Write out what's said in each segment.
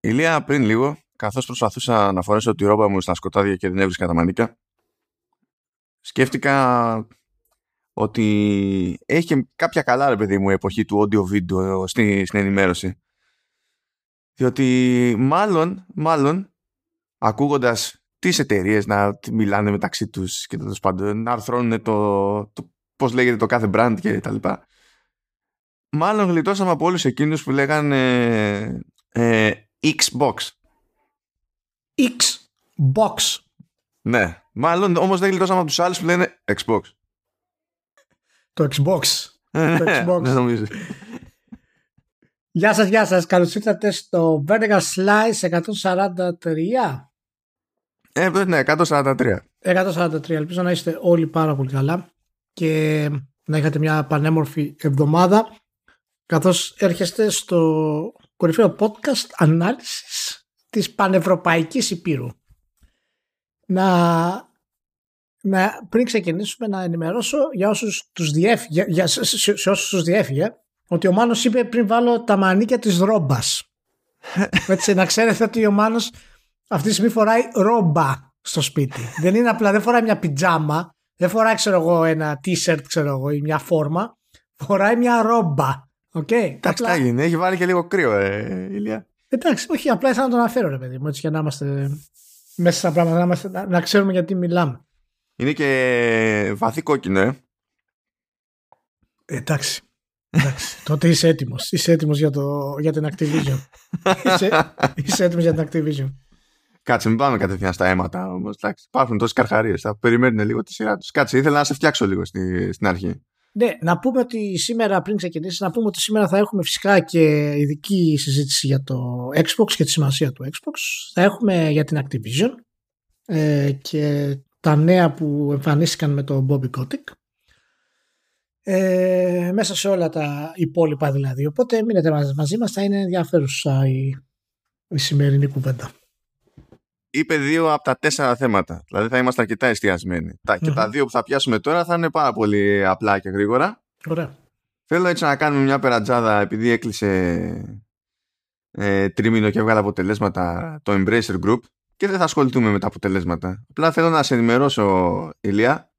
Ηλία πριν λίγο, καθώς προσπαθούσα να φορέσω τη ρόμπα μου στα σκοτάδια και δεν έβρισκα τα μανίκια, σκέφτηκα ότι έχει και κάποια καλά ρε παιδί μου εποχή του audio video στην, στην ενημέρωση. Διότι μάλλον, μάλλον ακούγοντας τις εταιρείες να μιλάνε μεταξύ τους και τέλος πάντων να αρθρώνουν το, το πώς λέγεται το κάθε brand και τα λοιπά. Μάλλον γλιτώσαμε από όλους εκείνους που λέγανε ε, Xbox. Xbox. Ναι. Μάλλον όμως δεν γλιτώσαμε από τους άλλους που λένε Xbox. Το Xbox. Ε, το Xbox. Δεν νομίζω. Γεια σας, γεια σας. Καλώς ήρθατε στο Vertical Slice 143. Ε, ναι, 143. 143. Ελπίζω να είστε όλοι πάρα πολύ καλά και να είχατε μια πανέμορφη εβδομάδα καθώς έρχεστε στο κορυφαίο podcast ανάλυσης της πανευρωπαϊκής υπήρου. Να, να πριν ξεκινήσουμε να ενημερώσω για όσους τους διέφυγε, για, σε, σε, σε όσους τους διέφυγε ότι ο Μάνος είπε πριν βάλω τα μανίκια της ρόμπας. Έτσι, να ξέρετε ότι ο Μάνος αυτή τη στιγμή φοράει ρόμπα στο σπίτι. δεν είναι απλά, δεν φοράει μια πιτζάμα, δεν φοράει ξέρω εγώ ένα t-shirt ξέρω εγώ ή μια φόρμα. Φοράει μια ρόμπα. Okay, Εντάξει, απλά... γίνει. Έχει βάλει και λίγο κρύο, ε, Ηλία. Εντάξει, όχι, απλά ήθελα να το αναφέρω, ρε παιδί μου, έτσι για να είμαστε μέσα στα πράγματα, να, είμαστε, να, να ξέρουμε γιατί μιλάμε. Είναι και βαθύ κόκκινο, ε. Εντάξει. Εντάξει, τότε είσαι έτοιμος. Είσαι έτοιμος για, το, για την Activision. είσαι, είσαι έτοιμος για την Activision. Κάτσε, μην πάμε κατευθείαν στα αίματα όμως. Υπάρχουν τόσες καρχαρίες. Θα περιμένουν λίγο τη σειρά τους. Κάτσε, ήθελα να σε φτιάξω λίγο στη, στην αρχή. Ναι, να πούμε ότι σήμερα, πριν ξεκινήσεις, να πούμε ότι σήμερα θα έχουμε φυσικά και ειδική συζήτηση για το Xbox και τη σημασία του Xbox. Θα έχουμε για την Activision ε, και τα νέα που εμφανίστηκαν με το Bobby Kotick. Ε, μέσα σε όλα τα υπόλοιπα δηλαδή. Οπότε μείνετε μαζί μας, θα είναι ενδιαφέρουσα η, η σημερινή κουβέντα είπε δύο από τα τέσσερα θέματα. Δηλαδή θα είμαστε αρκετά εστιασμένοι. Τα, Και τα δύο που θα πιάσουμε τώρα θα είναι πάρα πολύ απλά και γρήγορα. Ωραία. Θέλω έτσι να κάνουμε μια περατζάδα επειδή έκλεισε ε, τρίμηνο και έβγαλε αποτελέσματα το Embracer Group και δεν θα ασχοληθούμε με τα αποτελέσματα. Απλά θέλω να σε ενημερώσω, Ηλία,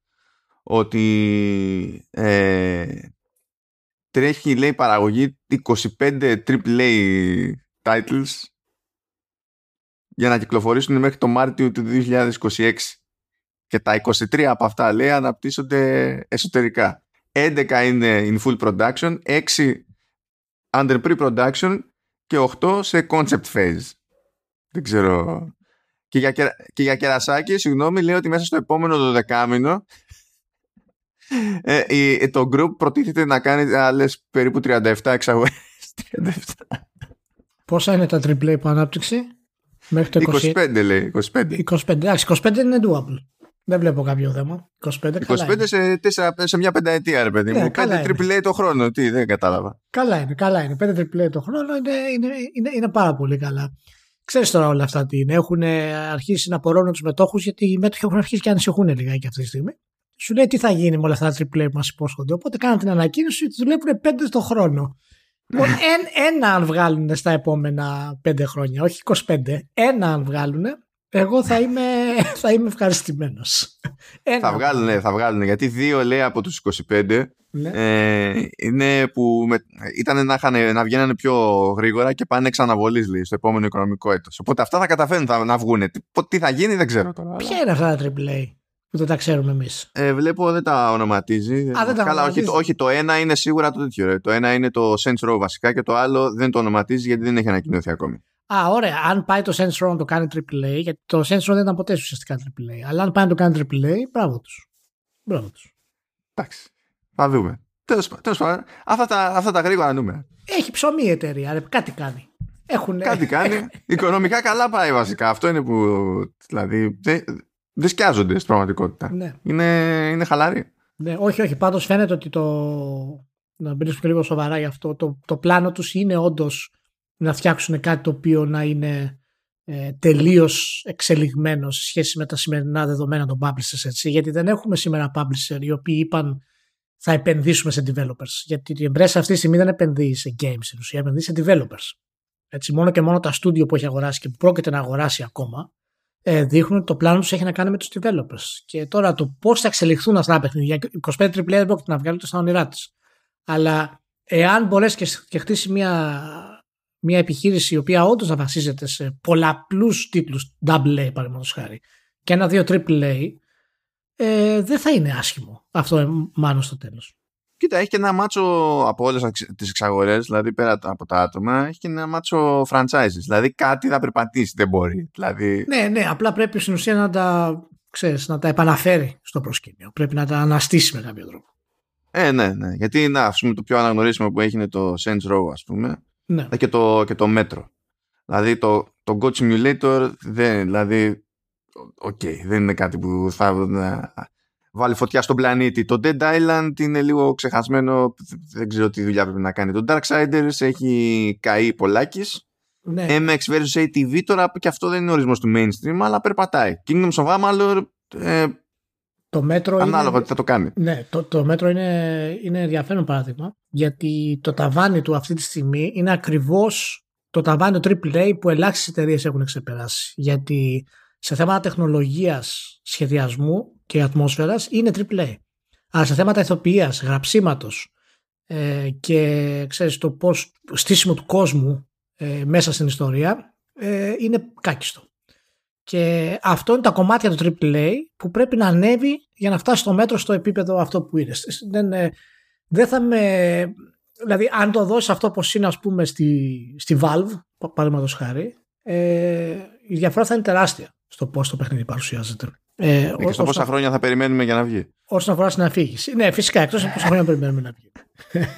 ότι ε, τρέχει, λέει, παραγωγή 25 AAA titles για να κυκλοφορήσουν μέχρι το Μάρτιο του 2026. Και τα 23 από αυτά λέει αναπτύσσονται εσωτερικά. 11 είναι in full production, 6 under pre-production και 8 σε concept phase. Δεν ξέρω. Και για, και για κερασάκι, συγγνώμη, λέει ότι μέσα στο επόμενο 12 μήνο ε, το group προτίθεται να κάνει άλλες περίπου 37 εξαγωγές. Πόσα είναι τα AAA που ανάπτυξη; Μέχρι το 25 λέει. 25. 25, εντάξει, 25 είναι doable. Δεν βλέπω κάποιο θέμα. 25, 25 σε, 4, σε μια πενταετία, ρε παιδί ναι, μου. 5 τριπλέ το χρόνο. Τι, δεν κατάλαβα. Καλά είναι, καλά είναι. 5 τριπλέ το χρόνο είναι, είναι, είναι, είναι πάρα πολύ καλά. Ξέρεις τώρα όλα αυτά τι είναι. Έχουν αρχίσει να απορρώνουν τους μετόχους γιατί οι μέτοχοι έχουν αρχίσει και ανησυχούν λιγάκι αυτή τη στιγμή. Σου λέει τι θα γίνει με όλα αυτά τα τριπλέ που μας υπόσχονται. Οπότε κάναν την ανακοίνωση ότι δουλεύουν 5 το χρόνο. Λοιπόν, ένα αν βγάλουν στα επόμενα πέντε χρόνια, όχι 25, ένα αν βγάλουν, εγώ θα είμαι, θα είμαι ευχαριστημένος. Θα βγάλουν, θα βγάλουν, γιατί δύο λέει από τους 25 ναι. ε, είναι που με, ήταν να, είχαν, να βγαίνανε πιο γρήγορα και πάνε ξαναβολής λέει, στο επόμενο οικονομικό έτος. Οπότε αυτά θα καταφέρουν θα, να βγουν. Τι, τι θα γίνει δεν ξέρω τώρα. Ποια είναι αυτά τα AAA που δεν τα ξέρουμε εμείς. Ε, βλέπω δεν τα ονοματίζει. Α, δεν τα Καλά, όχι, όχι, το ένα είναι σίγουρα το τέτοιο. Ρε. Το ένα είναι το Saints Row βασικά και το άλλο δεν το ονοματίζει γιατί δεν έχει ανακοινωθεί ακόμη. Α, ωραία. Αν πάει το Saints Row να το κάνει AAA, γιατί το Saints Row δεν ήταν ποτέ ουσιαστικά AAA. Αλλά αν πάει να το κάνει AAA, μπράβο τους. Μπράβο τους. Εντάξει. Θα δούμε. Τέλος πάντων, αυτά τα, αυτά τα γρήγορα νούμερα. Έχει ψωμί η εταιρεία, ρε. κάτι κάνει. Έχουνε... Κάτι κάνει. Οικονομικά καλά πάει βασικά. Αυτό είναι που. Δηλαδή, δεν σκιάζονται στην πραγματικότητα. Ναι. Είναι, είναι χαλαροί. Ναι, όχι, όχι. Πάντως φαίνεται ότι το. Να μιλήσουμε λίγο σοβαρά γι' αυτό. Το, το πλάνο τους είναι όντως να φτιάξουν κάτι το οποίο να είναι ε, τελείως εξελιγμένο σε σχέση με τα σημερινά δεδομένα των publishers. Έτσι, γιατί δεν έχουμε σήμερα publisher οι οποίοι είπαν θα επενδύσουμε σε developers. Γιατί η Embrace αυτή τη στιγμή δεν επενδύει σε games, στην ουσία επενδύει σε developers. Έτσι, μόνο και μόνο τα στούντιο που έχει αγοράσει και που πρόκειται να αγοράσει ακόμα, ε, δείχνουν ότι το πλάνο τους έχει να κάνει με τους developers. Και τώρα το πώς θα εξελιχθούν αυτά τα παιχνίδια. 25 AAA δεν πρόκειται να βγάλει το στα όνειρά της. Αλλά εάν μπορέσει και, και χτίσει μια, μια επιχείρηση η οποία όντως θα βασίζεται σε πολλαπλούς τίτλους AA, παραδείγματος χάρη, και ένα-δύο AAA, ε, δεν θα είναι άσχημο αυτό ε, μάλλον στο τέλος. Κοίτα, έχει και ένα μάτσο από όλες τις εξαγορές, δηλαδή πέρα από τα άτομα, έχει και ένα μάτσο franchises. Δηλαδή κάτι θα περπατήσει, δεν μπορεί. Δηλαδή... Ναι, ναι, απλά πρέπει στην ουσία να τα, ξέρεις, να τα επαναφέρει στο προσκήνιο. Πρέπει να τα αναστήσει με κάποιο τρόπο. Ε, ναι, ναι. Γιατί να, ας πούμε, το πιο αναγνωρίσιμο που έχει είναι το Saints Row, ας πούμε. Ναι. Και το, και το Metro. Δηλαδή το, το Goat Simulator δεν, δηλαδή, OK, okay, δεν είναι κάτι που θα βάλει φωτιά στον πλανήτη. Το Dead Island είναι λίγο ξεχασμένο, δεν ξέρω τι δουλειά πρέπει να κάνει. Το Darksiders έχει καεί πολλάκις. Ναι. MX vs ATV τώρα και αυτό δεν είναι ορισμός του mainstream, αλλά περπατάει. Kingdoms of Amalur ε, το μέτρο Ανάλογα είναι, τι θα το κάνει. Ναι, το, το μέτρο είναι, είναι ενδιαφέρον παράδειγμα γιατί το ταβάνι του αυτή τη στιγμή είναι ακριβώς το ταβάνι του AAA που ελάχιστες εταιρείες έχουν ξεπεράσει. Γιατί σε θέματα τεχνολογίας, σχεδιασμού και ατμόσφαιρας είναι AAA. Αλλά σε θέματα ηθοποιίας, γραψίματος ε, και ξέρεις το πώς στήσιμο του κόσμου ε, μέσα στην ιστορία ε, είναι κάκιστο. Και αυτό είναι τα κομμάτια του AAA που πρέπει να ανέβει για να φτάσει στο μέτρο στο επίπεδο αυτό που είναι. Δεν, ε, δεν θα με... Δηλαδή αν το δώσεις αυτό όπως είναι ας πούμε στη, στη Valve, παραδείγματος χάρη, ε, η διαφορά θα είναι τεράστια στο πώς το παιχνίδι παρουσιάζεται. Ε, και στο πόσα χρόνια θα περιμένουμε για να βγει. Όσον αφορά στην αφήγηση. Ναι, φυσικά, εκτός από πόσα χρόνια περιμένουμε να βγει.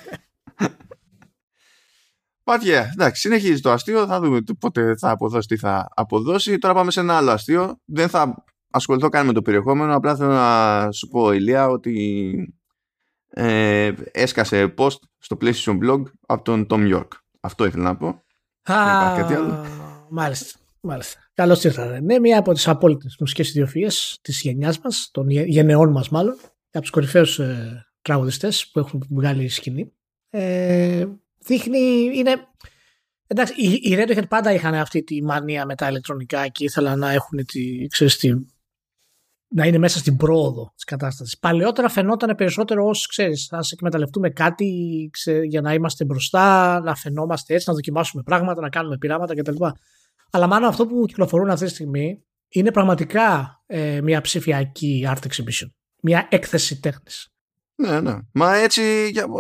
Πάτια, εντάξει, συνεχίζει το αστείο. Θα δούμε πότε θα αποδώσει, τι θα αποδώσει. Τώρα πάμε σε ένα άλλο αστείο. Δεν θα ασχοληθώ καν με το περιεχόμενο. Απλά θέλω να σου πω, Ηλία, ότι ε, έσκασε post στο PlayStation Blog από τον Tom York. Αυτό ήθελα να πω. Α, κάτι άλλο. Μάλιστα. Μάλιστα. Καλώς ήρθατε. Ναι, μία από τις απόλυτες μουσικές ιδιοφυίε της γενιάς μας, των γενεών μας μάλλον, από τους κορυφαίους ε, τραγουδιστές που έχουν βγάλει σκηνή. Ε, δείχνει, είναι... Εντάξει, οι, οι Radiohead πάντα είχαν αυτή τη μανία με τα ηλεκτρονικά και ήθελαν να έχουν τη, ξέρεις, τη, να είναι μέσα στην πρόοδο της κατάστασης. Παλαιότερα φαινόταν περισσότερο ως ξέρεις, ας εκμεταλλευτούμε κάτι για να είμαστε μπροστά, να φαινόμαστε έτσι, να δοκιμάσουμε πράγματα, να κάνουμε πειράματα κτλ. Αλλά μάλλον αυτό που κυκλοφορούν αυτή τη στιγμή είναι πραγματικά ε, μια ψηφιακή art exhibition. Μια έκθεση τέχνης. Ναι, ναι. Μα έτσι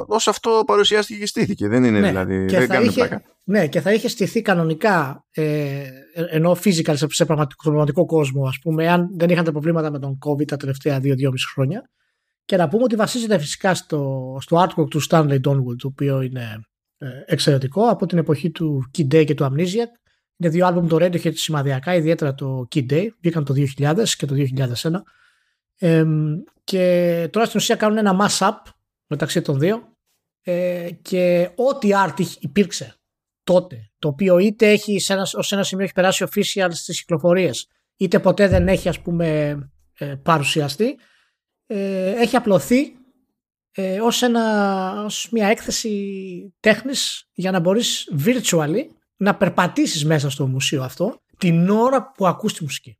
όσο αυτό παρουσιάστηκε και στήθηκε. Δεν είναι ναι, δηλαδή. Και δεν θα είχε, Ναι, και θα είχε στηθεί κανονικά ε, ενώ physical σε, σε πραγματικό, πραγματικό κόσμο, ας πούμε, αν δεν είχαν τα προβλήματα με τον COVID τα τελευταία 2-2,5 χρόνια. Και να πούμε ότι βασίζεται φυσικά στο, στο artwork του Stanley Donwood, το οποίο είναι ε, εξαιρετικό από την εποχή του Kid Day και του Amnesiac. Είναι δύο άλμπουμ το Radiohead σημαδιακά, ιδιαίτερα το Kid Day, βγήκαν το 2000 και το 2001. Ε, και τώρα στην ουσία κάνουν ένα mass-up μεταξύ των δύο ε, και ό,τι art υπήρξε τότε, το οποίο είτε έχει σε ένα, ως ένα σημείο έχει περάσει official στις κυκλοφορίες, είτε ποτέ δεν έχει ας πούμε ε, παρουσιαστεί, ε, έχει απλωθεί ε, ως, ένα, ως μια έκθεση τέχνης για να μπορείς virtually να περπατήσεις μέσα στο μουσείο αυτό την ώρα που ακούς τη μουσική.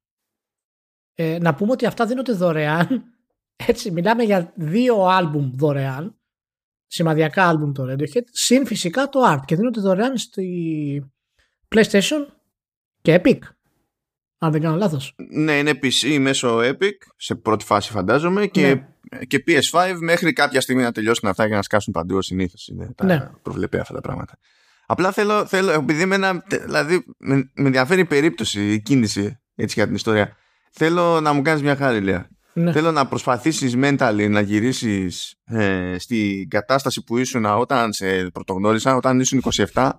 Ε, να πούμε ότι αυτά δίνονται δωρεάν. Έτσι, μιλάμε για δύο άλμπουμ δωρεάν. Σημαδιακά άλμπουμ το Radiohead. Συν φυσικά το art. Και δίνονται δωρεάν στη PlayStation και Epic. Αν δεν κάνω λάθος. Ναι, είναι PC μέσω Epic. Σε πρώτη φάση φαντάζομαι. Και, ναι. και PS5 μέχρι κάποια στιγμή να τελειώσουν αυτά για να σκάσουν παντού ως συνήθως. Είναι τα ναι. προβλεπέ αυτά τα πράγματα. Απλά θέλω, θέλω επειδή με ένα, δηλαδή, με, με ενδιαφέρει η περίπτωση, η κίνηση έτσι για την ιστορία. Θέλω να μου κάνεις μια χάρη, Λέα. Ναι. Θέλω να προσπαθήσεις mentally να γυρίσεις ε, στην κατάσταση που ήσουν όταν σε πρωτογνώρισα, όταν ήσουν 27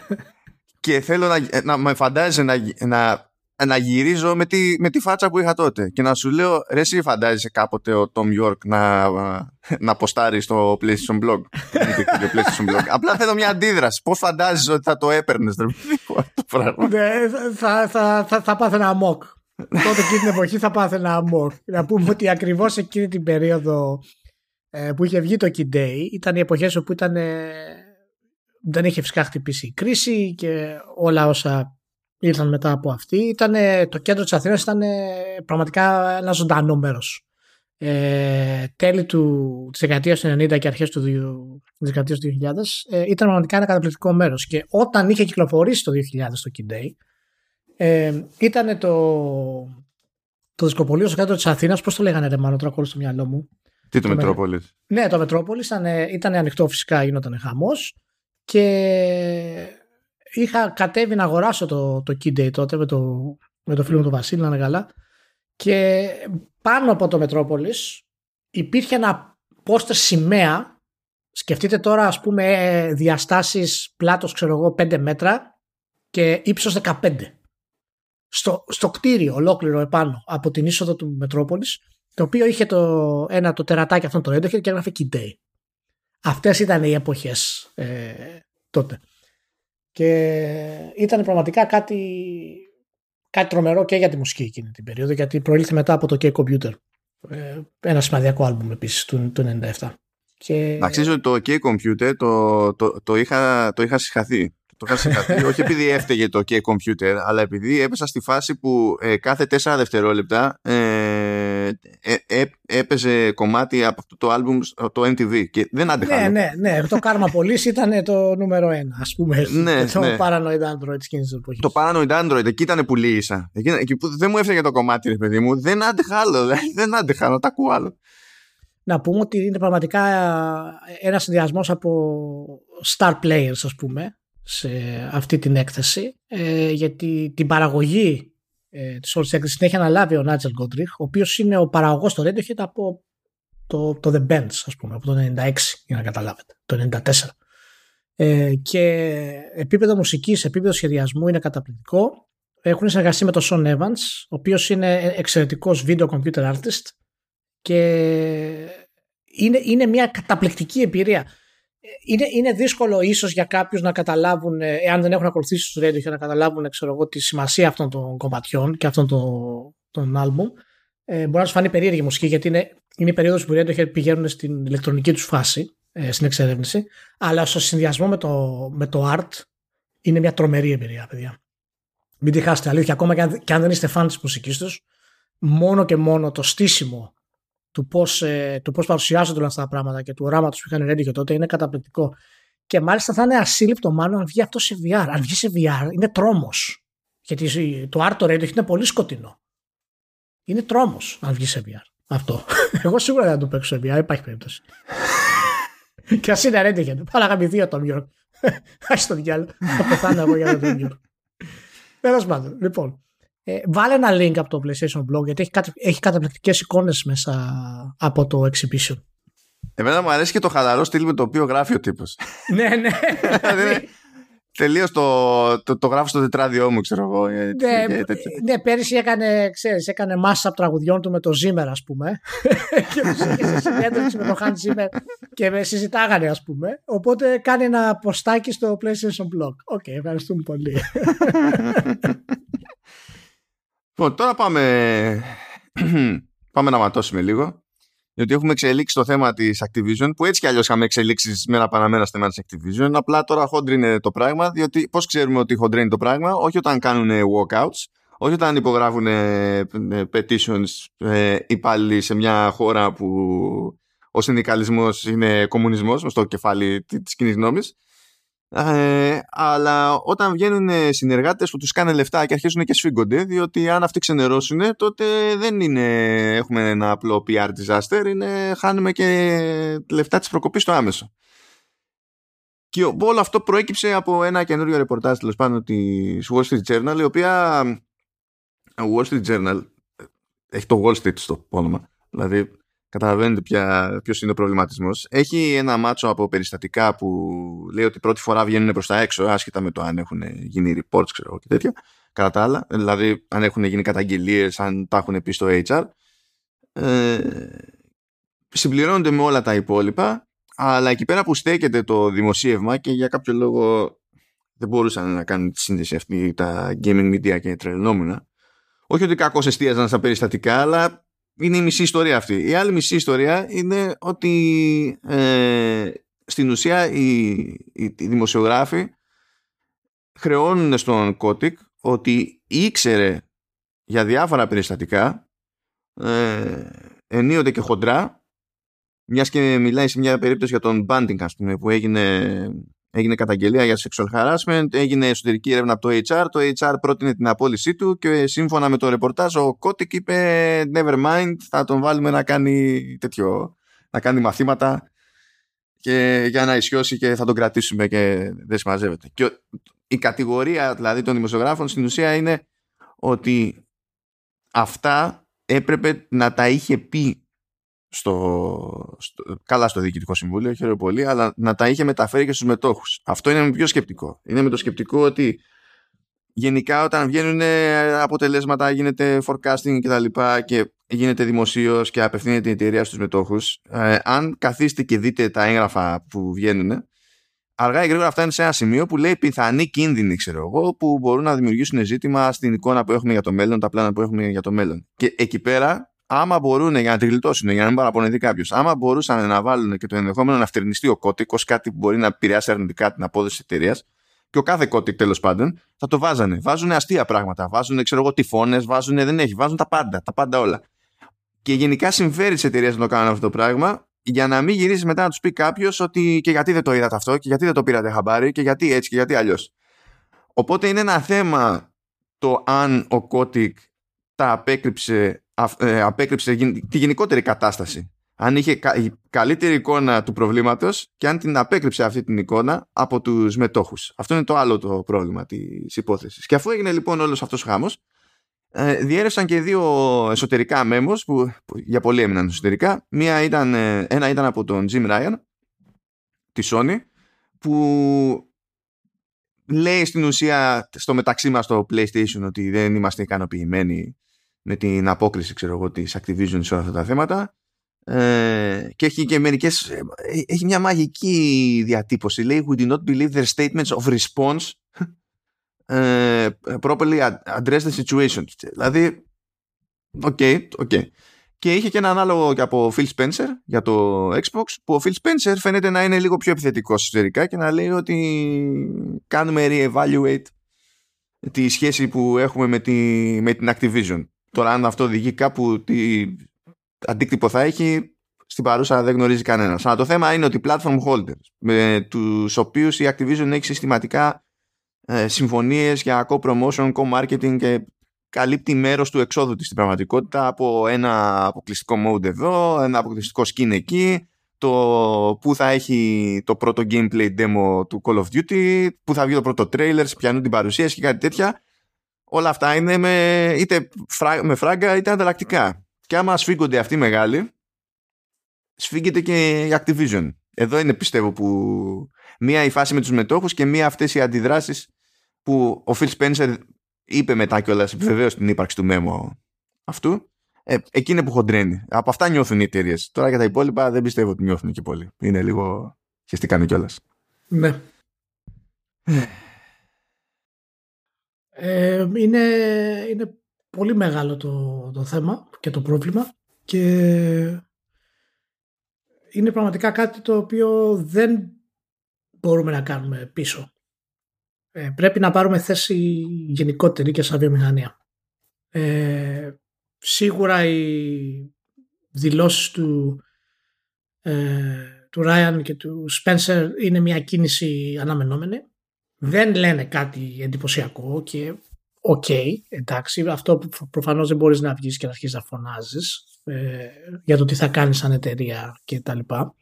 και θέλω να, να με φαντάζεσαι να, να να γυρίζω με τη, με τη φάτσα που είχα τότε. Και να σου λέω ρε εσύ φαντάζεσαι κάποτε ο Tom York να, να ποστάρει στο PlayStation Blog. PlayStation Blog. Απλά θέλω μια αντίδραση. Πως φαντάζεσαι ότι θα το έπαιρνες ναι, θα, θα, θα, θα πάθαινα αμόκ. Τότε εκείνη την εποχή θα πάθαινα αμόκ. Να πούμε ότι ακριβώς εκείνη την περίοδο ε, που είχε βγει το Kid Day ήταν οι εποχές όπου ήταν ε, δεν είχε φυσικά χτυπήσει η κρίση και όλα όσα ήρθαν μετά από αυτή. Ήτανε, το κέντρο της Αθήνας ήταν πραγματικά ένα ζωντανό μέρος. Ε, τέλη του, της δεκαετίας του 90 και αρχές του, της δεκαετίας του 2000 ε, ήταν πραγματικά ένα καταπληκτικό μέρος. Και όταν είχε κυκλοφορήσει το 2000 το Kid Day ε, ήταν το, το δισκοπολείο στο κέντρο της Αθήνας. Πώς το λέγανε ρε μάλλον τώρα στο μυαλό μου. Τι το, το Μετρόπολης. Ναι το Μετρόπολης ήταν, ήταν ανοιχτό φυσικά γινόταν χαμός. Και είχα κατέβει να αγοράσω το, το Kid Day τότε με το, με το φίλο μου τον Βασίλη, να είναι καλά. Και πάνω από το Μετρόπολης υπήρχε ένα πόστερ σημαία. Σκεφτείτε τώρα ας πούμε διαστάσεις πλάτος ξέρω εγώ 5 μέτρα και ύψος 15. Στο, στο κτίριο ολόκληρο επάνω από την είσοδο του Μετρόπολης το οποίο είχε το, ένα το τερατάκι αυτόν το έντοχε και έγραφε Kid Day. Αυτές ήταν οι εποχές ε, τότε. Και ήταν πραγματικά κάτι, κάτι τρομερό και για τη μουσική εκείνη την περίοδο, γιατί προήλθε μετά από το K-Computer. Ε, ένα σημαντικό άλμπουμ επίσης του, του 97. Και... Να ξέρεις ότι το K-Computer το, το, το, είχα, το είχα συγχαθεί. Το είχα συγχαθεί όχι επειδή έφταιγε το K-Computer, αλλά επειδή έπεσα στη φάση που ε, κάθε 4 δευτερόλεπτα ε, ε, ε, έπαιζε κομμάτι από αυτό το άλμπουμ το MTV και δεν άντεχα. Ναι, ναι, ναι. Το Karma Police ήταν το νούμερο ένα, ας πούμε. ναι, το ναι. Paranoid Android εκείνης εποχής. Το Paranoid Android, εκεί ήταν που λύησα. Εκεί, εκεί που δεν μου έφταιγε το κομμάτι, ρε παιδί μου. Δεν άντεχα άλλο. Δεν άντεχα να τα ακούω άλλο. Να πούμε ότι είναι πραγματικά ένας συνδυασμός από star players, ας πούμε, σε αυτή την έκθεση. Ε, γιατί την παραγωγή ε, τη όλη έκθεση την έχει αναλάβει ο Νάτζελ Γκόντριχ, ο οποίος είναι ο παραγωγός του Radiohead από το, το The Bands, ας πούμε, από το 96, για να καταλάβετε, το 94. Ε, και επίπεδο μουσικής, επίπεδο σχεδιασμού είναι καταπληκτικό. Έχουν συνεργαστεί με τον Sean Evans, ο οποίος είναι εξαιρετικός video computer artist και είναι, είναι μια καταπληκτική εμπειρία είναι, είναι δύσκολο ίσως για κάποιους να καταλάβουν, ε, εάν δεν έχουν ακολουθήσει του Radio, να καταλάβουν ξέρω εγώ, τη σημασία αυτών των κομματιών και αυτών των, των άλμπουμ. Ε, μπορεί να σου φανεί περίεργη μουσική, γιατί είναι, είναι η περίοδος που οι Radio πηγαίνουν στην ηλεκτρονική τους φάση, ε, στην εξερεύνηση. Αλλά στο συνδυασμό με το, με το art είναι μια τρομερή εμπειρία, παιδιά. Μην τη χάσετε αλήθεια, ακόμα και αν, και αν δεν είστε φαν της μουσικής τους, μόνο και μόνο το στήσιμο του πώς, ε, του πώς παρουσιάζονται όλα αυτά τα πράγματα και του οράματος που είχαν ready και τότε είναι καταπληκτικό. Και μάλιστα θα είναι ασύλληπτο μάλλον αν βγει αυτό σε VR. Αν βγει σε VR είναι τρόμος. Γιατί το Art Ready είναι πολύ σκοτεινό. Είναι τρόμος αν βγει σε VR. Αυτό. Εγώ σίγουρα δεν θα το παίξω σε VR. Υπάρχει περίπτωση. και ας είναι Ready. Πάρα γαμηθεί ο Tom York. Άχι το διάλογο. Θα πεθάνω εγώ για τον Tom York. Τέλος πάντων. Λοιπόν, ε, βάλε ένα link από το PlayStation Blog γιατί έχει, κατα... έχει καταπληκτικές εικόνες μέσα από το exhibition. Εμένα μου αρέσει και το χαλαρό στυλ με το οποίο γράφει ο τύπος. ναι, ναι. Δηλαδή, Τελείως το, το, το, γράφω στο τετράδιό μου, ξέρω εγώ. Ναι, ναι, πέρυσι έκανε, ξέρεις, έκανε mashup τραγουδιών του με το Zimmer, ας πούμε. και του είχε σε συνέντευξη με το Hans Zimmer και συζητάγανε, ας πούμε. Οπότε κάνει ένα ποστάκι στο PlayStation Blog. OK, okay, ευχαριστούμε πολύ. Λοιπόν, τώρα πάμε, πάμε να ματώσουμε λίγο. Διότι έχουμε εξελίξει το θέμα της Activision, που έτσι κι αλλιώς είχαμε εξελίξει μέρα παρά μέρα στο θέμα της Activision. Απλά τώρα χόντρινε το πράγμα, διότι πώς ξέρουμε ότι χοντραίνει το πράγμα, όχι όταν κάνουν walkouts, όχι όταν υπογράφουν ε, petitions ε, υπάλληλοι σε μια χώρα που ο συνδικαλισμός είναι κομμουνισμός, στο κεφάλι της κοινής γνώμης, ε, αλλά όταν βγαίνουν συνεργάτες που τους κάνουν λεφτά και αρχίζουν και σφίγγονται, διότι αν αυτοί ξενερώσουν, τότε δεν είναι, έχουμε ένα απλό PR disaster, είναι, χάνουμε και λεφτά της προκοπής στο άμεσο. Και όλο αυτό προέκυψε από ένα καινούριο ρεπορτάζ τέλος πάντων της Wall Street Journal, η οποία Wall Street Journal έχει το Wall Street στο όνομα. Δηλαδή Καταλαβαίνετε ποιος είναι ο προβληματισμός. Έχει ένα μάτσο από περιστατικά που λέει ότι πρώτη φορά βγαίνουν προς τα έξω, άσχετα με το αν έχουν γίνει reports ξέρω, και τέτοια. Κατά τα άλλα, δηλαδή αν έχουν γίνει καταγγελίες, αν τα έχουν πει στο HR. Ε, συμπληρώνονται με όλα τα υπόλοιπα, αλλά εκεί πέρα που στέκεται το δημοσίευμα και για κάποιο λόγο δεν μπορούσαν να κάνουν τη σύνδεση αυτή τα gaming media και τρελνόμουνα. Όχι ότι κακώς εστίαζαν στα περιστατικά, αλλά είναι η μισή ιστορία αυτή. Η άλλη μισή ιστορία είναι ότι ε, στην ουσία οι, οι, οι δημοσιογράφοι χρεώνουν στον Κώτικ ότι ήξερε για διάφορα περιστατικά ε, ενίοτε και χοντρά μιας και μιλάει σε μια περίπτωση για τον Banding ας πούμε, που έγινε, έγινε καταγγελία για sexual harassment έγινε εσωτερική έρευνα από το HR το HR πρότεινε την απόλυσή του και σύμφωνα με το ρεπορτάζ ο Κώτικ είπε never mind θα τον βάλουμε να κάνει τέτοιο να κάνει μαθήματα και για να ισιώσει και θα τον κρατήσουμε και δεν συμμαζεύεται. Και η κατηγορία δηλαδή των δημοσιογράφων στην ουσία είναι ότι αυτά έπρεπε να τα είχε πει στο, στο, καλά στο Διοικητικό Συμβούλιο, χαίρομαι πολύ, αλλά να τα είχε μεταφέρει και στους μετόχους. Αυτό είναι με πιο σκεπτικό. Είναι με το σκεπτικό ότι γενικά όταν βγαίνουν αποτελέσματα, γίνεται forecasting και τα λοιπά και γίνεται δημοσίως και απευθύνεται η εταιρεία στους μετόχους, ε, αν καθίστε και δείτε τα έγγραφα που βγαίνουν, αργά ή γρήγορα φτάνει σε ένα σημείο που λέει πιθανή κίνδυνη, ξέρω εγώ, που μπορούν να δημιουργήσουν ζήτημα στην εικόνα που έχουμε για το μέλλον, τα πλάνα που έχουμε για το μέλλον. Και εκεί πέρα, άμα μπορούν για να τη γλιτώσουν, για να μην παραπονεθεί κάποιος, άμα μπορούσαν να βάλουν και το ενδεχόμενο να φτερνιστεί ο κώτικος, κάτι που μπορεί να επηρεάσει αρνητικά την απόδοση της εταιρείας, και ο κάθε κώτικ τέλος πάντων, θα το βάζανε. Βάζουν αστεία πράγματα. Βάζουν, ξέρω εγώ, τυφώνες, βάζουν, δεν έχει, βάζουν τα πάντα, τα πάντα όλα. Και γενικά συμφέρει τι εταιρείε να το κάνουν αυτό το πράγμα, για να μην γυρίσει μετά να τους πει κάποιος ότι και γιατί δεν το είδατε αυτό και γιατί δεν το πήρατε χαμπάρι και γιατί έτσι και γιατί αλλιώς. Οπότε είναι ένα θέμα το αν ο Κώτικ τα απέκρυψε, ε, απέκρυψε τη γενικότερη κατάσταση. Αν είχε καλύτερη εικόνα του προβλήματος και αν την απέκρυψε αυτή την εικόνα από τους μετόχους. Αυτό είναι το άλλο το πρόβλημα της υπόθεσης. Και αφού έγινε λοιπόν όλος αυτός ο χάμος, ε, διέρευσαν και δύο εσωτερικά μέμος που, για πολύ έμειναν εσωτερικά. Μία ήταν, ε, ένα ήταν από τον Jim Ryan τη Sony που λέει στην ουσία στο μεταξύ μας το PlayStation ότι δεν είμαστε ικανοποιημένοι με την απόκριση ξέρω εγώ, της Activision σε όλα αυτά τα θέματα ε, και έχει και μερικές ε, έχει μια μαγική διατύπωση λέει we do not believe their statements of response; Ε, properly address the situation. Δηλαδή, OK, okay, okay. Και είχε και ένα ανάλογο και από Phil Spencer για το Xbox, που ο Phil Spencer φαίνεται να είναι λίγο πιο επιθετικός εσωτερικά και να λέει ότι κάνουμε re-evaluate τη σχέση που έχουμε με, τη, με την Activision. Τώρα αν αυτό οδηγεί κάπου τι αντίκτυπο θα έχει στην παρούσα δεν γνωρίζει κανένας. Αλλά το θέμα είναι ότι platform holders με τους οποίους η Activision έχει συστηματικά ε, συμφωνίες για co-promotion, co-marketing και καλύπτει μέρος του εξόδου της στην πραγματικότητα από ένα αποκλειστικό mode εδώ, ένα αποκλειστικό skin εκεί, το που θα έχει το πρώτο gameplay demo του Call of Duty, που θα βγει το πρώτο trailer, πιανούν την παρουσίαση και κάτι τέτοια. Όλα αυτά είναι με, είτε με φράγκα είτε ανταλλακτικά. Και άμα σφίγγονται αυτοί οι μεγάλοι, σφίγγεται και η Activision. Εδώ είναι πιστεύω που μία η φάση με τους μετόχους και μία αυτές οι αντιδράσεις που ο Phil Spencer είπε μετά κιόλας, επιβεβαίωσε την ύπαρξη του μέμο αυτού. Ε, εκείνη που χοντρένει. Από αυτά νιώθουν οι εταιρείες. Τώρα για τα υπόλοιπα δεν πιστεύω ότι νιώθουν και πολύ. Είναι λίγο χεστικά κιόλας. Ναι. Ε, είναι, είναι πολύ μεγάλο το, το θέμα και το πρόβλημα και είναι πραγματικά κάτι το οποίο δεν μπορούμε να κάνουμε πίσω. Ε, πρέπει να πάρουμε θέση γενικότερη και σαν βιομηχανία. Ε, σίγουρα οι δηλώσεις του, ε, του Ryan και του Spencer είναι μια κίνηση αναμενόμενη. Δεν λένε κάτι εντυπωσιακό και οκ, εντάξει, αυτό που προφανώς δεν μπορείς να βγεις και να αρχίσεις να φωνάζεις ε, για το τι θα κάνεις σαν εταιρεία και τα λοιπά.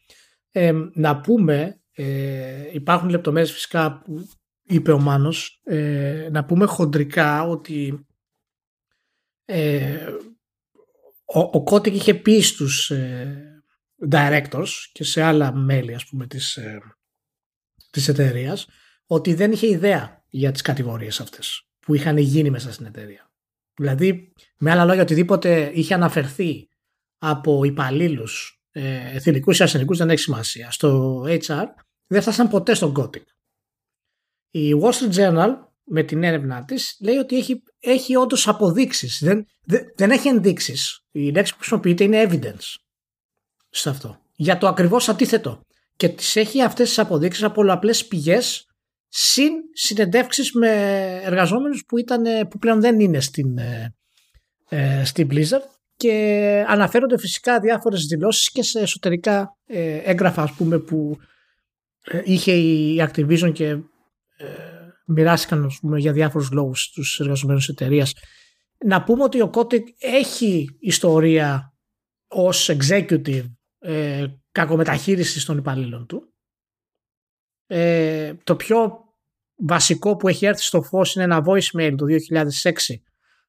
Ε, να πούμε, ε, υπάρχουν λεπτομέρειες φυσικά που είπε ο Μάνος, ε, να πούμε χοντρικά ότι ε, ο, ο Kotick είχε πει στους ε, directors και σε άλλα μέλη ας πούμε της, ε, της εταιρείας ότι δεν είχε ιδέα για τις κατηγορίες αυτές που είχαν γίνει μέσα στην εταιρεία. Δηλαδή, με άλλα λόγια, οτιδήποτε είχε αναφερθεί από υπαλλήλους ε, εθνικούς ή ασθενικούς δεν έχει σημασία. Στο HR δεν φτάσαν ποτέ στον Κώτικ. Η Wall Street Journal με την έρευνά της λέει ότι έχει, έχει όντως αποδείξεις. Δεν, δεν, έχει ενδείξεις. Η λέξη που χρησιμοποιείται είναι evidence σε αυτό. Για το ακριβώς αντίθετο. και τις έχει αυτές τις αποδείξεις από πολλαπλές πηγές συν συνεντεύξεις με εργαζόμενους που, ήταν, που πλέον δεν είναι στην, ε, ε στην Blizzard και αναφέρονται φυσικά διάφορες δηλώσεις και σε εσωτερικά ε, έγγραφα ας πούμε που ε, είχε η Activision και ε, μοιράστηκαν ας πούμε, για διάφορους λόγους στους εργαζομένους εταιρείας. Να πούμε ότι ο Kotick έχει ιστορία ως executive ε, κακομεταχείρισης των υπαλλήλων του. Ε, το πιο βασικό που έχει έρθει στο φως είναι ένα voicemail το 2006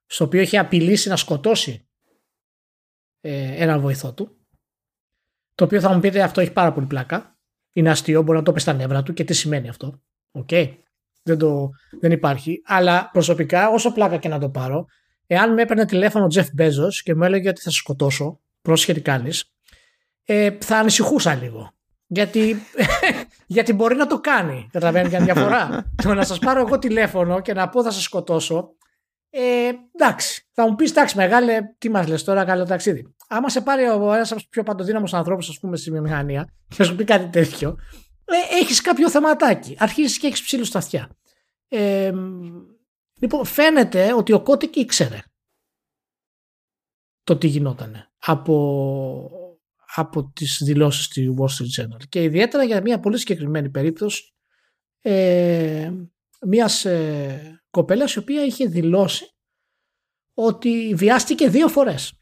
στο οποίο έχει απειλήσει να σκοτώσει ε, έναν βοηθό του το οποίο θα μου πείτε αυτό έχει πάρα πολύ πλάκα είναι αστείο, μπορεί να το πεις στα νεύρα του και τι σημαίνει αυτό. Οκ. Δεν, το, δεν υπάρχει. Αλλά προσωπικά, όσο πλάκα και να το πάρω, εάν με έπαιρνε τηλέφωνο ο Τζεφ Μπέζος και μου έλεγε ότι θα σε σκοτώσω, πρόσχε τι κάνεις, ε, θα ανησυχούσα λίγο. Γιατί, γιατί μπορεί να το κάνει. Καταλαβαίνετε για διαφορά. το να σας πάρω εγώ τηλέφωνο και να πω θα σας σκοτώσω. Ε, εντάξει, θα μου πεις εντάξει, μεγάλε, τι μας λες τώρα, καλό ταξίδι. Άμα σε πάρει ο ένας από τους πιο παντοδύναμους ανθρώπους, ας πούμε, στη βιομηχανία και σου πει κάτι τέτοιο, ε, έχεις κάποιο θεματάκι. Αρχίζεις και έχεις ψήλους στα αυτιά. Ε, λοιπόν, φαίνεται ότι ο Κώτικ ήξερε το τι γινόταν από, από τις δηλώσεις του Wall Street Journal και ιδιαίτερα για μια πολύ συγκεκριμένη περίπτωση ε, μιας ε, κοπέλας η οποία είχε δηλώσει ότι βιάστηκε δύο φορές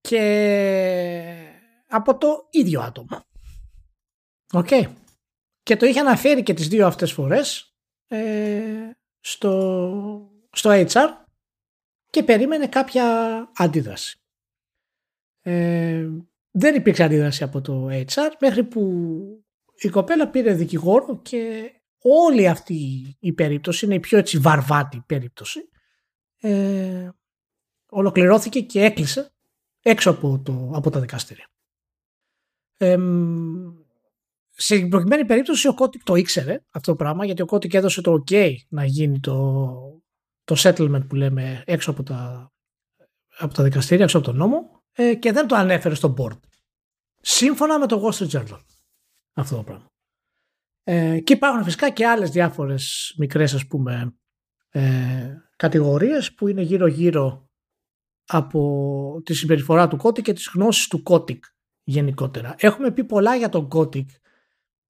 και από το ίδιο άτομο. Οκ. Και το είχε αναφέρει και τις δύο αυτές φορές ε, στο, στο HR και περίμενε κάποια αντίδραση. Ε, δεν υπήρξε αντίδραση από το HR μέχρι που η κοπέλα πήρε δικηγόρο και όλη αυτή η περίπτωση είναι η πιο έτσι βαρβάτη περίπτωση ε, ολοκληρώθηκε και έκλεισε έξω από, το, από τα δικαστήρια. Ε, σε προκειμένη περίπτωση ο Κώτικ το ήξερε αυτό το πράγμα γιατί ο Κώτικ έδωσε το ok να γίνει το, το settlement που λέμε έξω από τα, από τα δικαστήρια, έξω από τον νόμο ε, και δεν το ανέφερε στο board. Σύμφωνα με το Wall Street Journal αυτό το πράγμα. Ε, και υπάρχουν φυσικά και άλλες διάφορες μικρές ας πούμε ε, κατηγορίες που είναι γύρω γύρω από τη συμπεριφορά του Kotick και τις γνώσεις του Kotick γενικότερα. Έχουμε πει πολλά για τον Kotick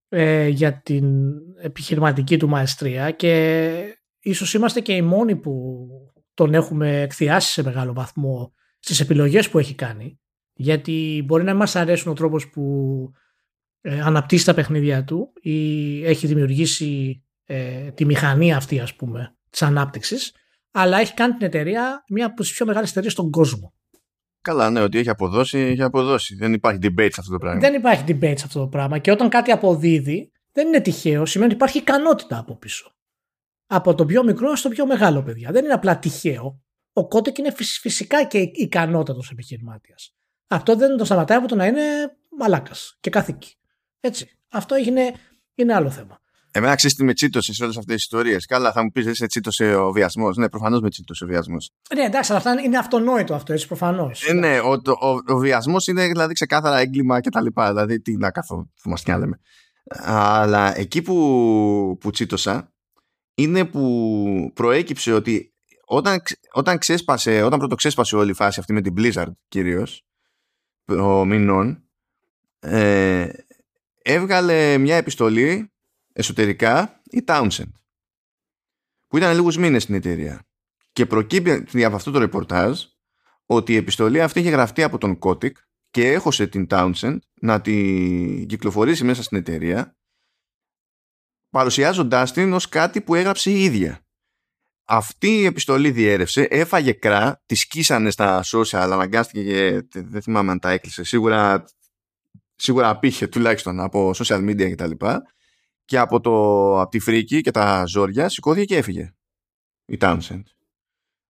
ε, για την επιχειρηματική του μαεστρία και ίσως είμαστε και οι μόνοι που τον έχουμε εκθειάσει σε μεγάλο βαθμό στις επιλογές που έχει κάνει γιατί μπορεί να μας αρέσουν ο τρόπος που ε, αναπτύσσει τα παιχνίδια του ή έχει δημιουργήσει ε, τη μηχανή αυτή ας πούμε της ανάπτυξης αλλά έχει κάνει την εταιρεία μία από τις πιο μεγάλες εταιρείες στον κόσμο. Καλά, ναι, ότι έχει αποδώσει, έχει αποδώσει. Δεν υπάρχει debate σε αυτό το πράγμα. Δεν υπάρχει debate σε αυτό το πράγμα. Και όταν κάτι αποδίδει, δεν είναι τυχαίο, σημαίνει ότι υπάρχει ικανότητα από πίσω. Από το πιο μικρό στο πιο μεγάλο, παιδιά. Δεν είναι απλά τυχαίο. Ο Κότεκ είναι φυσικά και ικανότατος επιχειρημάτια. Αυτό δεν το σταματάει από το να είναι μαλάκας και καθήκη. Έτσι. Αυτό είναι, είναι άλλο θέμα. Εμένα ξέρεις τι με τσίτωσες σε όλες αυτές τις ιστορίες. Καλά, θα μου πεις δεν σε τσίτωσε ο βιασμός. Ναι, προφανώς με τσίτωσε ο βιασμός. Ναι, εντάξει, αλλά αυτά είναι αυτονόητο αυτό, έτσι προφανώς. Ε, ναι, ο, ο, ο βιασμός είναι δηλαδή ξεκάθαρα έγκλημα κτλ. Δηλαδή, τι να καθώ, μας κι λέμε. Αλλά εκεί που, που τσίτωσα είναι που προέκυψε ότι όταν, όταν ξέσπασε, όταν πρώτο ξέσπασε όλη η φάση αυτή με την Blizzard κυρίως, ο μηνών, ε, έβγαλε μια επιστολή εσωτερικά η Townsend που ήταν λίγους μήνες στην εταιρεία και προκύπτει από αυτό το ρεπορτάζ ότι η επιστολή αυτή είχε γραφτεί από τον Kotick και έχωσε την Townsend να την κυκλοφορήσει μέσα στην εταιρεία παρουσιάζοντάς την ως κάτι που έγραψε η ίδια. Αυτή η επιστολή διέρευσε, έφαγε κρά, τη σκίσανε στα social, αναγκάστηκε και δεν θυμάμαι αν τα έκλεισε. Σίγουρα, σίγουρα απήχε τουλάχιστον από social media κτλ και από, το, από τη φρίκη και τα ζόρια σηκώθηκε και έφυγε η Townsend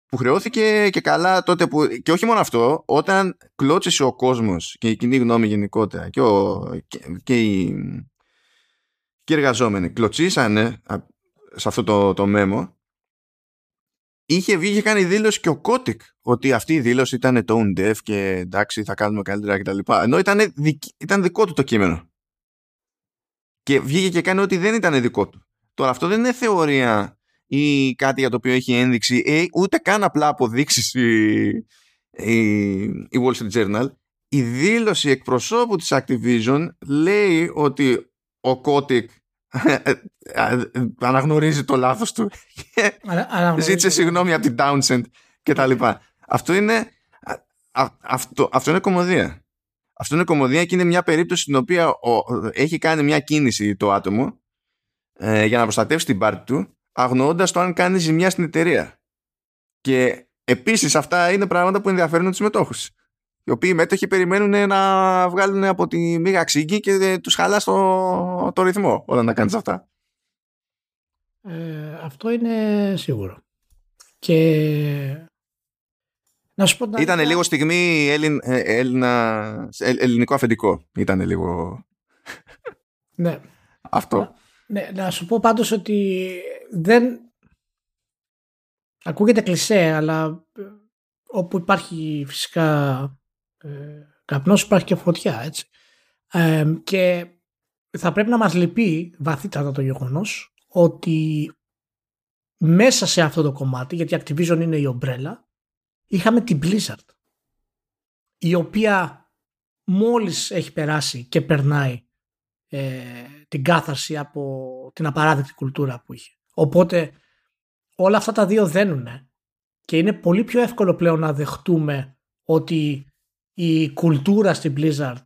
που χρεώθηκε και καλά τότε που και όχι μόνο αυτό όταν κλώτσισε ο κόσμος και η κοινή γνώμη γενικότερα και, ο, και, και, οι, και οι εργαζόμενοι κλωτσίσανε σε αυτό το, το μέμο είχε βγει και κάνει δήλωση και ο Κώτικ ότι αυτή η δήλωση ήταν tone deaf και εντάξει θα κάνουμε καλύτερα κτλ. Ενώ ήταν, ήταν δικό του το κείμενο και βγήκε και κάνει ότι δεν ήταν δικό του. Τώρα αυτό δεν είναι θεωρία ή κάτι για το οποίο έχει ένδειξη ή ούτε καν απλά αποδείξεις η, η, η Wall Street Journal. Η δήλωση εκπροσώπου της Activision λέει ότι ο Kotick αναγνωρίζει το λάθος του και ζήτησε συγγνώμη από την Townsend και τα λοιπά. Αυτό είναι αυτό, αυτό είναι κομμωδία. Αυτό είναι κομμωδία και είναι μια περίπτωση στην οποία ο, έχει κάνει μια κίνηση το άτομο ε, για να προστατεύσει την πάρτη του αγνοώντας το αν κάνει ζημιά στην εταιρεία. Και επίσης αυτά είναι πράγματα που ενδιαφέρουν τους μετόχους. Οι οποίοι μέτοχοι περιμένουν να βγάλουν από τη μίγα ξύγκη και τους χαλά το, το ρυθμό όταν να κάνεις αυτά. Ε, αυτό είναι σίγουρο. Και να σου πω Ήταν λίγο στιγμή Έλλην, ε, Έλληνα, ελληνικό αφεντικό. Ήταν λίγο... Ναι. Αυτό. Ναι, να σου πω πάντως ότι δεν... Ακούγεται κλισέ, αλλά ε, όπου υπάρχει φυσικά ε, καπνός υπάρχει και φωτιά, έτσι. Ε, και θα πρέπει να μας λυπεί βαθύτατα το γεγονός ότι μέσα σε αυτό το κομμάτι, γιατί η Activision είναι η ομπρέλα, είχαμε την Blizzard, η οποία μόλις έχει περάσει και περνάει ε, την κάθαρση από την απαράδεκτη κουλτούρα που είχε. Οπότε όλα αυτά τα δύο δένουν και είναι πολύ πιο εύκολο πλέον να δεχτούμε ότι η κουλτούρα στην Blizzard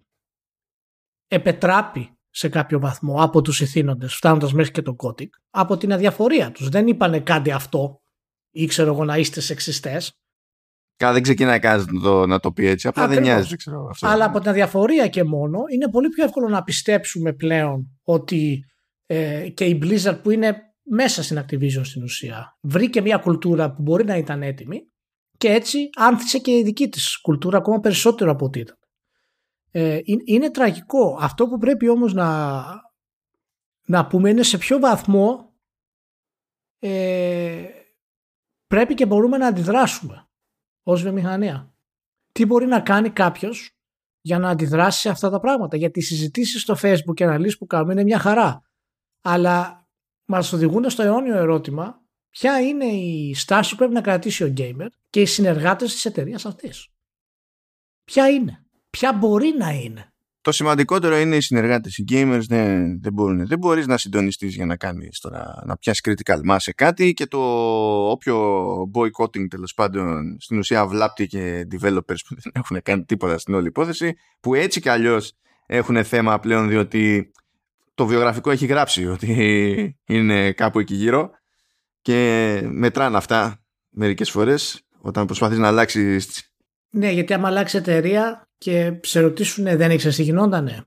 επετράπει σε κάποιο βαθμό από τους ηθήνοντες φτάνοντας μέχρι και τον Κώτικ από την αδιαφορία τους. Δεν είπανε κάτι αυτό ή ξέρω εγώ να είστε σεξιστές Καλά, δεν ξεκινάει κανένας να το, να το πει έτσι. Απλά δεν νοιάζει. Ξέρω, αυτό. Αλλά από την αδιαφορία και μόνο είναι πολύ πιο εύκολο να πιστέψουμε πλέον ότι ε, και η Blizzard που είναι μέσα στην Activision στην ουσία βρήκε μια κουλτούρα που μπορεί να ήταν έτοιμη και έτσι άνθησε και η δική της κουλτούρα ακόμα περισσότερο από ό,τι ήταν. Ε, είναι τραγικό. Αυτό που πρέπει όμως να, να πούμε είναι σε ποιο βαθμό ε, πρέπει και μπορούμε να αντιδράσουμε ως βιομηχανία. Τι μπορεί να κάνει κάποιος για να αντιδράσει σε αυτά τα πράγματα; Γιατί οι συζητήσεις στο Facebook και αναλύσεις που κάνουμε είναι μια χαρά. Αλλά μας οδηγούν στο αιώνιο ερώτημα ποια είναι η στάση που πρέπει να κρατήσει ο gamer και οι συνεργάτες της εταιρείας αυτής. Ποια είναι, ποια μπορεί να είναι. Το σημαντικότερο είναι οι συνεργάτες, οι gamers δεν, δεν μπορούν. Δεν μπορείς να συντονιστείς για να κάνεις τώρα, να πιάσεις critical mass σε κάτι και το όποιο boycotting τέλος πάντων στην ουσία βλάπτει και developers που δεν έχουν κάνει τίποτα στην όλη υπόθεση που έτσι κι αλλιώς έχουν θέμα πλέον διότι το βιογραφικό έχει γράψει ότι είναι κάπου εκεί γύρω και μετράνε αυτά μερικές φορές όταν προσπαθείς να αλλάξεις ναι, γιατί άμα αλλάξει εταιρεία και σε ρωτήσουν δεν ήξερες τι γινότανε,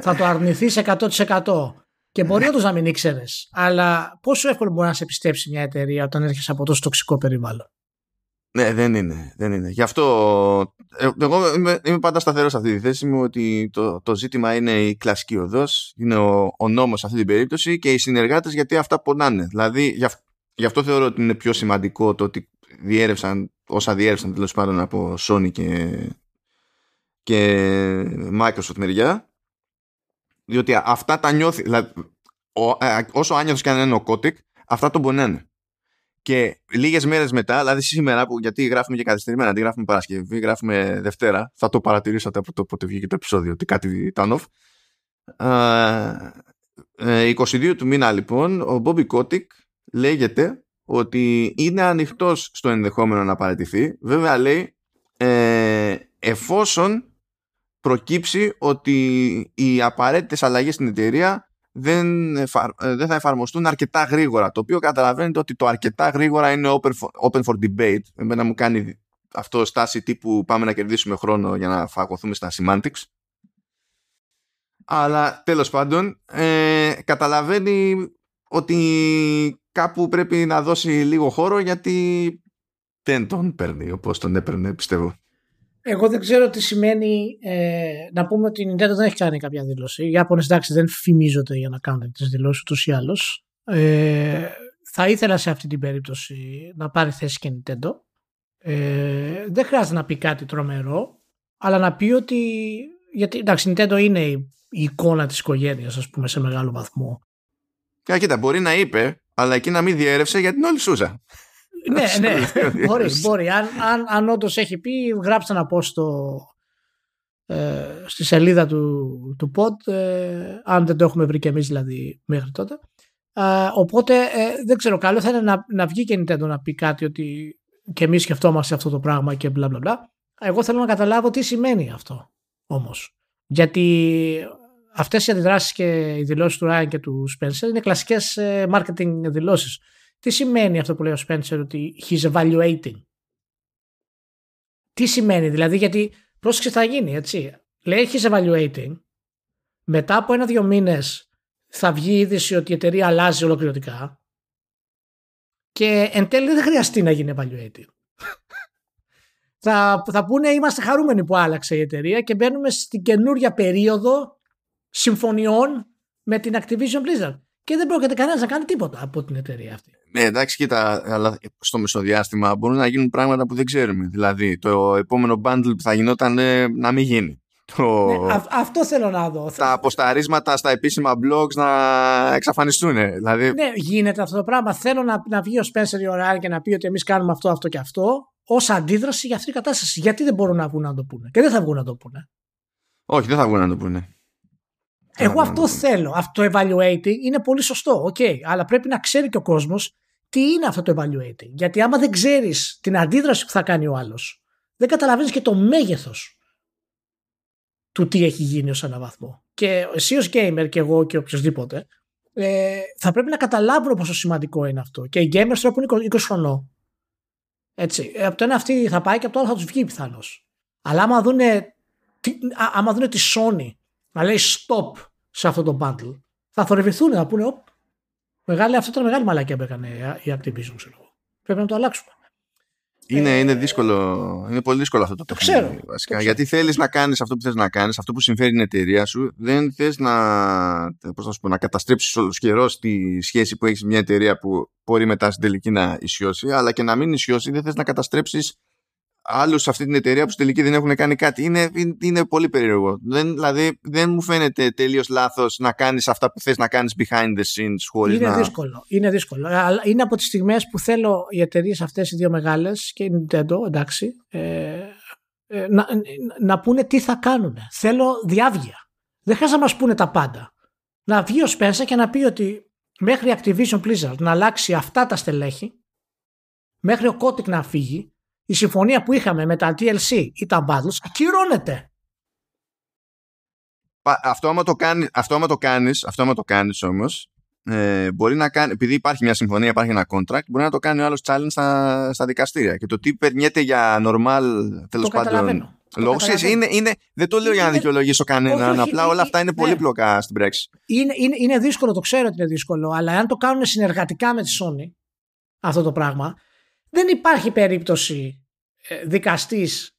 θα το αρνηθείς 100%. Και μπορεί όντως να μην ήξερες. Αλλά πόσο εύκολο μπορεί να σε πιστέψει μια εταιρεία όταν έρχεσαι από τόσο τοξικό περιβάλλον; Ναι, δεν είναι. Δεν είναι. Γι' αυτό ε, εγώ είμαι, είμαι πάντα σταθερός σε αυτή τη θέση μου ότι το, το ζήτημα είναι η κλασική οδός, είναι ο, ο νόμος σε αυτή την περίπτωση και οι συνεργάτες γιατί αυτά πονάνε. Δηλαδή, γι' αυτό, γι αυτό θεωρώ ότι είναι πιο σημαντικό το ότι διέρευσαν όσα διέρευσαν τέλος πάντων από Sony και, και Microsoft μεριά διότι αυτά τα νιώθει δηλαδή, ε, όσο άνιωθος και αν είναι ο Kotick αυτά τον πονάνε και λίγες μέρες μετά, δηλαδή σήμερα, που, γιατί γράφουμε και καθυστερημένα, αντί γράφουμε Παρασκευή, γράφουμε Δευτέρα, θα το παρατηρήσατε από το πότε βγήκε το επεισόδιο, ότι κάτι ήταν off. 22 ε, του μήνα λοιπόν, ο Bobby Kotick λέγεται ότι είναι ανοιχτός στο ενδεχόμενο να παραιτηθεί. Βέβαια λέει ε, εφόσον προκύψει ότι οι απαραίτητες αλλαγές στην εταιρεία δεν, ε, δεν θα εφαρμοστούν αρκετά γρήγορα. Το οποίο καταλαβαίνετε ότι το αρκετά γρήγορα είναι open for, open for debate. Εμένα μου κάνει αυτό στάση τύπου πάμε να κερδίσουμε χρόνο για να φαγωθούμε στα semantics. Αλλά τέλος πάντων ε, καταλαβαίνει ότι κάπου πρέπει να δώσει λίγο χώρο γιατί δεν τον παίρνει όπως τον έπαιρνε πιστεύω. Εγώ δεν ξέρω τι σημαίνει ε, να πούμε ότι η Nintendo δεν έχει κάνει κάποια δήλωση. Οι Ιάπωνες εντάξει δεν φημίζονται για να κάνουν τις δηλώσεις ούτως ή άλλως. Ε, θα ήθελα σε αυτή την περίπτωση να πάρει θέση και η Nintendo. Ε, δεν χρειάζεται να πει κάτι τρομερό, αλλά να πει ότι γιατί εντάξει, η Nintendo είναι η, η εικόνα της οικογένειας, ας πούμε, σε μεγάλο βαθμό. Και κοίτα, μπορεί να είπε, αλλά εκεί να μην διέρευσε για την όλη Σούζα. ναι, ναι, μπορεί, μπορεί. Αν, αν, αν όντως έχει πει, γράψτε να πω στο, ε, στη σελίδα του, του pod, ε, αν δεν το έχουμε βρει και εμείς δηλαδή μέχρι τότε. Ε, οπότε ε, δεν ξέρω, καλό θα είναι να, να βγει και η Nintendo να πει κάτι ότι και εμείς σκεφτόμαστε αυτό το πράγμα και μπλα μπλα μπλα. Εγώ θέλω να καταλάβω τι σημαίνει αυτό όμως. Γιατί αυτές οι αντιδράσεις και οι δηλώσεις του Ryan και του Spencer είναι κλασικές marketing δηλώσεις. Τι σημαίνει αυτό που λέει ο Spencer ότι he's evaluating; Τι σημαίνει δηλαδή γιατί πρόσεξε θα γίνει έτσι. Λέει he's evaluating. Μετά από ένα-δύο μήνες θα βγει η είδηση ότι η εταιρεία αλλάζει ολοκληρωτικά και εν τέλει δεν χρειαστεί να γίνει evaluating. θα, θα πούνε είμαστε χαρούμενοι που άλλαξε η εταιρεία και μπαίνουμε στην καινούρια περίοδο συμφωνιών με την Activision Blizzard. Και δεν πρόκειται κανένας να κάνει τίποτα από την εταιρεία αυτή. Ναι, εντάξει, κοίτα, αλλά στο μεσοδιάστημα μπορούν να γίνουν πράγματα που δεν ξέρουμε. Δηλαδή, το επόμενο bundle που θα γινόταν ε, να μην γίνει. Το... Ναι, αυτό θέλω να δω. Τα αποσταρίσματα στα επίσημα blogs να εξαφανιστούν. Δηλαδή... Ναι, γίνεται αυτό το πράγμα. Θέλω να, να βγει ο Spencer η ώρα και να πει ότι εμείς κάνουμε αυτό, αυτό και αυτό ως αντίδραση για αυτή την κατάσταση. Γιατί δεν μπορούν να βγουν να το πούνε. Και δεν θα βγουν να το πούνε. Όχι, δεν θα βγουν να το πούνε. Εγώ αυτό θέλω. Αυτό το evaluating είναι πολύ σωστό. Okay, αλλά πρέπει να ξέρει και ο κόσμος τι είναι αυτό το evaluating. Γιατί άμα δεν ξέρεις την αντίδραση που θα κάνει ο άλλος, δεν καταλαβαίνεις και το μέγεθος του τι έχει γίνει ως ένα βαθμό. Και εσύ ως gamer και εγώ και οποιοδήποτε, ε, θα πρέπει να καταλάβουν πόσο σημαντικό είναι αυτό. Και οι gamers τώρα που είναι 20 χρονών. Έτσι. Ε, από το ένα αυτή θα πάει και από το άλλο θα τους βγει πιθανώς. Αλλά άμα δούνε, άμα δούνε τη Sony να λέει stop σε αυτό το battle, θα θορυβηθούν να πούνε, οπ, μεγάλη, αυτό ήταν μεγάλη μαλακία που έκανε η Activision, ξέρω Πρέπει να το αλλάξουμε. Είναι, ε, είναι δύσκολο, είναι πολύ δύσκολο αυτό το, το ξέρω. Βασικά, γιατί θέλεις να κάνεις αυτό που θες να κάνεις, αυτό που συμφέρει την εταιρεία σου, δεν θες να, πώς να, σου πω, να καταστρέψεις ολοσχερός τη σχέση που έχεις με μια εταιρεία που μπορεί μετά στην τελική να ισιώσει, αλλά και να μην ισιώσει, δεν θες να καταστρέψεις άλλους σε αυτή την εταιρεία που στην τελική δεν έχουν κάνει κάτι. Είναι, είναι, πολύ περίεργο. Δεν, δηλαδή δεν μου φαίνεται τελείως λάθος να κάνεις αυτά που θες να κάνεις behind the scenes χωρίς είναι να. Δύσκολο, είναι δύσκολο. Αλλά είναι από τις στιγμές που θέλω οι εταιρείες αυτές οι δύο μεγάλες και η Nintendo, εντάξει, ε, ε, να, να πούνε τι θα κάνουν. Θέλω διάβγεια. Δεν χρειάζεται να μας πούνε τα πάντα. Να βγει ο Spencer και να πει ότι μέχρι Activision Blizzard να αλλάξει αυτά τα στελέχη, μέχρι ο Kotick να φύγει, η συμφωνία που είχαμε με τα TLC ή τα Battles ακυρώνεται. Αυτό άμα το, κάνει, αυτό άμα το κάνεις, αυτό άμα το κάνεις όμως, ε, μπορεί να κάνει, επειδή υπάρχει μια συμφωνία, υπάρχει ένα contract, μπορεί να το κάνει ο άλλος challenge στα, στα δικαστήρια. Και το τι περνιέται για normal, τέλος πάντων, λόγω είναι, είναι, δεν το λέω είναι, για να δικαιολογήσω κανέναν, απλά όλα αυτά είναι ναι. πολύπλοκα στην Brexit. Είναι, είναι, είναι δύσκολο, το ξέρω ότι είναι δύσκολο, αλλά αν το κάνουν συνεργατικά με τη Sony, αυτό το πράγμα, δεν υπάρχει περίπτωση ε, δικαστής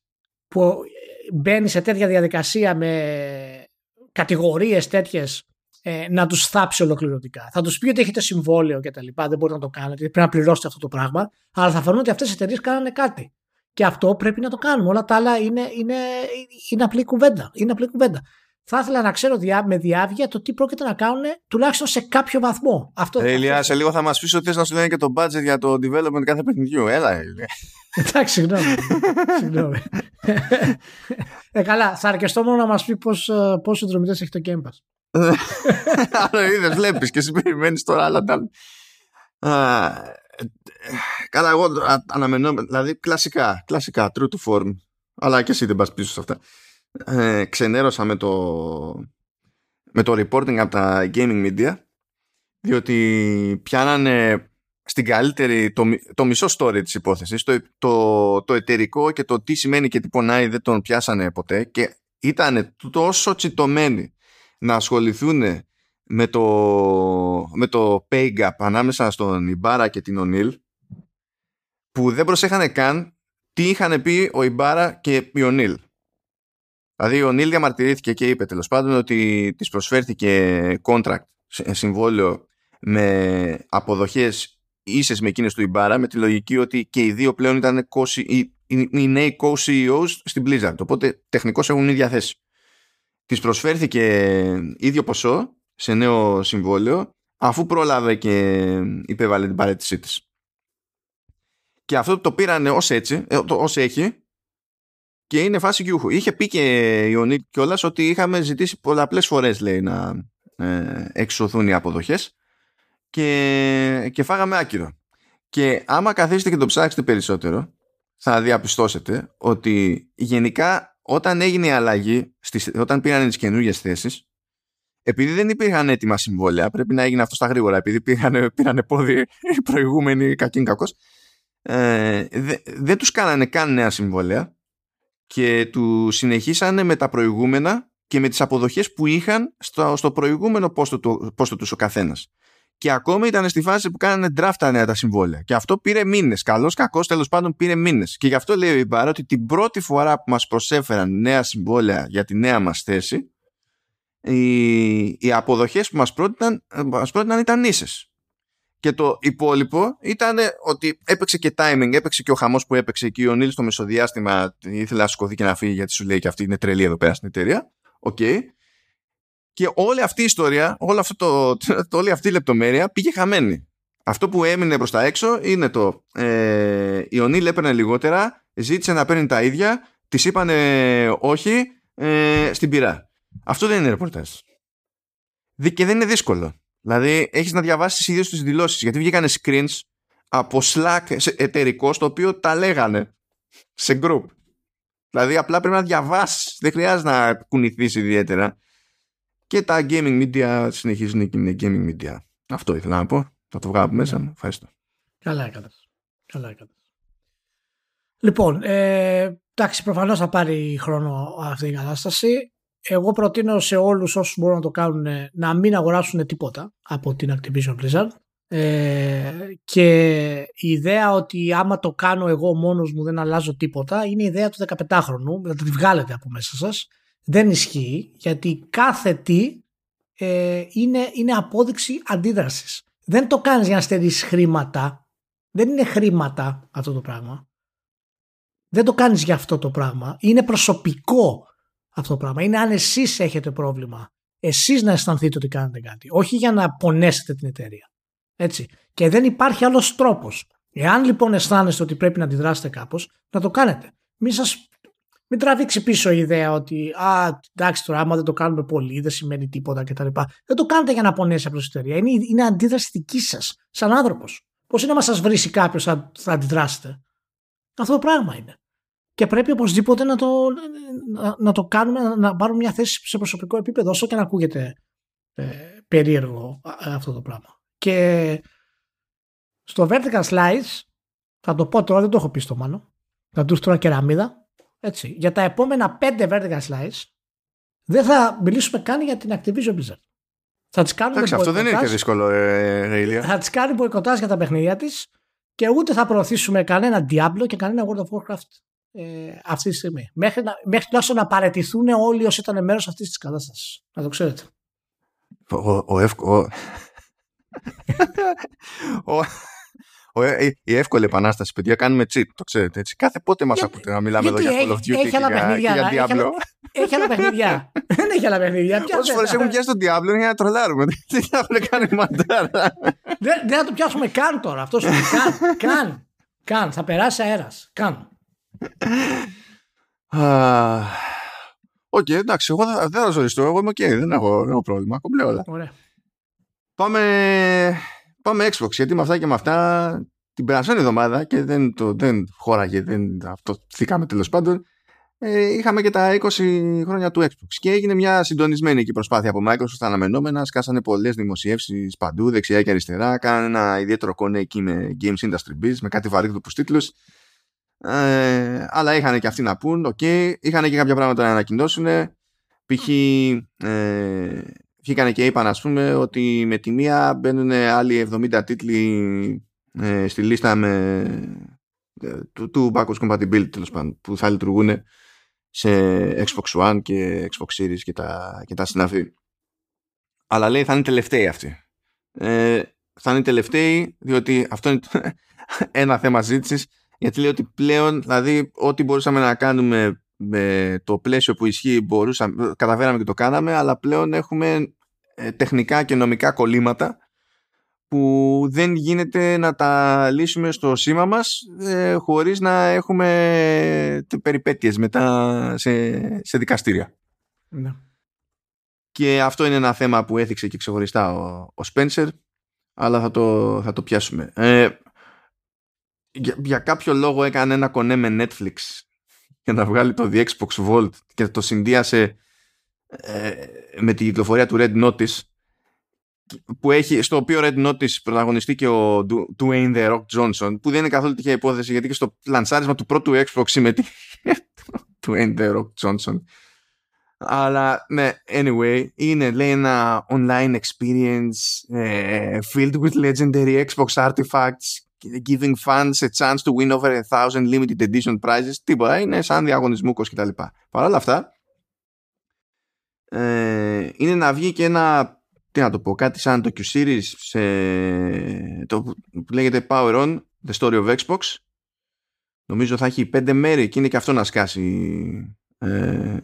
που ε, μπαίνει σε τέτοια διαδικασία με κατηγορίες τέτοιες ε, να τους θάψει ολοκληρωτικά. Θα τους πει ότι έχετε συμβόλαιο και τα λοιπά, δεν μπορείτε να το κάνετε, πρέπει να πληρώσετε αυτό το πράγμα, αλλά θα φανούν ότι αυτές οι εταιρείες κάνανε κάτι. Και αυτό πρέπει να το κάνουμε. Όλα τα άλλα είναι, είναι, είναι απλή κουβέντα. Είναι απλή κουβέντα θα ήθελα να ξέρω με διάβια το τι πρόκειται να κάνουν τουλάχιστον σε κάποιο βαθμό. Αυτό ε, Ηλία, σε λίγο θα μας πεις ότι θε να σου λένε και το budget για το development κάθε παιχνιδιού. Έλα, Εντάξει, συγγνώμη. συγγνώμη. ε, καλά, θα αρκεστώ μόνο να μας πει πόσου συνδρομητές έχει το Game Pass. Άρα είδες, βλέπεις και εσύ περιμένεις τώρα άλλα τα. Καλά, εγώ αναμενώ. Δηλαδή, κλασικά, κλασικά, true to form. Αλλά και εσύ δεν πας πίσω σε αυτά ε, ξενέρωσα με το, με το reporting από τα gaming media διότι πιάνανε στην καλύτερη το, το μισό story της υπόθεσης το, το, το εταιρικό και το τι σημαίνει και τι πονάει δεν τον πιάσανε ποτέ και ήταν τόσο τσιτωμένοι να ασχοληθούν με το, με το pay gap ανάμεσα στον Ιμπάρα και την Ονίλ που δεν προσέχανε καν τι είχαν πει ο Ιμπάρα και η Ονίλ. Δηλαδή ο Νίλ διαμαρτυρήθηκε και είπε τέλος πάντων ότι της προσφέρθηκε contract, συμβόλαιο με αποδοχές ίσες με εκείνες του Ιμπάρα με τη λογική ότι και οι δύο πλέον ήταν οι, οι, οι νέοι co-CEOs στην Blizzard οπότε τεχνικώς έχουν ίδια θέση. της προσφέρθηκε ίδιο ποσό σε νέο συμβόλαιο αφού πρόλαβε και υπέβαλε την παρέτησή της. Και αυτό το πήρανε ως έτσι, ε, ως έχει και είναι φάση γιούχου. Είχε πει και η Ιωνίτ κιόλας ότι είχαμε ζητήσει πολλαπλές φορές λέει να ε, εξωθούν οι αποδοχές και, και φάγαμε άκυρο. Και άμα καθίσετε και το ψάξετε περισσότερο θα διαπιστώσετε ότι γενικά όταν έγινε η αλλαγή, στις, όταν πήραν τις καινούργιες θέσεις επειδή δεν υπήρχαν έτοιμα συμβόλαια, πρέπει να έγινε αυτό στα γρήγορα, επειδή πήραν, πήραν πόδι οι προηγούμενοι κακήν κακός, ε, δεν τους κάνανε καν νέα συμβόλαια και του συνεχίσανε με τα προηγούμενα και με τις αποδοχές που είχαν στο, στο προηγούμενο πόστο, του, πόστο τους ο καθένας. Και ακόμη ήταν στη φάση που κάνανε draft τα νέα τα συμβόλαια. Και αυτό πήρε μήνες. Καλώς κακός τέλος πάντων πήρε μήνες. Και γι' αυτό λέει ο Ιμπάρα ότι την πρώτη φορά που μας προσέφεραν νέα συμβόλαια για τη νέα μας θέση οι, οι αποδοχές που μας πρότειναν, μας πρότειναν ήταν ίσες. Και το υπόλοιπο ήταν ότι έπαιξε και timing, έπαιξε και ο χαμός που έπαιξε και ο Νίλ στο μεσοδιάστημα ήθελε να σηκωθεί και να φύγει γιατί σου λέει και αυτή είναι τρελή εδώ πέρα στην εταιρεία. OK. Okay. Και όλη αυτή η ιστορία, όλη, αυτό το, το, όλη αυτή η λεπτομέρεια πήγε χαμένη. Αυτό που έμεινε προς τα έξω είναι το ε, η Ονίλ έπαιρνε λιγότερα, ζήτησε να παίρνει τα ίδια, της είπανε όχι ε, στην πυρά. Αυτό δεν είναι ρεπορτάζ. Και δεν είναι δύσκολο. Δηλαδή, έχεις να διαβάσεις τις ίδιες τις δηλώσεις. Γιατί βγήκανε screens από Slack εταιρικό, στο οποίο τα λέγανε σε group. Δηλαδή, απλά πρέπει να διαβάσεις. Δεν χρειάζεται να κουνηθείς ιδιαίτερα. Και τα gaming media συνεχίζουν και είναι gaming media. Αυτό ήθελα να πω. Θα το βγάλω από μέσα μου. Ευχαριστώ. Καλά έκανα. Καλά έκανα. Λοιπόν, ε, εντάξει, προφανώς θα πάρει χρόνο αυτή η κατάσταση εγώ προτείνω σε όλους όσους μπορούν να το κάνουν να μην αγοράσουν τίποτα από την Activision Blizzard ε, και η ιδέα ότι άμα το κάνω εγώ μόνος μου δεν αλλάζω τίποτα είναι η ιδέα του 15χρονου, να τη βγάλετε από μέσα σας. Δεν ισχύει γιατί κάθε τι ε, είναι, είναι απόδειξη αντίδρασης. Δεν το κάνεις για να στερείς χρήματα. Δεν είναι χρήματα αυτό το πράγμα. Δεν το κάνεις για αυτό το πράγμα. Είναι προσωπικό αυτό το πράγμα. Είναι αν εσείς έχετε πρόβλημα. Εσείς να αισθανθείτε ότι κάνετε κάτι. Όχι για να πονέσετε την εταιρεία. Έτσι. Και δεν υπάρχει άλλος τρόπος. Εάν λοιπόν αισθάνεστε ότι πρέπει να αντιδράσετε κάπως, να το κάνετε. Μην σας μην τραβήξει πίσω η ιδέα ότι α, εντάξει τώρα, άμα δεν το κάνουμε πολύ, δεν σημαίνει τίποτα κτλ. Δεν το κάνετε για να πονέσει απλώς η εταιρεία. Είναι, είναι αντίδραση δική σας, σαν άνθρωπος. Πώς είναι να σας βρει κάποιος, θα, θα αντιδράσετε. Αυτό το πράγμα είναι και πρέπει οπωσδήποτε να το, να, το κάνουμε, να πάρουμε μια θέση σε προσωπικό επίπεδο, όσο και να ακούγεται ε, περίεργο αυτό το πράγμα. Και στο vertical slice, θα το πω τώρα, δεν το έχω πει στο μάνο, θα τους τώρα κεραμίδα, έτσι, για τα επόμενα πέντε vertical slice δεν θα μιλήσουμε καν για την Activision Blizzard. Θα τις κάνουμε Εντάξει, αυτό δεν είναι και δύσκολο, ε, Θα τις κάνει μποϊκοτάζ για τα παιχνίδια της και ούτε θα προωθήσουμε κανένα Diablo και κανένα World of Warcraft ε, αυτή τη στιγμή. Μέχρι, να, μέχρι τουλάχιστον να παρετηθούν όλοι όσοι ήταν μέρος αυτής της κατάστασης. Να το ξέρετε. Ο, ο, ο, ο, ο, η εύκολη επανάσταση, παιδιά, κάνουμε τσίπ, το ξέρετε έτσι. Κάθε πότε μας ακούτε να μιλάμε εδώ για Call of Duty έχει άλλα παιχνίδια, για Diablo. Έχει άλλα παιχνίδια. Δεν έχει άλλα παιχνίδια. Όσες φορές έχουν πιάσει τον Diablo είναι για να τρολάρουμε. Τι θα κάνει μαντάρα. Δεν θα το πιάσουμε καν τώρα. Αυτός σου καν. Καν. Καν. Θα περάσει αέρας. Καν. Οκ, εντάξει, εγώ δεν θα ζοριστώ. Εγώ είμαι οκ, δεν, έχω, δεν έχω πρόβλημα. Κομπλέ όλα. Ωραία. Πάμε, πάμε Xbox, γιατί με αυτά και με αυτά την περασμένη εβδομάδα και δεν, το, δεν χώραγε, δεν αυτωθήκαμε τέλος πάντων. Ε, είχαμε και τα 20 χρόνια του Xbox και έγινε μια συντονισμένη εκεί προσπάθεια από Microsoft τα αναμενόμενα. Σκάσανε πολλές δημοσιεύσεις παντού, δεξιά και αριστερά. Κάνανε ένα ιδιαίτερο κονέ εκεί με Games Industry Biz, με κάτι βαρύγδουπους τίτλους. Ε, αλλά είχαν και αυτοί να πουν, OK, okay. είχαν και κάποια πράγματα να ανακοινώσουν. Π.χ. Ε, βγήκαν και είπαν, ας πούμε, ότι με τη μία μπαίνουν άλλοι 70 τίτλοι ε, στη λίστα με, ε, του, του backwards compatibility τέλος πάντων, που θα λειτουργούν σε Xbox One και Xbox Series και τα, και τα συναφή. Αλλά λέει θα είναι τελευταίοι αυτοί. Ε, θα είναι τελευταίοι διότι αυτό είναι ένα θέμα ζήτησης γιατί λέει ότι πλέον, δηλαδή, ό,τι μπορούσαμε να κάνουμε με το πλαίσιο που ισχύει μπορούσαμε, καταφέραμε και το κάναμε αλλά πλέον έχουμε ε, τεχνικά και νομικά κολλήματα που δεν γίνεται να τα λύσουμε στο σήμα μας ε, χωρίς να έχουμε περιπέτειες μετά σε, σε δικαστήρια. Ναι. Και αυτό είναι ένα θέμα που έθιξε και ξεχωριστά ο, ο Spencer αλλά θα το, θα το πιάσουμε. Ε, για, για κάποιο λόγο έκανε ένα κονέ με Netflix για να βγάλει το The Xbox Vault και το συνδύασε ε, με τη κυκλοφορία του Red Notice που έχει, στο οποίο Red Notice πρωταγωνιστεί και ο Dwayne The Rock Johnson που δεν είναι καθόλου τυχαία υπόθεση γιατί και στο λανσάρισμα του πρώτου Xbox συμμετείχε Dwayne The Rock Johnson. Αλλά ναι, anyway, είναι λέει ένα online experience uh, filled with legendary Xbox artifacts giving fans a chance to win over a thousand limited edition prizes. Τίποτα, είναι σαν διαγωνισμούκος κτλ. Παρ' όλα αυτά, ε, είναι να βγει και ένα τι να το πω, κάτι σαν το Q-Series σε, το, που λέγεται Power On, The Story of Xbox. Νομίζω θα έχει πέντε μέρη και είναι και αυτό να σκάσει ε,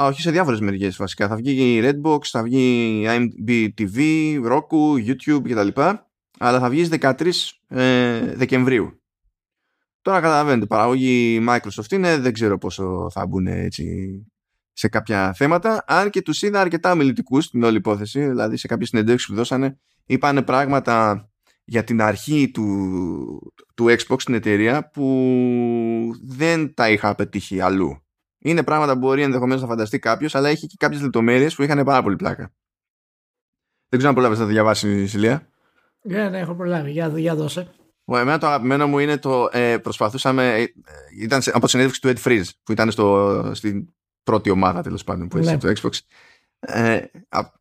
Α, όχι σε διάφορες μεριές βασικά. Θα βγει η Redbox, θα βγει η IMDb TV, Roku, YouTube κτλ. Αλλά θα βγεις στις 13 ε, Δεκεμβρίου. Τώρα καταλαβαίνετε, παραγωγή Microsoft είναι, δεν ξέρω πόσο θα μπουν έτσι σε κάποια θέματα. Αν και τους είδα αρκετά μιλητικού στην όλη υπόθεση, δηλαδή σε κάποιες συνεντεύξεις που δώσανε, είπανε πράγματα για την αρχή του, του Xbox στην εταιρεία που δεν τα είχα πετύχει αλλού. Είναι πράγματα που μπορεί ενδεχομένως να φανταστεί κάποιος, αλλά έχει και κάποιες λεπτομέρειες που είχαν πάρα πολύ πλάκα. Δεν ξέρω αν προλάβει να το διαβάσεις, Σιλία. Ναι, ναι, έχω προλάβει. Για, για δώσε. Ο, εμένα το αγαπημένο μου είναι το. Ε, προσπαθούσαμε. Ε, ήταν από συνέντευξη του Ed Freeze που ήταν στο, στην πρώτη ομάδα τέλος πάντων που ναι. το Xbox. Ε,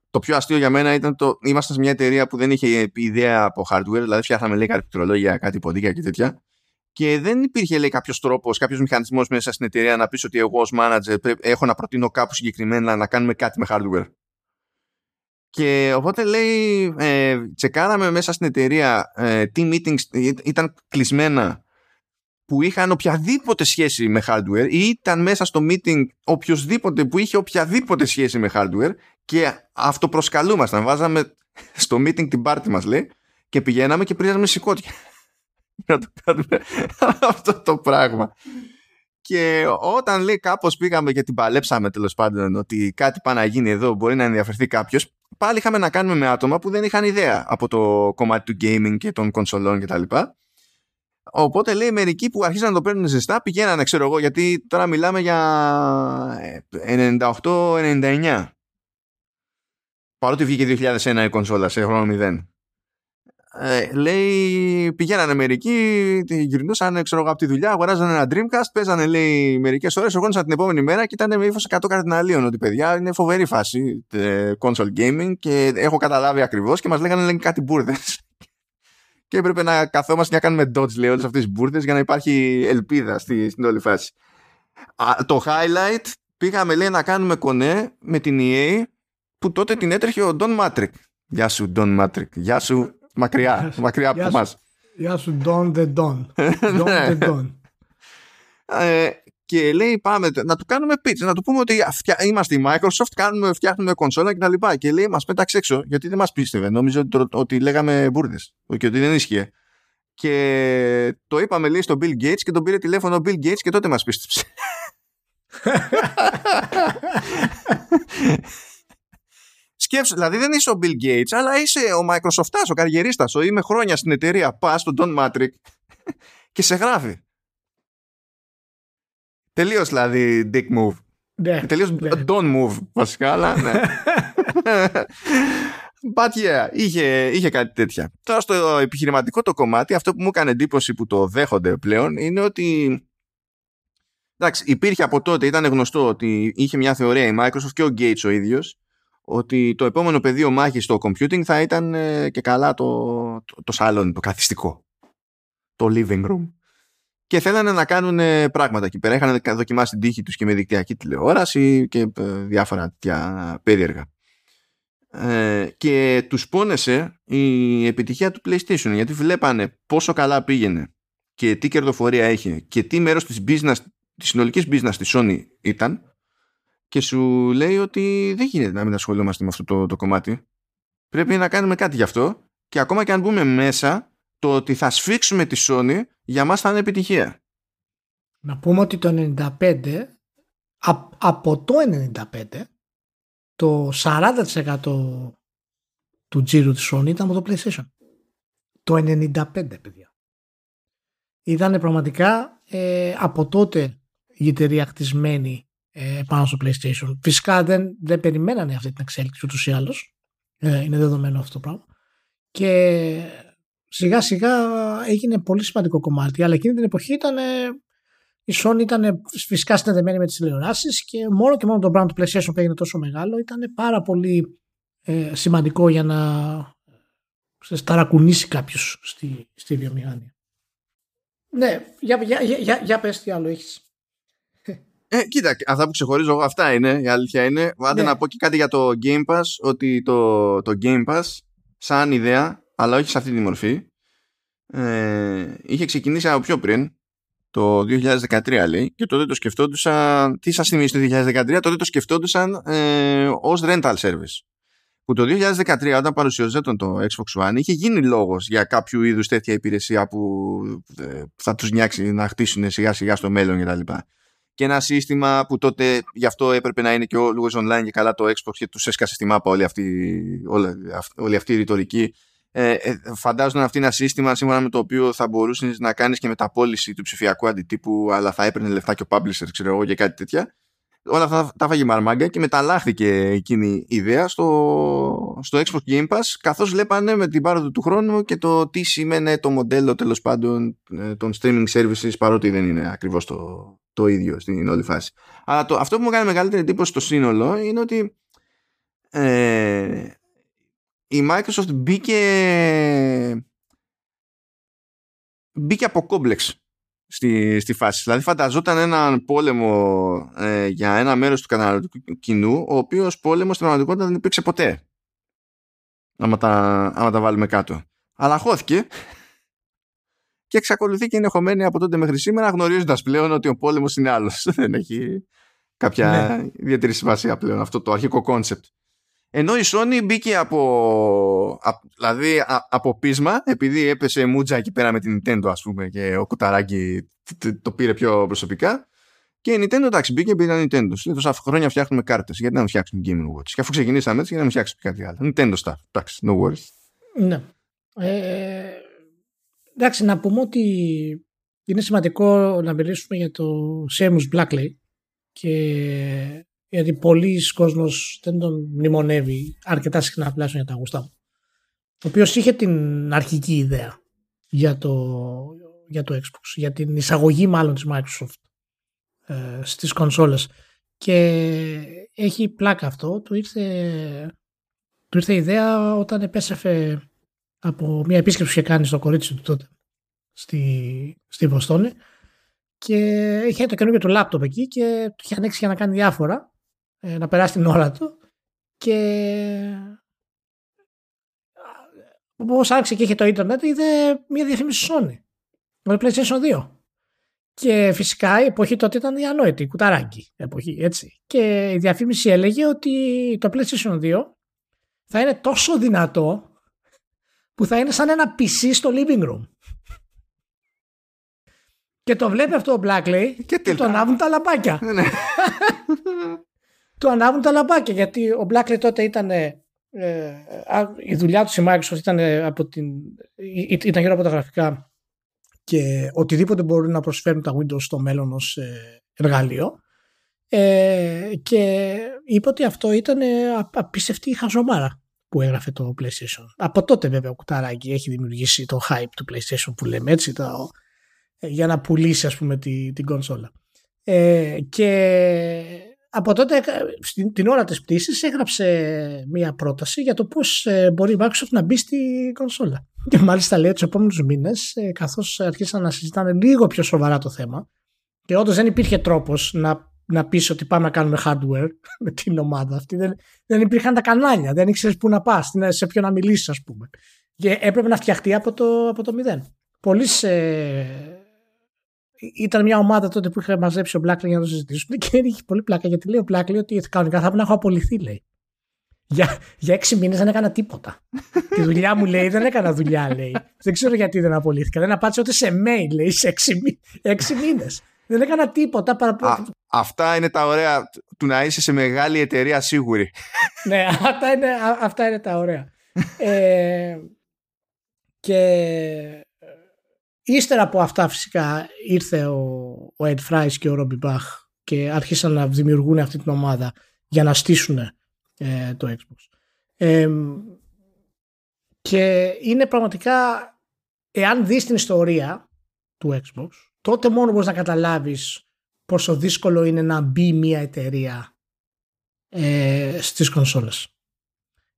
το πιο αστείο για μένα ήταν το. Είμαστε σε μια εταιρεία που δεν είχε ιδέα από hardware, δηλαδή φτιάχναμε λέει κάτι πληκτρολόγια, κάτι ποντίκια και τέτοια και δεν υπήρχε λέει κάποιος τρόπος, κάποιος μηχανισμός μέσα στην εταιρεία να πεις ότι εγώ ως manager πρέπει, έχω να προτείνω κάπου συγκεκριμένα να κάνουμε κάτι με hardware. Και οπότε λέει, ε, τσεκάραμε μέσα στην εταιρεία ε, τι meetings ήταν κλεισμένα που είχαν οποιαδήποτε σχέση με hardware ή ήταν μέσα στο meeting οποιοδήποτε που είχε οποιαδήποτε σχέση με hardware και αυτοπροσκαλούμασταν. Βάζαμε στο meeting την πάρτι μας λέει και πηγαίναμε και πρίζαμε σηκώτια να το κάνουμε αυτό το πράγμα. Και όταν λέει κάπως πήγαμε και την παλέψαμε τέλος πάντων ότι κάτι πάει να γίνει εδώ, μπορεί να ενδιαφερθεί κάποιος, πάλι είχαμε να κάνουμε με άτομα που δεν είχαν ιδέα από το κομμάτι του gaming και των κονσολών κτλ. Οπότε λέει μερικοί που αρχίσαν να το παίρνουν ζεστά πηγαίνανε, ξέρω εγώ, γιατί τώρα μιλάμε για 98-99. Παρότι βγήκε 2001 η κονσόλα σε χρόνο 0 ε, λέει πηγαίνανε μερικοί, γυρνούσαν ξέρω από τη δουλειά, αγοράζανε ένα Dreamcast, παίζανε λέει μερικές ώρες, ερχόντουσαν την επόμενη μέρα και ήταν με ύφος 100 καρδιναλίων. Ότι παιδιά είναι φοβερή φάση ε, console gaming και έχω καταλάβει ακριβώς και μας λέγανε λέει, κάτι μπουρδες. και έπρεπε να καθόμαστε να κάνουμε dodge λέει όλες αυτές τις μπουρδες για να υπάρχει ελπίδα στη, στην όλη φάση. Α, το highlight πήγαμε λέει να κάνουμε κονέ με την EA που τότε την έτρεχε ο Don Matrick. Γεια σου Don Matrick. Γεια σου Μακριά, μακριά από εμάς. Γεια σου, Don the Don. Don the Don. Ε, και λέει πάμε να του κάνουμε pitch, να του πούμε ότι είμαστε η Microsoft, κάνουμε, φτιάχνουμε κονσόλα και τα λοιπά. Και λέει μας πέταξε έξω γιατί δεν μας πίστευε. Νόμιζε ότι, ότι λέγαμε μπουρδες και ότι δεν ίσχυε. Και το είπαμε λέει στον Bill Gates και τον πήρε τηλέφωνο ο Bill Gates και τότε μας πίστεψε. Σκέψου, δηλαδή δεν είσαι ο Bill Gates, αλλά είσαι ο Microsoft, ο καριερίστας, ο είμαι χρόνια στην εταιρεία, πας στον Don Matrick και σε γράφει. Τελείως δηλαδή dick move. Ναι, Τελείως ναι. don't move βασικά, αλλά ναι. But yeah, είχε, είχε κάτι τέτοια. Τώρα στο επιχειρηματικό το κομμάτι, αυτό που μου έκανε εντύπωση που το δέχονται πλέον είναι ότι εντάξει, υπήρχε από τότε, ήταν γνωστό ότι είχε μια θεωρία η Microsoft και ο Gates ο ίδιος ότι το επόμενο πεδίο μάχης στο computing θα ήταν ε, και καλά το, το, το σαλόνι, το καθιστικό. Το living room. Και θέλανε να κάνουν ε, πράγματα εκεί πέρα. Είχαν δοκιμάσει την τύχη τους και με δικτυακή τηλεόραση και ε, διάφορα τέτοια περίεργα. Ε, και τους πόνεσε η επιτυχία του PlayStation γιατί βλέπανε πόσο καλά πήγαινε και τι κερδοφορία είχε και τι μέρος της business της συνολικής business της Sony ήταν και σου λέει ότι δεν γίνεται να μην ασχολούμαστε με αυτό το, το κομμάτι. Πρέπει να κάνουμε κάτι γι' αυτό και ακόμα και αν μπούμε μέσα το ότι θα σφίξουμε τη Sony για μας θα είναι επιτυχία. Να πούμε ότι το 95 από το 95 το 40% του τζίρου της Sony ήταν από το PlayStation. Το 95 παιδιά. Ήταν πραγματικά ε, από τότε η εταιρεία χτισμένη ε, πάνω στο PlayStation. Φυσικά δεν, δεν περιμένανε αυτή την εξέλιξη ούτως ή άλλως. Ε, είναι δεδομένο αυτό το πράγμα. Και σιγά σιγά έγινε πολύ σημαντικό κομμάτι. Αλλά εκείνη την εποχή ήταν η Sony ήταν φυσικά συνδεδεμένη με τις τηλεοράσεις και μόνο και μόνο το brand του PlayStation που έγινε τόσο μεγάλο ήταν πάρα πολύ ε, σημαντικό για να σε ταρακουνήσει κάποιος στη, στη βιομηχανία. Ναι, για, για, για, για πες τι άλλο έχεις. Ε, κοίτα, αυτά που ξεχωρίζω εγώ αυτά είναι, η αλήθεια είναι. Άντε ναι. να πω και κάτι για το Game Pass, ότι το, το Game Pass σαν ιδέα, αλλά όχι σε αυτή τη μορφή, ε, είχε ξεκινήσει από πιο πριν, το 2013 λέει, και τότε το σκεφτόντουσαν, τι σας θυμίζει το 2013, τότε το σκεφτόντουσαν ε, ως rental service που το 2013 όταν παρουσιαζόταν το Xbox One είχε γίνει λόγος για κάποιο είδους τέτοια υπηρεσία που ε, θα τους νιάξει να χτίσουν σιγά σιγά στο μέλλον κτλ. Και, και ένα σύστημα που τότε γι' αυτό έπρεπε να είναι και ο online και καλά το Xbox και τους έσκασε στη μάπα όλη αυτή, όλη, όλη αυτή η ρητορική. Ε, ε, φαντάζονταν αυτή ένα σύστημα σύμφωνα με το οποίο θα μπορούσες να κάνεις και μεταπόληση του ψηφιακού αντιτύπου αλλά θα έπαιρνε λεφτά και ο publisher ξέρω εγώ και κάτι τέτοια όλα αυτά τα φάγει μαρμάγκα και μεταλλάχθηκε εκείνη η ιδέα στο, στο Xbox Game Pass καθώς βλέπανε με την πάροδο του χρόνου και το τι σημαίνει το μοντέλο τέλος πάντων ε, των streaming services παρότι δεν είναι ακριβώς το, το ίδιο στην όλη φάση. Αλλά το, αυτό που μου κάνει μεγαλύτερη εντύπωση στο σύνολο είναι ότι ε, η Microsoft μπήκε μπήκε από κόμπλεξ στη, στη φάση. Δηλαδή φανταζόταν έναν πόλεμο ε, για ένα μέρος του καταναλωτικού κοινού, ο οποίος πόλεμος στην πραγματικότητα δεν υπήρξε ποτέ. Άμα τα, άμα τα βάλουμε κάτω. Αλλά χώθηκε και εξακολουθεί και είναι χωμένη από τότε μέχρι σήμερα γνωρίζοντας πλέον ότι ο πόλεμος είναι άλλος. δεν έχει κάποια ναι. ιδιαίτερη σημασία πλέον αυτό το αρχικό concept. Ενώ η Sony μπήκε από, δηλαδή από πείσμα, επειδή έπεσε μούτζα εκεί πέρα με την Nintendo ας πούμε και ο Κουταράγκι το πήρε πιο προσωπικά. Και η Nintendo εντάξει μπήκε επειδή ήταν Nintendo. Λέει τόσα χρόνια φτιάχνουμε κάρτες, γιατί να μην φτιάξουμε Game Watch; Και αφού ξεκινήσαμε έτσι, γιατί να μην φτιάξουμε κάτι άλλο. Nintendo stuff. Εντάξει, no worries. Ναι. Ε, εντάξει, να πούμε ότι είναι σημαντικό να μιλήσουμε για το Seamus Blackley και γιατί πολλοί κόσμος δεν τον μνημονεύει αρκετά συχνά τουλάχιστον για τα γουστά μου. Ο οποίος είχε την αρχική ιδέα για το, για το Xbox, για την εισαγωγή μάλλον της Microsoft ε, στις κονσόλες και έχει πλάκα αυτό, του ήρθε, του ήρθε η ιδέα όταν επέσεφε από μια επίσκεψη που είχε κάνει στο κορίτσι του τότε στη, στη Βοστόνη. Και είχε το καινούργιο του λάπτοπ εκεί και του είχε ανοίξει για να κάνει διάφορα ε, να περάσει την ώρα του. Και όπως άρχισε και είχε το ίντερνετ είδε μια διαφήμιση Sony με PlayStation 2 και φυσικά η εποχή τότε ήταν η ανόητη, κουταράκι εποχή, έτσι. Και η διαφήμιση έλεγε ότι το PlayStation 2 θα είναι τόσο δυνατό που θα είναι σαν ένα PC στο living room. Και το βλέπει αυτό ο Blackley και, και τον ανάβουν τα λαμπάκια. Ναι. του ανάβουν τα λαμπάκια γιατί ο Blackley τότε ήταν ε, η δουλειά του η Microsoft ήταν, από την, ήταν γύρω από τα γραφικά και οτιδήποτε μπορούν να προσφέρουν τα Windows στο μέλλον ως ε, εργαλείο ε, και είπε ότι αυτό ήταν απίστευτη χαζομάρα που έγραφε το PlayStation. Από τότε βέβαια ο Κουταράκη έχει δημιουργήσει το hype του PlayStation που λέμε έτσι το, για να πουλήσει ας πούμε την, την κονσόλα. Ε, και από τότε, την ώρα της πτήσης, έγραψε μία πρόταση για το πώς ε, μπορεί η Microsoft να μπει στη κονσόλα. Και μάλιστα λέει τους επόμενους μήνες, ε, καθώς αρχίσαν να συζητάνε λίγο πιο σοβαρά το θέμα, και όντως δεν υπήρχε τρόπος να, να πεις ότι πάμε να κάνουμε hardware με την ομάδα αυτή. Δεν, δεν υπήρχαν τα κανάλια, δεν ήξερες πού να πας, σε ποιο να μιλήσεις ας πούμε. Και έπρεπε να φτιαχτεί από το, από το μηδέν. Πολλοί ήταν μια ομάδα τότε που είχε μαζέψει ο Blackley για να το συζητήσουν και είχε πολύ πλάκα γιατί λέει ο Blackley ότι κανονικά θα πρέπει να έχω απολυθεί λέει. Για, για έξι μήνες δεν έκανα τίποτα. Τη δουλειά μου λέει δεν έκανα δουλειά λέει. Δεν ξέρω γιατί δεν απολύθηκα. Δεν απάντησα ούτε σε mail λέει σε έξι, έξι μήνες. Δεν έκανα τίποτα παραπάνω. Αυτά είναι τα ωραία του να είσαι σε μεγάλη εταιρεία σίγουρη. ναι, αυτά είναι, αυτά είναι τα ωραία. ε, και ύστερα από αυτά φυσικά ήρθε ο, ο Ed Fries και ο Robbie Bach και άρχισαν να δημιουργούν αυτή την ομάδα για να στήσουν ε, το Xbox. Ε, και είναι πραγματικά, εάν δεις την ιστορία του Xbox, τότε μόνο μπορείς να καταλάβεις πόσο δύσκολο είναι να μπει μια εταιρεία ε, στις κονσόλες.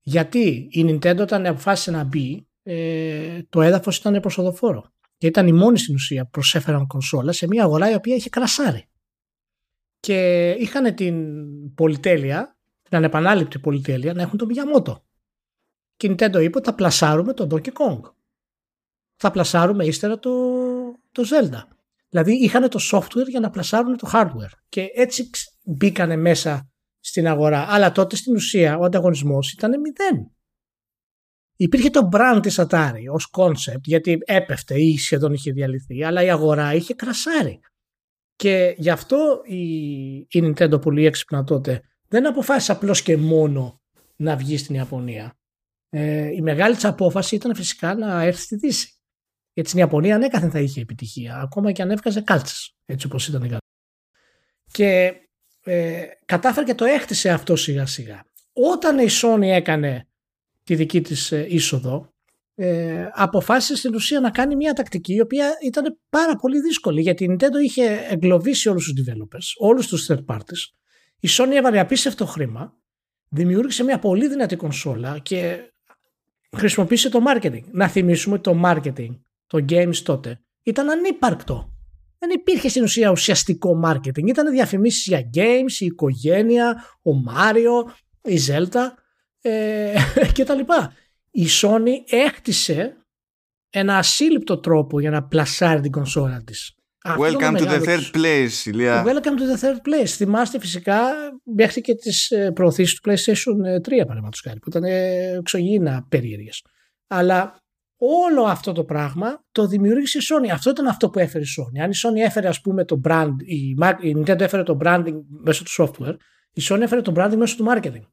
Γιατί η Nintendo όταν αποφάσισε να μπει, ε, το έδαφος ήταν προσοδοφόρο. Και ήταν η μόνη στην ουσία που προσέφεραν κονσόλα σε μια αγορά η οποία είχε κρασάρει. Και είχαν την πολυτέλεια, την ανεπανάληπτη πολυτέλεια, να έχουν τον Miyamoto. Και η Nintendo είπε ότι θα πλασάρουμε τον Donkey Kong. Θα πλασάρουμε ύστερα το, το Zelda. Δηλαδή είχαν το software για να πλασάρουν το hardware. Και έτσι μπήκανε μέσα στην αγορά. Αλλά τότε στην ουσία ο ανταγωνισμός ήταν μηδέν. Υπήρχε το brand της Atari ως concept γιατί έπεφτε ή σχεδόν είχε διαλυθεί αλλά η αγορά είχε κρασάρει. Και γι' αυτό η, η Nintendo πολύ έξυπνα τότε δεν αποφάσισε απλώς και μόνο να βγει στην Ιαπωνία. Ε, η μεγάλη της απόφαση ήταν φυσικά να έρθει στη Δύση. Γιατί στην Ιαπωνία ανέκαθεν θα είχε επιτυχία, ακόμα και αν έβγαζε κάλτσες, έτσι όπως ήταν η κατάσταση. Και ε, κατάφερε και το έχτισε αυτό σιγά σιγά. Όταν η Sony έκανε τη δική της ε, είσοδο, ε, αποφάσισε στην ουσία να κάνει μια τακτική η οποία ήταν πάρα πολύ δύσκολη γιατί η Nintendo είχε εγκλωβίσει όλους τους developers, όλους τους third parties. Η Sony έβαλε απίστευτο χρήμα, δημιούργησε μια πολύ δυνατή κονσόλα και χρησιμοποίησε το marketing. Να θυμίσουμε ότι το marketing, το games τότε, ήταν ανύπαρκτο. Δεν υπήρχε στην ουσία ουσιαστικό marketing. Ήταν διαφημίσεις για games, η οικογένεια, ο Μάριο, η Zelda ε, και τα λοιπά. Η Sony έκτισε ένα ασύλληπτο τρόπο για να πλασάρει την κονσόλα της. Welcome to the third place, Ηλία. Welcome to the third place. Θυμάστε φυσικά μέχρι και τις ε, προωθήσεις του PlayStation 3 παραδείγματος χάρη που ήταν εξωγήινα περίεργες. Αλλά όλο αυτό το πράγμα το δημιούργησε η Sony. Αυτό ήταν αυτό που έφερε η Sony. Αν η Sony έφερε ας πούμε το brand, η, Nintendo έφερε το branding μέσω του software, η Sony έφερε το branding μέσω του marketing.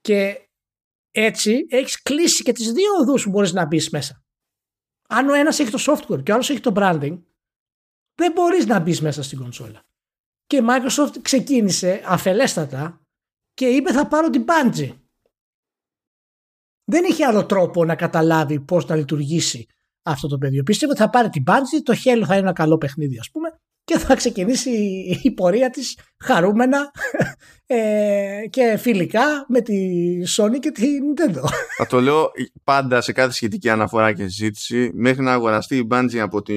Και έτσι έχεις κλείσει και τις δύο οδούς που μπορείς να μπεις μέσα. Αν ο ένας έχει το software και ο άλλος έχει το branding, δεν μπορείς να μπεις μέσα στην κονσόλα. Και η Microsoft ξεκίνησε αφελέστατα και είπε θα πάρω την Bungie. Δεν είχε άλλο τρόπο να καταλάβει πώς να λειτουργήσει αυτό το παιδί. Πίστευε ότι θα πάρει την Bungie, το Halo θα είναι ένα καλό παιχνίδι ας πούμε και θα ξεκινήσει η πορεία της χαρούμενα ε, και φιλικά με τη Sony και τη Nintendo. Θα το λέω πάντα σε κάθε σχετική αναφορά και συζήτηση μέχρι να αγοραστεί η Bungie από τη,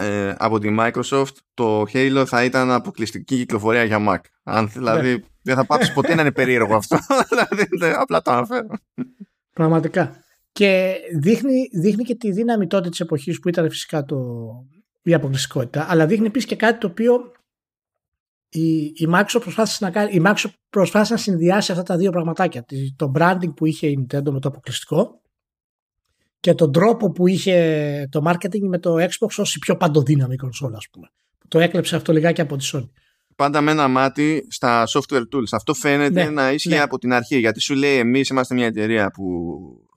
ε, από τη Microsoft το Halo θα ήταν αποκλειστική κυκλοφορία για Mac. Αν, δηλαδή ναι. Δεν θα πάψει ποτέ να είναι περίεργο αυτό. δηλαδή, απλά το αναφέρω. Πραγματικά. Και δείχνει, δείχνει και τη δύναμη τότε της εποχής που ήταν φυσικά το, η αποκλειστικότητα, αλλά δείχνει επίσης και κάτι το οποίο η, η Microsoft προσπάθησε να κάνει, η Microsoft προσπάθησε να συνδυάσει αυτά τα δύο πραγματάκια. Το branding που είχε η Nintendo με το αποκλειστικό και τον τρόπο που είχε το marketing με το Xbox ως η πιο παντοδύναμη κονσόλα, ας πούμε. Το έκλεψε αυτό λιγάκι από τη Sony. Πάντα με ένα μάτι στα software tools. Αυτό φαίνεται ναι, να ίσχυε ναι. από την αρχή. Γιατί σου λέει, εμείς είμαστε μια εταιρεία που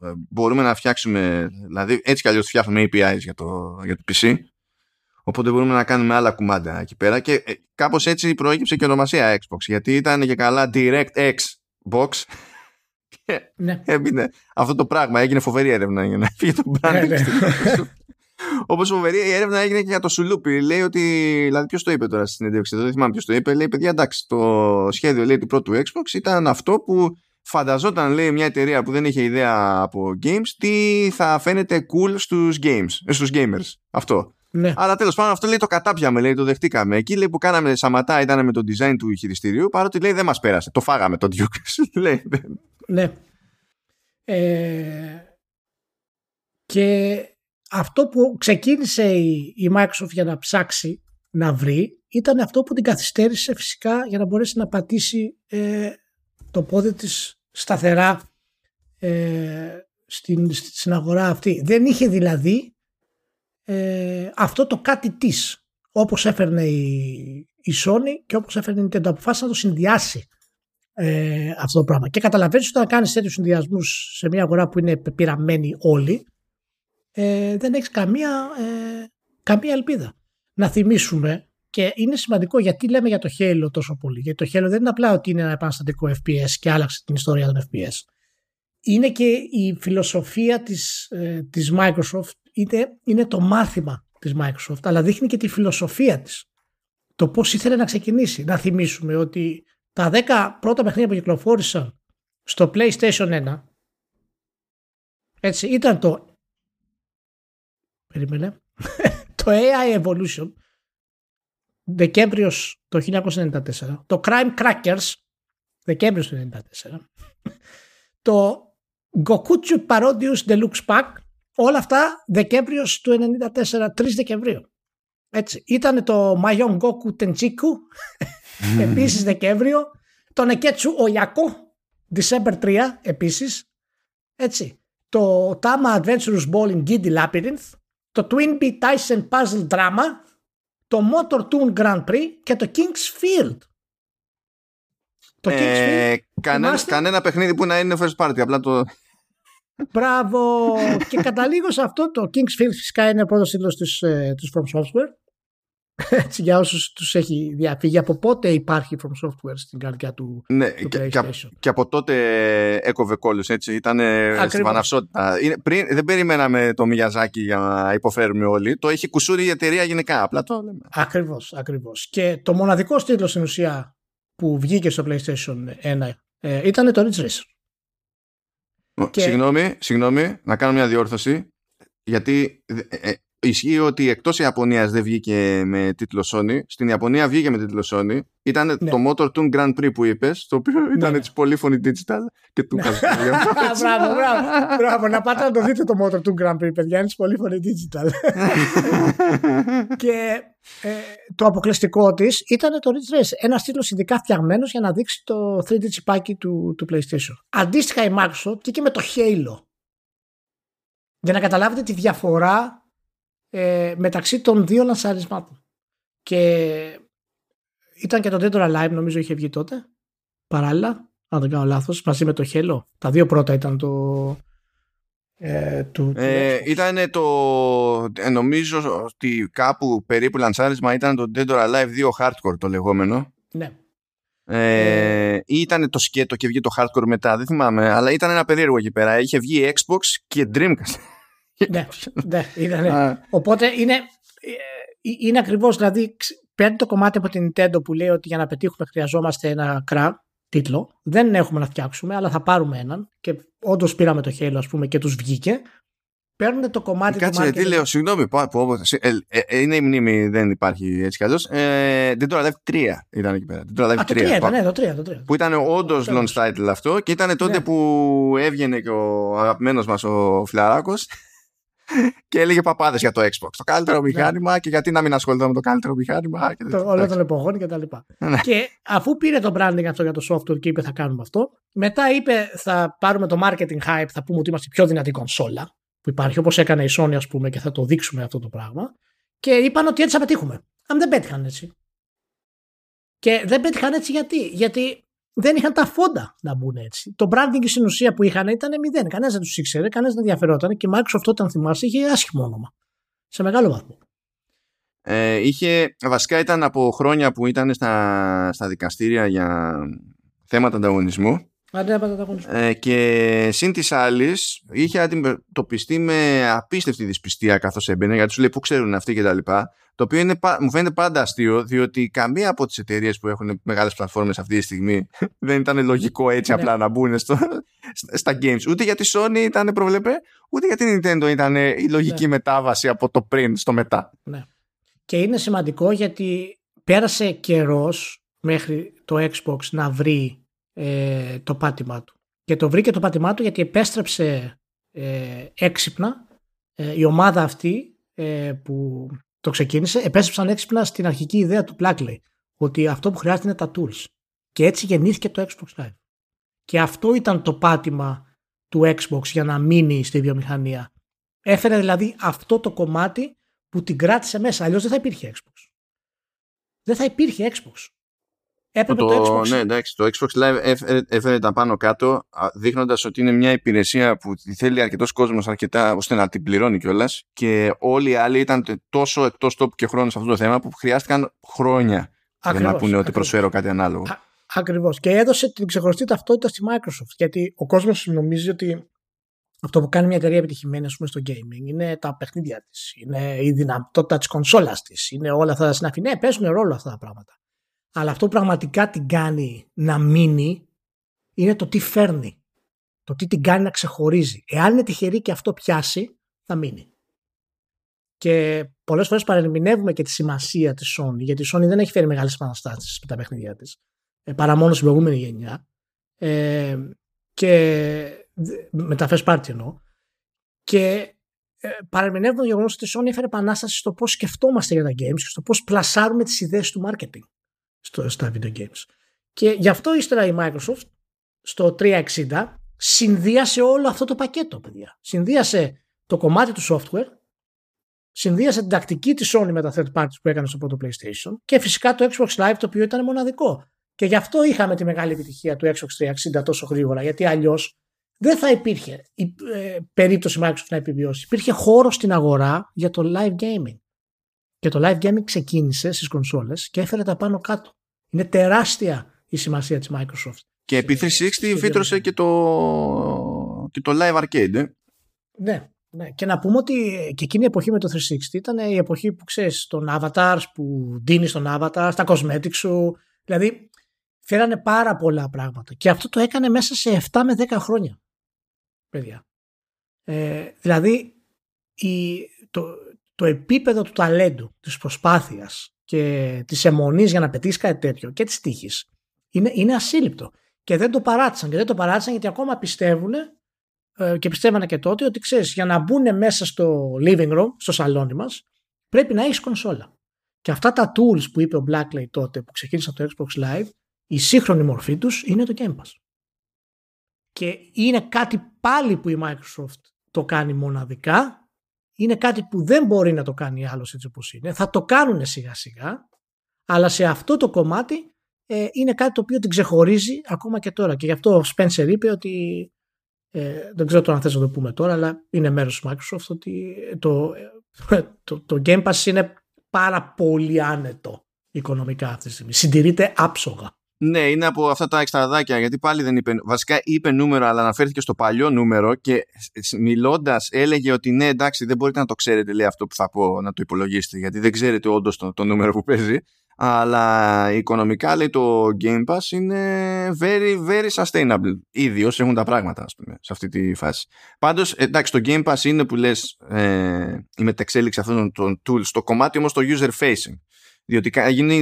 ε, μπορούμε να φτιάξουμε. Δηλαδή, έτσι κι αλλιώς φτιάχνουμε APIs για το, για το PC. Οπότε μπορούμε να κάνουμε άλλα κουμάντα εκεί πέρα και ε, κάπως έτσι προέκυψε και ονομασία Xbox γιατί ήταν και καλά DirectX Box ναι. Έμπαινε αυτό το πράγμα. Έγινε φοβερή έρευνα για να φύγει το branding. Ναι, ναι. Όπως φοβερή η έρευνα έγινε και για το Σουλούπι. Λέει ότι. Δηλαδή, ποιος το είπε τώρα στην συνέντευξη, δεν θυμάμαι ποιος το είπε. Λέει, παιδιά, εντάξει, το σχέδιο λέει, του πρώτου Xbox ήταν αυτό που φανταζόταν, λέει, μια εταιρεία που δεν είχε ιδέα από games, τι θα φαίνεται cool στους games, ε, στους gamers. Αυτό. Ναι. Αλλά τέλος πάντων αυτό λέει το κατάπιαμε, λέει, το δεχτήκαμε. Εκεί λέει, που κάναμε σαματά ήταν με το design του χειριστηρίου, παρότι λέει δεν μας πέρασε. Το φάγαμε το Duke. ναι. Ε, και αυτό που ξεκίνησε η, η Microsoft για να ψάξει να βρει ήταν αυτό που την καθυστέρησε φυσικά για να μπορέσει να πατήσει ε, το πόδι της σταθερά ε, στην, στην αγορά αυτή. Δεν είχε δηλαδή ε, αυτό το κάτι της όπως έφερνε η, η Sony και όπως έφερνε η Nintendo αποφάσισε να το συνδυάσει ε, αυτό το πράγμα. Και καταλαβαίνεις ότι όταν κάνεις τέτοιους συνδυασμούς σε μια αγορά που είναι πειραμένοι όλοι ε, δεν έχεις καμία, ε, καμία ελπίδα. Να θυμίσουμε και είναι σημαντικό γιατί λέμε για το Halo τόσο πολύ. Γιατί το Halo δεν είναι απλά ότι είναι ένα επαναστατικό FPS και άλλαξε την ιστορία των FPS. Είναι και η φιλοσοφία της, ε, της Microsoft, είναι, είναι το μάθημα της Microsoft, αλλά δείχνει και τη φιλοσοφία της. Το πώς ήθελε να ξεκινήσει. Να θυμίσουμε ότι τα 10 πρώτα παιχνίδια που κυκλοφόρησαν στο PlayStation 1 έτσι, ήταν το περίμενε το AI Evolution Δεκέμβριος το 1994 το Crime Crackers Δεκέμβριος του 1994 το Gokuchu Parodius Deluxe Pack όλα αυτά Δεκέμβριος του 1994 3 Δεκεμβρίου έτσι, ήταν το Mayon Goku Tenjiku επίσης Δεκέμβριο το Neketsu Oyako December 3 επίσης έτσι το Tama Adventurous Bowling Giddy Labyrinth το Twin Bee Tyson Puzzle Drama το Motor Toon Grand Prix και το King's Field το ε, King's Field κανένα, κανένα παιχνίδι που να είναι first party απλά το Μπράβο! και καταλήγω σε αυτό το King's Field φυσικά είναι ο πρώτος τίτλος της, ε, της From Software έτσι, για όσους τους έχει διαφύγει. Από πότε υπάρχει From Software στην καρδιά του, ναι, του και, PlayStation; Και, από τότε έκοβε κόλλους, έτσι. Ήταν στη βαναυσότητα. Πριν, δεν περιμέναμε το Μιαζάκι για να υποφέρουμε όλοι. Το έχει κουσούρει η εταιρεία γενικά. Απλά το λέμε. Ακριβώς, ακριβώς. Και το μοναδικό τίτλο στην ουσία που βγήκε στο PlayStation 1 ε, ήταν το Ridge Racer. Και... Συγγνώμη, συγγνώμη, να κάνω μια διόρθωση. Γιατί ε, ε, ισχύει ότι εκτός Ιαπωνίας δεν βγήκε με τίτλο Sony. Στην Ιαπωνία βγήκε με τίτλο Sony. Ήταν ναι. το Motor Tune Grand Prix που είπες, το οποίο ναι. ήταν έτσι πολύφωνη digital και του ναι. Μπράβο, μπράβο, μπράβο. Να πάτε να το δείτε το Motor Tune Grand Prix, παιδιά. Είναι πολύφωνη digital. και ε, το αποκλειστικό της ήταν το Ridge Race. Ένας τίτλος ειδικά φτιαγμένος για να δείξει το 3D τσιπάκι του, του PlayStation. Αντίστοιχα η Microsoft και με το Halo. Για να καταλάβετε τη διαφορά ε, μεταξύ των δύο λανσαρισμάτων. Και ήταν και το Dead or Alive νομίζω είχε βγει τότε. Παράλληλα αν δεν κάνω λάθος μαζί με το Halo. Τα δύο πρώτα ήταν το ε, του, ε, ήταν το ε, νομίζω ότι κάπου περίπου λανσάρισμα ήταν το Dead or Alive 2 Hardcore το λεγόμενο. Ναι. Ε, ή ήταν το σκέτο και βγήκε το hardcore μετά, δεν θυμάμαι, αλλά ήταν ένα περίεργο εκεί πέρα. Είχε βγει Xbox και Dreamcast ναι, ναι, ήταν. Οπότε είναι, ε, είναι ακριβώς, δηλαδή παίρνει το κομμάτι από την Nintendo που λέει ότι για να πετύχουμε χρειαζόμαστε ένα κρά τίτλο. Δεν έχουμε να φτιάξουμε, αλλά θα πάρουμε έναν. Και όντως πήραμε το Halo, ας πούμε, και τους βγήκε. Παίρνουν το κομμάτι Κάτσε, του τι λέω, συγγνώμη, πω, πω, ε, ε, είναι η μνήμη, δεν υπάρχει έτσι κι αλλιώς. Ε, δεν το Live 3 ήταν εκεί πέρα. Δεν το 3. 3 ήταν, ναι, το 3, το 3. Που ήταν όντως launch title αυτό και ήταν τότε ναι. που έβγαινε και ο αγαπημένος μας ο Φιλαράκος και έλεγε παπάδες για το Xbox. Το καλύτερο ναι. μηχάνημα και γιατί να μην ασχοληθώ με το καλύτερο μηχάνημα. Και το, όλο των εποχών και τα λοιπά. Ναι. Και αφού πήρε το branding αυτό για το software και είπε θα κάνουμε αυτό, μετά είπε θα πάρουμε το marketing hype, θα πούμε ότι είμαστε η πιο δυνατή κονσόλα που υπάρχει, όπως έκανε η Sony, ας πούμε, και θα το δείξουμε αυτό το πράγμα. Και είπαν ότι έτσι θα πετύχουμε. Αν δεν πέτυχαν έτσι. Και δεν πέτυχαν έτσι γιατί; Γιατί δεν είχαν τα φόντα να μπουν έτσι. Το branding στην ουσία που είχαν ήταν μηδέν. Κανένας δεν τους ήξερε, κανένας δεν ενδιαφερόταν και η Microsoft όταν θυμάσαι είχε άσχημο όνομα. Σε μεγάλο βαθμό. Ε, είχε, βασικά ήταν από χρόνια που ήταν στα, στα δικαστήρια για θέματα ανταγωνισμού. Ε, και συν της άλλης είχε αντιμετωπιστεί με απίστευτη δυσπιστία καθώς έμπαινε, γιατί σου λέει πού ξέρουν αυτοί κτλ. Το οποίο είναι, μου φαίνεται πάντα αστείο, διότι καμία από τις εταιρείες που έχουν μεγάλες πλατφόρμες αυτή τη στιγμή δεν ήταν λογικό έτσι απλά να μπουν στο, στα games. Ούτε για τη Sony ήταν προβλεπέ, ούτε για την Nintendo ήταν η λογική ναι. μετάβαση από το πριν στο μετά. Ναι. Και είναι σημαντικό γιατί πέρασε καιρός μέχρι το Xbox να βρει ε, το πάτημά του. Και το βρήκε το πάτημά του γιατί επέστρεψε ε, έξυπνα ε, η ομάδα αυτή ε, που το ξεκίνησε επέστρεψαν έξυπνα στην αρχική ιδέα του Blackley ότι αυτό που χρειάζεται είναι τα tools. Και έτσι γεννήθηκε το Xbox Live. Και αυτό ήταν το πάτημα του Xbox για να μείνει στη βιομηχανία. Έφερε δηλαδή αυτό το κομμάτι που την κράτησε μέσα. Αλλιώς δεν θα υπήρχε Xbox. Δεν θα υπήρχε Xbox. Έπρεπε το, το Xbox. Ναι, εντάξει, το Xbox Live έφερε τα πάνω κάτω, δείχνοντας ότι είναι μια υπηρεσία που θέλει αρκετός κόσμος αρκετά ώστε να την πληρώνει κιόλας. Και όλοι οι άλλοι ήταν τόσο εκτός τόπου και χρόνου σε αυτό το θέμα που χρειάστηκαν χρόνια ακριβώς, για να πούνε ότι προσφέρω κάτι ανάλογο. Ακριβώς. Και έδωσε την ξεχωριστή ταυτότητα στη Microsoft. Γιατί ο κόσμος νομίζει ότι αυτό που κάνει μια εταιρεία επιτυχημένη ας πούμε, στο gaming είναι τα παιχνίδια της, είναι η δυνατότητα της κονσόλας της, είναι όλα αυτά τα συναφή. Ναι, παίζουν ρόλο αυτά τα πράγματα. Αλλά αυτό που πραγματικά την κάνει να μείνει είναι το τι φέρνει. Το τι την κάνει να ξεχωρίζει. Εάν είναι τυχερή και αυτό πιάσει, θα μείνει. Και πολλές φορές παρεμηνεύουμε και τη σημασία της Sony, γιατί η Sony δεν έχει φέρει μεγάλες επαναστάσεις με τα παιχνίδια της, ε, παρά μόνο στην προηγούμενη γενιά. Ε, και με τα first party εννοώ. Και ε, παρεμηνεύουμε το γεγονός ότι η Sony έφερε επανάσταση στο πώς σκεφτόμαστε για τα games και στο πώς πλασάρουμε τις ιδέες του marketing στο, στα video games. Και γι' αυτό ύστερα η Microsoft στο 360 συνδύασε όλο αυτό το πακέτο, παιδιά. Συνδύασε το κομμάτι του software, συνδύασε την τακτική της Sony με τα third parties που έκανε στο πρώτο PlayStation και φυσικά το Xbox Live το οποίο ήταν μοναδικό. Και γι' αυτό είχαμε τη μεγάλη επιτυχία του Xbox 360 τόσο γρήγορα, γιατί αλλιώς δεν θα υπήρχε η ε, περίπτωση Microsoft να επιβιώσει. Υπήρχε χώρο στην αγορά για το live gaming. Και το live gaming ξεκίνησε στις κονσόλες και έφερε τα πάνω κάτω. Είναι τεράστια η σημασία της Microsoft. Και επί 360 φύτρωσε και το, και το live arcade. Ε. Ναι, ναι. Και να πούμε ότι και εκείνη η εποχή με το 360 ήταν η εποχή που ξέρεις τον avatars, που δίνεις τον avatar, στα cosmetics σου. Δηλαδή φέρανε πάρα πολλά πράγματα. Και αυτό το έκανε μέσα σε 7 με 10 χρόνια. Παιδιά. Ε, δηλαδή η, το, το επίπεδο του ταλέντου, της προσπάθειας και της αιμονής για να πετύχεις κάτι τέτοιο και της τύχης είναι, είναι ασύλληπτο. Και δεν το παράτησαν. Και δεν το παράτησαν γιατί ακόμα πιστεύουν ε, και πιστεύανε και τότε ότι ξέρεις για να μπουν μέσα στο living room, στο σαλόνι μας πρέπει να έχεις κονσόλα. Και αυτά τα tools που είπε ο Blackley τότε που ξεκίνησε το Xbox Live η σύγχρονη μορφή τους είναι το Game Pass. Και είναι κάτι πάλι που η Microsoft το κάνει μοναδικά είναι κάτι που δεν μπορεί να το κάνει άλλος έτσι όπως είναι. Θα το κάνουν σιγά σιγά, αλλά σε αυτό το κομμάτι ε, είναι κάτι το οποίο την ξεχωρίζει ακόμα και τώρα. Και γι' αυτό ο Spencer είπε ότι, ε, δεν ξέρω τώρα αν θες να το πούμε τώρα, αλλά είναι μέρος της Microsoft ότι το, ε, το, το Game Pass είναι πάρα πολύ άνετο οικονομικά αυτή τη στιγμή. Συντηρείται άψογα. Ναι, είναι από αυτά τα εξτραδάκια, γιατί πάλι δεν είπε. Βασικά είπε νούμερο, αλλά αναφέρθηκε στο παλιό νούμερο και μιλώντας έλεγε ότι ναι, εντάξει, δεν μπορείτε να το ξέρετε, λέει αυτό που θα πω, να το υπολογίσετε, γιατί δεν ξέρετε όντως το, το νούμερο που παίζει. Αλλά οικονομικά λέει το Game Pass είναι very, very sustainable. Ήδη όσοι έχουν τα πράγματα, ας πούμε, σε αυτή τη φάση. Πάντως, εντάξει, το Game Pass είναι που λες ε, η μεταξέλιξη αυτών των tools. Το κομμάτι όμως το user facing διότι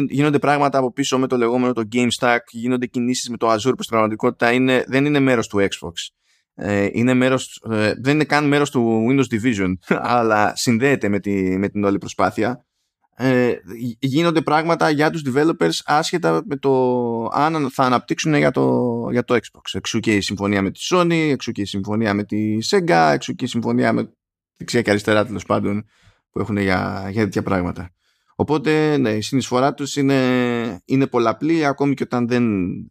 γίνονται πράγματα από πίσω με το λεγόμενο το Game Stack, γίνονται κινήσεις με το Azure που στην πραγματικότητα είναι, δεν είναι μέρος του Xbox. Ε, είναι μέρος, ε, δεν είναι καν μέρος του Windows Division, αλλά συνδέεται με, τη, με την όλη προσπάθεια. Ε, γίνονται πράγματα για τους developers άσχετα με το αν θα αναπτύξουν για το, για το Xbox. Εξού και η συμφωνία με τη Sony, εξού και η συμφωνία με τη Sega, εξού και η συμφωνία με δεξιά και αριστερά τέλος πάντων που έχουν για, για τέτοια πράγματα. Οπότε ναι, η συνεισφορά τους είναι, είναι πολλαπλή ακόμη και όταν δεν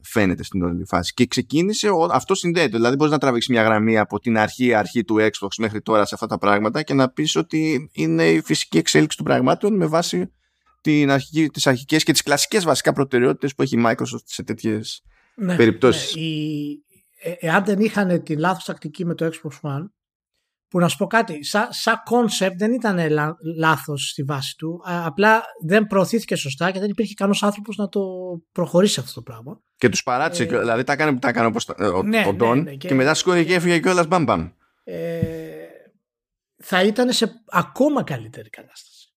φαίνεται στην όλη φάση. Και ξεκίνησε, αυτό συνδέεται. Δηλαδή μπορείς να τραβήξεις μια γραμμή από την αρχή, αρχή του Xbox μέχρι τώρα σε αυτά τα πράγματα και να πεις ότι είναι η φυσική εξέλιξη των πραγμάτων με βάση την αρχική, τις αρχικές και τις κλασικές βασικά προτεραιότητες που έχει η Microsoft σε τέτοιες ναι, περιπτώσεις. Ναι, η, ε, εάν δεν είχαν τη λάθος τακτική με το Xbox One που να σου πω κάτι, σαν σα concept δεν ήταν λά, λάθος στη βάση του, απλά δεν προωθήθηκε σωστά και δεν υπήρχε κανένας άνθρωπος να το προχωρήσει αυτό το πράγμα. Και τους παράτησε, ε, δηλαδή τα έκανε που τα έκανε όπως ο, ναι, ο Don ναι, ναι, και, και μετά σηκώθηκε και έφυγε κιόλας μπαμ μπαμ. Ε, θα ήταν σε ακόμα καλύτερη κατάσταση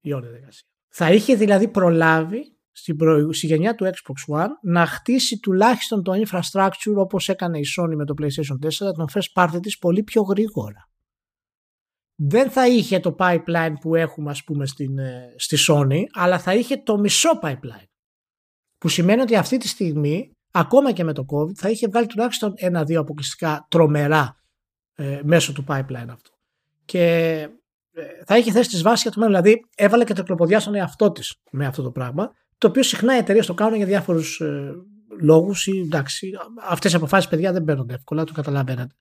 η όλη διαδικασία. Θα είχε δηλαδή προλάβει στην προ... στη γενιά του Xbox One να χτίσει τουλάχιστον το infrastructure όπως έκανε η Sony με το PlayStation 4 τον first party της πολύ πιο γρήγορα. δεν θα είχε το pipeline που έχουμε ας πούμε στην, ε, στη Sony, αλλά θα είχε το μισό pipeline. Που σημαίνει ότι αυτή τη στιγμή, ακόμα και με το COVID, θα είχε βγάλει τουλάχιστον ένα-δύο αποκλειστικά τρομερά ε, μέσω του pipeline αυτό. Και ε, θα είχε θέσει τις βάσεις για το μέλλον. Δηλαδή, έβαλε και τεκλοποδιά στον εαυτό της με αυτό το πράγμα, το οποίο συχνά οι εταιρείες το κάνουν για διάφορους ε, λόγους. Εντάξει, αυτές οι αποφάσεις, παιδιά, δεν παίρνονται εύκολα, το καταλαβαίνετε.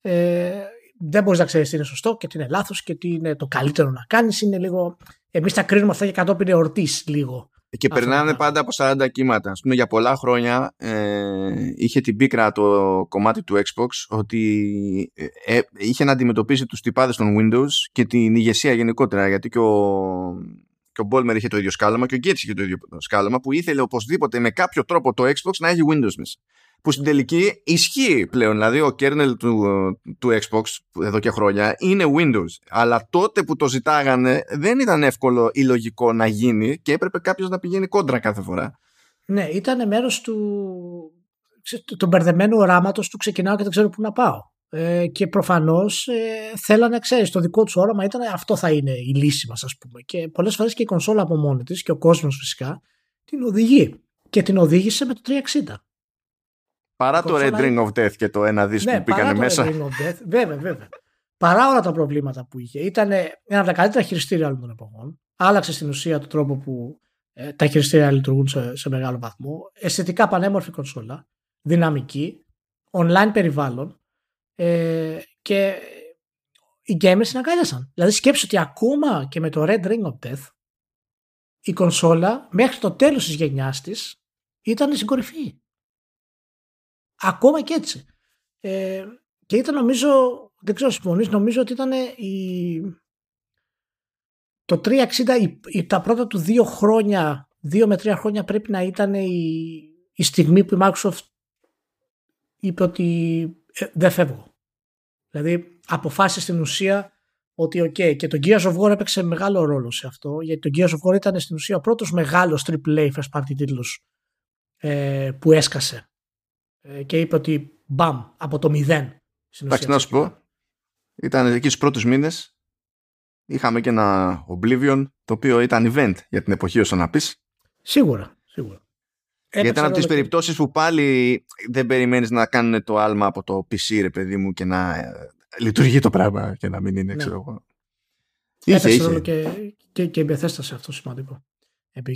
Ε, δεν μπορείς να ξέρεις τι είναι σωστό και τι είναι λάθος και τι είναι το καλύτερο να κάνεις. Είναι λίγο. Εμείς τα κρίνουμε αυτά και κατόπιν εορτής λίγο. Και περνάνε πάντα από 40 κύματα. Α πούμε, για πολλά χρόνια ε, είχε την πίκρα το κομμάτι του Xbox ότι ε, ε είχε να αντιμετωπίσει τους τυπάδες των Windows και την ηγεσία γενικότερα. Γιατί και ο, και ο Μπόλμερ είχε το ίδιο σκάλωμα και ο Γκέτς είχε το ίδιο σκάλωμα που ήθελε οπωσδήποτε με κάποιο τρόπο το Xbox να έχει Windows μέσα που στην τελική ισχύει πλέον. Δηλαδή ο kernel του, του Xbox εδώ και χρόνια είναι Windows. Αλλά τότε που το ζητάγανε δεν ήταν εύκολο ή λογικό να γίνει και έπρεπε κάποιος να πηγαίνει κόντρα κάθε φορά. Ναι, ήταν μέρος του, του μπερδεμένου οράματος του ξεκινάω και δεν ξέρω πού να πάω. Ε, και προφανώς ε, θέλανε, ξέρεις, το δικό τους όραμα ήταν αυτό θα είναι η λύση μας ας πούμε. Και πολλές φορές και η κονσόλα από μόνη της και ο κόσμος φυσικά την οδηγεί. Και την οδήγησε με το 360. Παρά το Red Ring of Death και το ένα δίσκο ναι, που πήγανε μέσα. Red Ring of Death, βέβαια, βέβαια. Παρά όλα τα προβλήματα που είχε. Ήταν ένα από τα καλύτερα χειριστήρια όλων των εποχών. Άλλαξε στην ουσία τον τρόπο που ε, τα χειριστήρια λειτουργούν σε, σε μεγάλο βαθμό. Αισθητικά πανέμορφη κονσόλα. Δυναμική. Online περιβάλλον. Ε, και οι gamers συναγκάλιασαν. Δηλαδή σκέψου ότι ακόμα και με το Red Ring of Death η κονσόλα μέχρι το τέλος της γενιάς της ήταν στην κορυφή. Ακόμα και έτσι. Ε, και ήταν νομίζω, δεν ξέρω συμφωνείς, νομίζω ότι ήταν η, το 360 η, τα πρώτα του δύο χρόνια, δύο με τρία χρόνια πρέπει να ήταν η, η στιγμή που η Microsoft είπε ότι ε, δεν φεύγω. Δηλαδή αποφάσισε στην ουσία ότι ok και το Gears of War έπαιξε μεγάλο ρόλο σε αυτό γιατί το Gears of War ήταν στην ουσία ο πρώτος μεγάλος AAA first party τίτλος ε, που έσκασε ε, και είπε ότι μπαμ, από το μηδέν. Εντάξει, να σου πω, ήταν εκεί στους πρώτους μήνες, είχαμε και ένα Oblivion, το οποίο ήταν event για την εποχή όσο να πεις. Σίγουρα, σίγουρα. Γιατί ήταν από τις περιπτώσεις που πάλι δεν περιμένεις να κάνουν το άλμα από το PC, ρε παιδί μου, και να ε, λειτουργεί το πράγμα και να μην είναι, ναι. ξέρω εγώ. Είχε, είχε. Και, και, και η σε αυτό σημαντικό.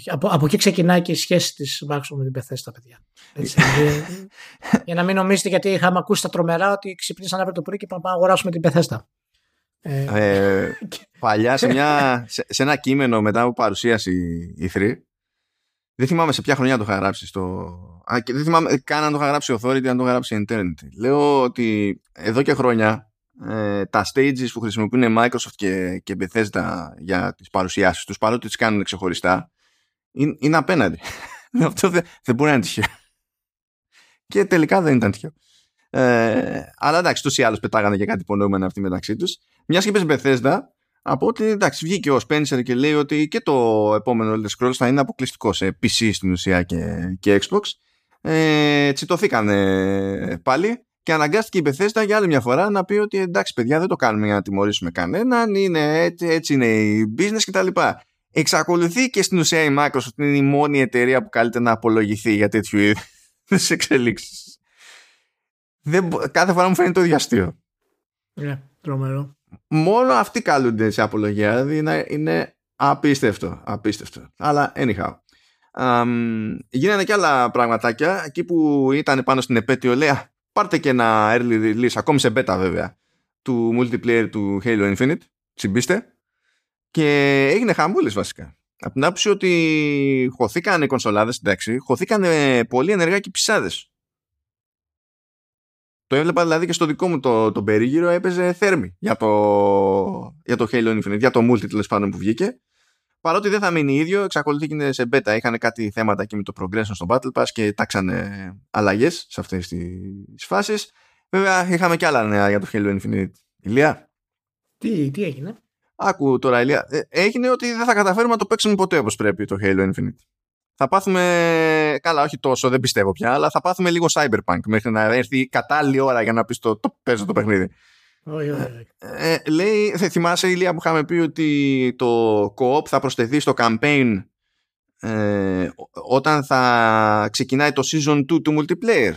Από, από εκεί ξεκινάει και η σχέση της Microsoft με την Bethesda, παιδιά. Έτσι, για να μην νομίζετε, γιατί είχαμε ακούσει τα τρομερά ότι ξυπνήσαν αύριο το πρωί και πάμε να αγοράσουμε την Bethesda. Ε, ε, παλιά σε, μια, σε, σε, ένα κείμενο μετά που παρουσίασε η 3 δεν θυμάμαι σε ποια χρονιά το είχα γράψει στο... Α, και δεν θυμάμαι καν αν το είχα γράψει Authority αν το είχα γράψει Internet λέω ότι εδώ και χρόνια ε, τα stages που χρησιμοποιούν Microsoft και, και Bethesda για τις παρουσιάσεις τους παρότι τις κάνουν ξεχωριστά είναι, είναι απέναντι. Αυτό δεν, δεν μπορεί να είναι τυχαίο. Και τελικά δεν ήταν τυχαίο. Ε, αλλά εντάξει, τόσοι άλλοι πετάγανε και κάτι υπονοούμενα αυτοί μεταξύ τους. Μιας και είπες Bethesda, από ότι εντάξει, βγήκε ο Spencer και λέει ότι και το επόμενο Elder Scrolls θα είναι αποκλειστικό σε PC στην ουσία και, και Xbox. Ε, τσιτωθήκανε πάλι και αναγκάστηκε η Bethesda για άλλη μια φορά να πει ότι εντάξει παιδιά δεν το κάνουμε για να τιμωρήσουμε κανέναν, είναι, έτσι, έτσι είναι η business κτλ εξακολουθεί και στην ουσία η Microsoft είναι η μόνη εταιρεία που καλείται να απολογηθεί για τέτοιου είδους εξελίξεις. κάθε φορά μου φαίνεται το ίδιο αστείο. Ναι, τρομερό. Μόνο αυτοί καλούνται σε απολογία. Δηλαδή είναι, είναι απίστευτο, απίστευτο. Αλλά anyhow. Um, γίνανε και άλλα πραγματάκια εκεί που ήταν πάνω στην επέτειο λέει πάρτε και ένα early release ακόμη σε beta βέβαια του multiplayer του Halo Infinite τσιμπήστε και έγινε χαμούλης βασικά. Από την άποψη ότι χωθήκαν οι κονσολάδες, εντάξει, χωθήκαν πολύ ενεργά και οι ψάδε. Το έβλεπα δηλαδή και στο δικό μου το, το περίγυρο έπαιζε θέρμη για το, για το Halo Infinite, για το multi τέλος πάντων που βγήκε. Παρότι δεν θα μείνει ίδιο, εξακολουθεί και είναι σε beta. Είχαν κάτι θέματα και με το progression στο Battle Pass και τάξανε αλλαγές σε αυτές τις φάσεις. Βέβαια, είχαμε και άλλα νέα για το Halo Infinite. Ηλία; Τι, τι έγινε; Άκου τώρα, Ηλία. Ε, έγινε ότι δεν θα καταφέρουμε να το παίξουμε ποτέ όπως πρέπει το Halo Infinite. Θα πάθουμε. Καλά, όχι τόσο, δεν πιστεύω πια, αλλά θα πάθουμε λίγο cyberpunk μέχρι να έρθει κατάλληλη ώρα για να πεις το, το παίζω το παιχνίδι. Ε, λέει, θα θυμάσαι Ηλία που είχαμε πει ότι το co-op θα προσθεθεί στο campaign ε, όταν θα ξεκινάει το season 2 του multiplayer;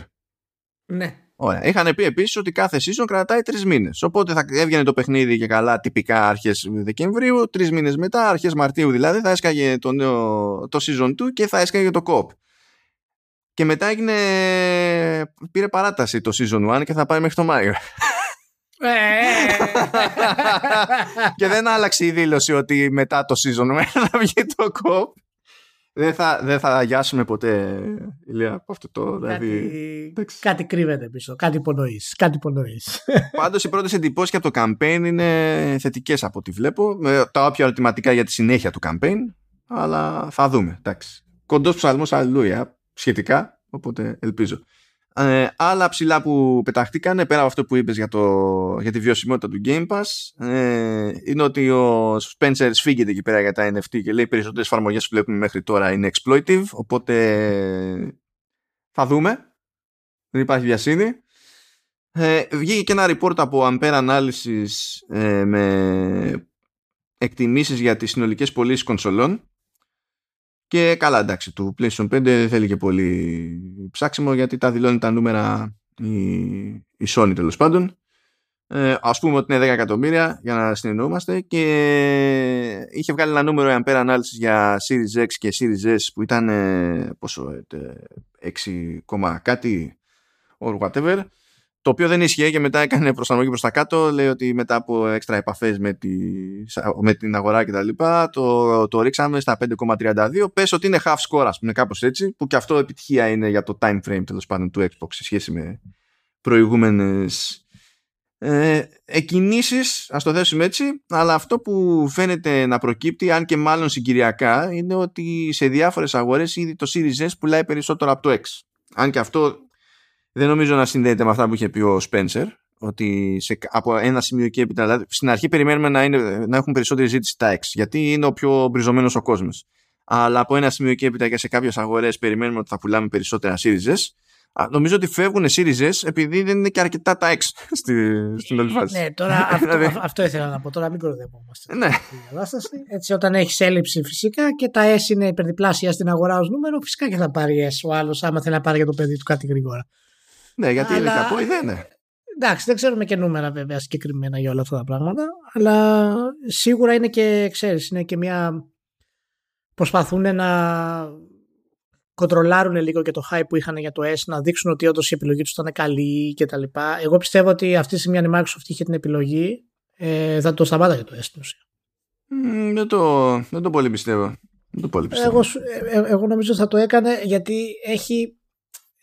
Ναι. Ωραία. Είχαν πει επίσης ότι κάθε season κρατάει τρεις μήνες. Οπότε θα έβγαινε το παιχνίδι και καλά τυπικά αρχές Δεκεμβρίου, τρεις μήνες μετά, αρχές Μαρτίου δηλαδή, θα έσκαγε το, νέο, το season 2 και θα έσκαγε το co Και μετά έγινε. πήρε παράταση το season 1 και θα πάει μέχρι το Μάιο. Ε. και δεν άλλαξε η δήλωση ότι μετά το season 1 θα βγει το κοπ. Δεν θα, δεν θα αγιάσουμε ποτέ, Ηλία, από αυτό το. Δηλαδή, κάτι, κάτι κρύβεται πίσω. Κάτι υπονοείς. Κάτι υπονοείς. Πάντως οι πρώτες εντυπώσεις από το campaign είναι θετικές από ό,τι βλέπω. Με τα όποια ερωτηματικά για τη συνέχεια του campaign. Αλλά θα δούμε. Εντάξει. Κοντός ψαλμός, αλληλούια. Σχετικά. Οπότε ελπίζω. Ε, άλλα ψηλά που πεταχτήκανε πέρα από αυτό που είπες για, το, για τη βιωσιμότητα του Game Pass ε, είναι ότι ο Spencer σφίγγεται εκεί πέρα για τα NFT και λέει περισσότερες εφαρμογές που βλέπουμε μέχρι τώρα είναι exploitive οπότε θα δούμε δεν υπάρχει βιασύνη ε, βγήκε και ένα report από Ampere Analysis ε, με εκτιμήσεις για τις συνολικές πωλήσεις κονσολών και καλά εντάξει, του PlayStation 5 δεν θέλει και πολύ ψάξιμο γιατί τα δηλώνει τα νούμερα η, η Sony τέλος πάντων. Ε, ας πούμε ότι είναι 10 εκατομμύρια για να συνεννοούμαστε και είχε βγάλει ένα νούμερο η Ampere Analysis για Series X και Series S που ήταν πόσο, 6, κάτι or whatever το οποίο δεν ίσχυε και μετά έκανε προσαρμογή προς τα κάτω λέει ότι μετά από έξτρα επαφές με, τη, με την αγορά και τα λοιπά το, το ρίξαμε στα 5,32 πες ότι είναι half score ας πούμε κάπως έτσι που και αυτό επιτυχία είναι για το time frame τέλος πάντων του Xbox σε σχέση με προηγούμενες ε, εκκινήσεις ας το θέσουμε έτσι. Αλλά αυτό που φαίνεται να προκύπτει αν και μάλλον συγκυριακά είναι ότι σε διάφορες αγορές ήδη το Series S πουλάει περισσότερο από το X. Αν και αυτό δεν νομίζω να συνδέεται με αυτά που είχε πει ο Σπένσερ ότι σε, από ένα σημείο και έπειτα, δηλαδή στην αρχή περιμένουμε να, είναι, να έχουν περισσότερη ζήτηση τα X, γιατί είναι ο πιο μπριζωμένος ο κόσμος. Αλλά από ένα σημείο και έπειτα και σε κάποιες αγορές περιμένουμε ότι θα πουλάμε περισσότερα Series S. Νομίζω ότι φεύγουν Series S επειδή δεν είναι και αρκετά τα X στη, στην όλη φάση. Ναι, τώρα αυτό, δηλαδή- αυτό ήθελα να πω. Τώρα μην κοροϊδεύομαστε. Ναι. Έτσι, όταν έχεις έλλειψη φυσικά και τα S είναι υπερδιπλάσια στην αγορά ως νούμερο, φυσικά και θα πάρει S ο άλλος, άμα θέλει να πάρει για το παιδί του κάτι γρήγορα. Ναι, γιατί αλλά... είναι κακό ή δεν είναι. Εντάξει, δεν ξέρουμε και νούμερα βέβαια συγκεκριμένα για όλα αυτά τα πράγματα, αλλά σίγουρα είναι και, ξέρεις, είναι και μια... Προσπαθούν να κοντρολάρουν λίγο και το hype που είχαν για το S, να δείξουν ότι όντως η επιλογή τους ήταν καλή κτλ. Εγώ πιστεύω ότι αυτή τη στιγμή αν η Microsoft είχε την επιλογή, ε, θα το σταμάταγε το S στην ουσία. Mm, δεν, το, δεν το πολύ πιστεύω. Δεν το πολύ πιστεύω. Εγώ, ε, ε, εγώ νομίζω θα το έκανε γιατί έχει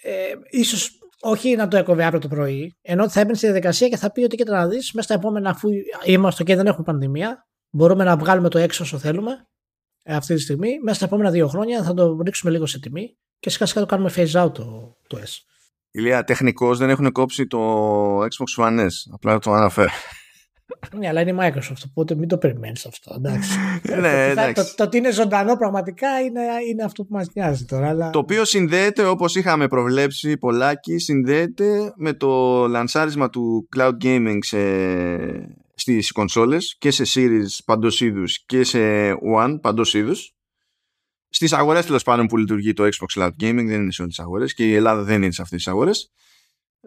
ε, ίσως όχι να το έκοβε αύριο το πρωί, ενώ θα έμπαινε στη διαδικασία και θα πει ότι κοίτα να δεις, μέσα στα επόμενα, αφού είμαστε και δεν έχουμε πανδημία, μπορούμε να βγάλουμε το έξω όσο θέλουμε ε, αυτή τη στιγμή. Μέσα στα επόμενα δύο χρόνια θα το ρίξουμε λίγο σε τιμή και σιγά σιγά το κάνουμε phase out το, το S. Ηλία, τεχνικώς δεν έχουν κόψει το Xbox One S. Απλά το αναφέρω. Ναι, αλλά είναι η Microsoft, οπότε μην το περιμένεις αυτό. Εντάξει. ναι, το, το, το, ότι είναι ζωντανό πραγματικά είναι, είναι αυτό που μας νοιάζει τώρα. Αλλά... Το οποίο συνδέεται, όπως είχαμε προβλέψει, πολλάκι, συνδέεται με το λανσάρισμα του cloud gaming σε, στις κονσόλες και σε series παντός είδους και σε one παντός είδους. Στις αγορές τέλος πάντων που λειτουργεί το Xbox Cloud Gaming δεν είναι σε όλες τις αγορές και η Ελλάδα δεν είναι σε αυτές τις αγορές.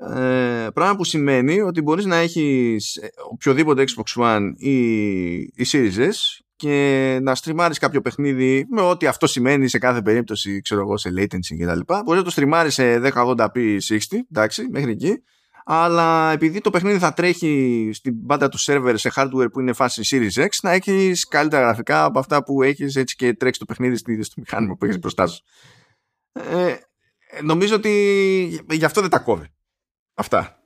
Ε, πράγμα που σημαίνει ότι μπορείς να έχεις οποιοδήποτε Xbox One ή, ή Series S και να στριμάρεις κάποιο παιχνίδι με ό,τι αυτό σημαίνει σε κάθε περίπτωση ξέρω εγώ σε latency και τα λοιπά. Μπορείς να το στριμάρεις σε 1080p 60 εντάξει μέχρι εκεί. Αλλά επειδή το παιχνίδι θα τρέχει στην πάντα του server σε hardware που είναι φάση Series X να έχεις καλύτερα γραφικά από αυτά που έχεις έτσι και τρέξεις το παιχνίδι στο μηχάνημα που έχεις μπροστά σου. Ε, νομίζω ότι γι' αυτό δεν τα κόβει Αυτά.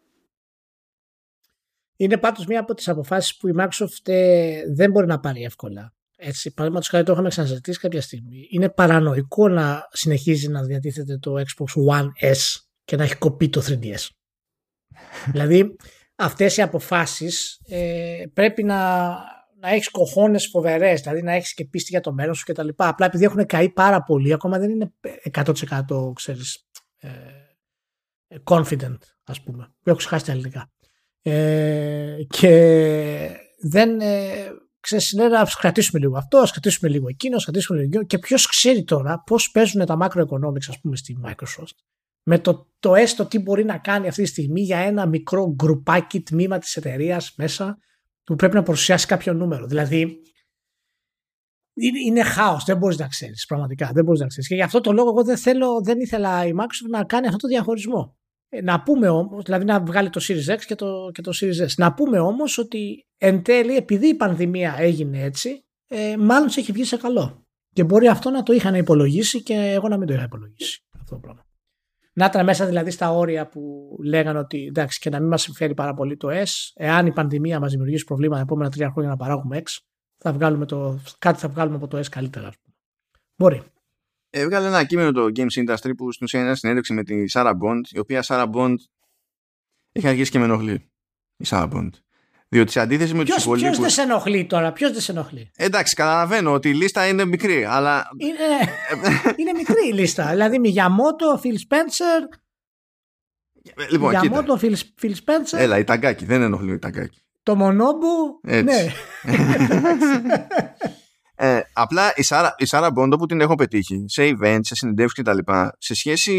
Είναι πάντως μία από τις αποφάσεις που η Microsoft ε, δεν μπορεί να πάρει εύκολα. Έτσι, παραδείγματος χάρη το είχαμε ξαναζητήσει κάποια στιγμή. Είναι παρανοϊκό να συνεχίζει να διατίθεται το Xbox One S και να έχει κοπεί το 3DS. δηλαδή αυτές οι αποφάσεις ε, πρέπει να, να έχεις κοχώνες φοβερές, δηλαδή να έχεις και πίστη για το μέλλον σου κτλ. Απλά επειδή έχουν καεί πάρα πολύ, ακόμα δεν είναι 100% ξέρεις, ε, confident ας πούμε, που έχω ξεχάσει τα ελληνικά. Ε, και δεν. Ε, ξέρεις, ναι, να κρατήσουμε λίγο αυτό, ας κρατήσουμε λίγο εκείνο, ας κρατήσουμε λίγο εκείνο. Και ποιος ξέρει τώρα πώς παίζουν τα macroeconomics, ας πούμε, στη Microsoft. Με το, το έστω τι μπορεί να κάνει αυτή τη στιγμή για ένα μικρό γκρουπάκι τμήμα της εταιρείας μέσα που πρέπει να παρουσιάσει κάποιο νούμερο. Δηλαδή, είναι, είναι χάος. Δεν μπορείς να ξέρεις. Πραγματικά δεν μπορείς να ξέρεις. Και γι' αυτό το λόγο εγώ δεν, θέλω, δεν ήθελα η Microsoft να κάνει αυτό το διαχωρισμό. Ε, να πούμε όμως, δηλαδή να βγάλει το Series X και το, και το Series S. Να πούμε όμως ότι εν τέλει, επειδή η πανδημία έγινε έτσι, ε, μάλλον σε έχει βγει σε καλό. Και μπορεί αυτό να το είχαν υπολογίσει και εγώ να μην το είχα υπολογίσει. Αυτό το πράγμα. Να ήταν μέσα δηλαδή στα όρια που λέγανε ότι εντάξει και να μην μας συμφέρει πάρα πολύ το S, εάν η πανδημία μας δημιουργήσει προβλήματα τα επόμενα τρία χρόνια να παράγουμε X, θα βγάλουμε το, κάτι θα βγάλουμε από το S καλύτερα. Ας πούμε. Μπορεί. Έβγαλε ένα κείμενο το Games Industry που στην ουσία είναι ένα συνέντευξη με τη Sarah Bond, η οποία Sarah Bond έχει αρχίσει και με ενοχλεί. Η Sarah Bond. Διότι σε αντίθεση με τους υπόλοιπου. Ποιος δεν σε ενοχλεί τώρα, ποιος δεν σε ενοχλεί; Εντάξει, καταλαβαίνω ότι η λίστα είναι μικρή, αλλά. Είναι, είναι μικρή η λίστα. Δηλαδή Μιγιαμότο, Phil Spencer. Λοιπόν, Μιγιαμότο, Phil, Phil Spencer. Έλα, η ταγκάκι, δεν ενοχλεί η ταγκάκι. Το μονόμπου. Ναι. ε, απλά η Σάρα, η Σάρα Μπόντο που την έχω πετύχει σε events, σε συνεντεύξεις κτλ. Σε σχέση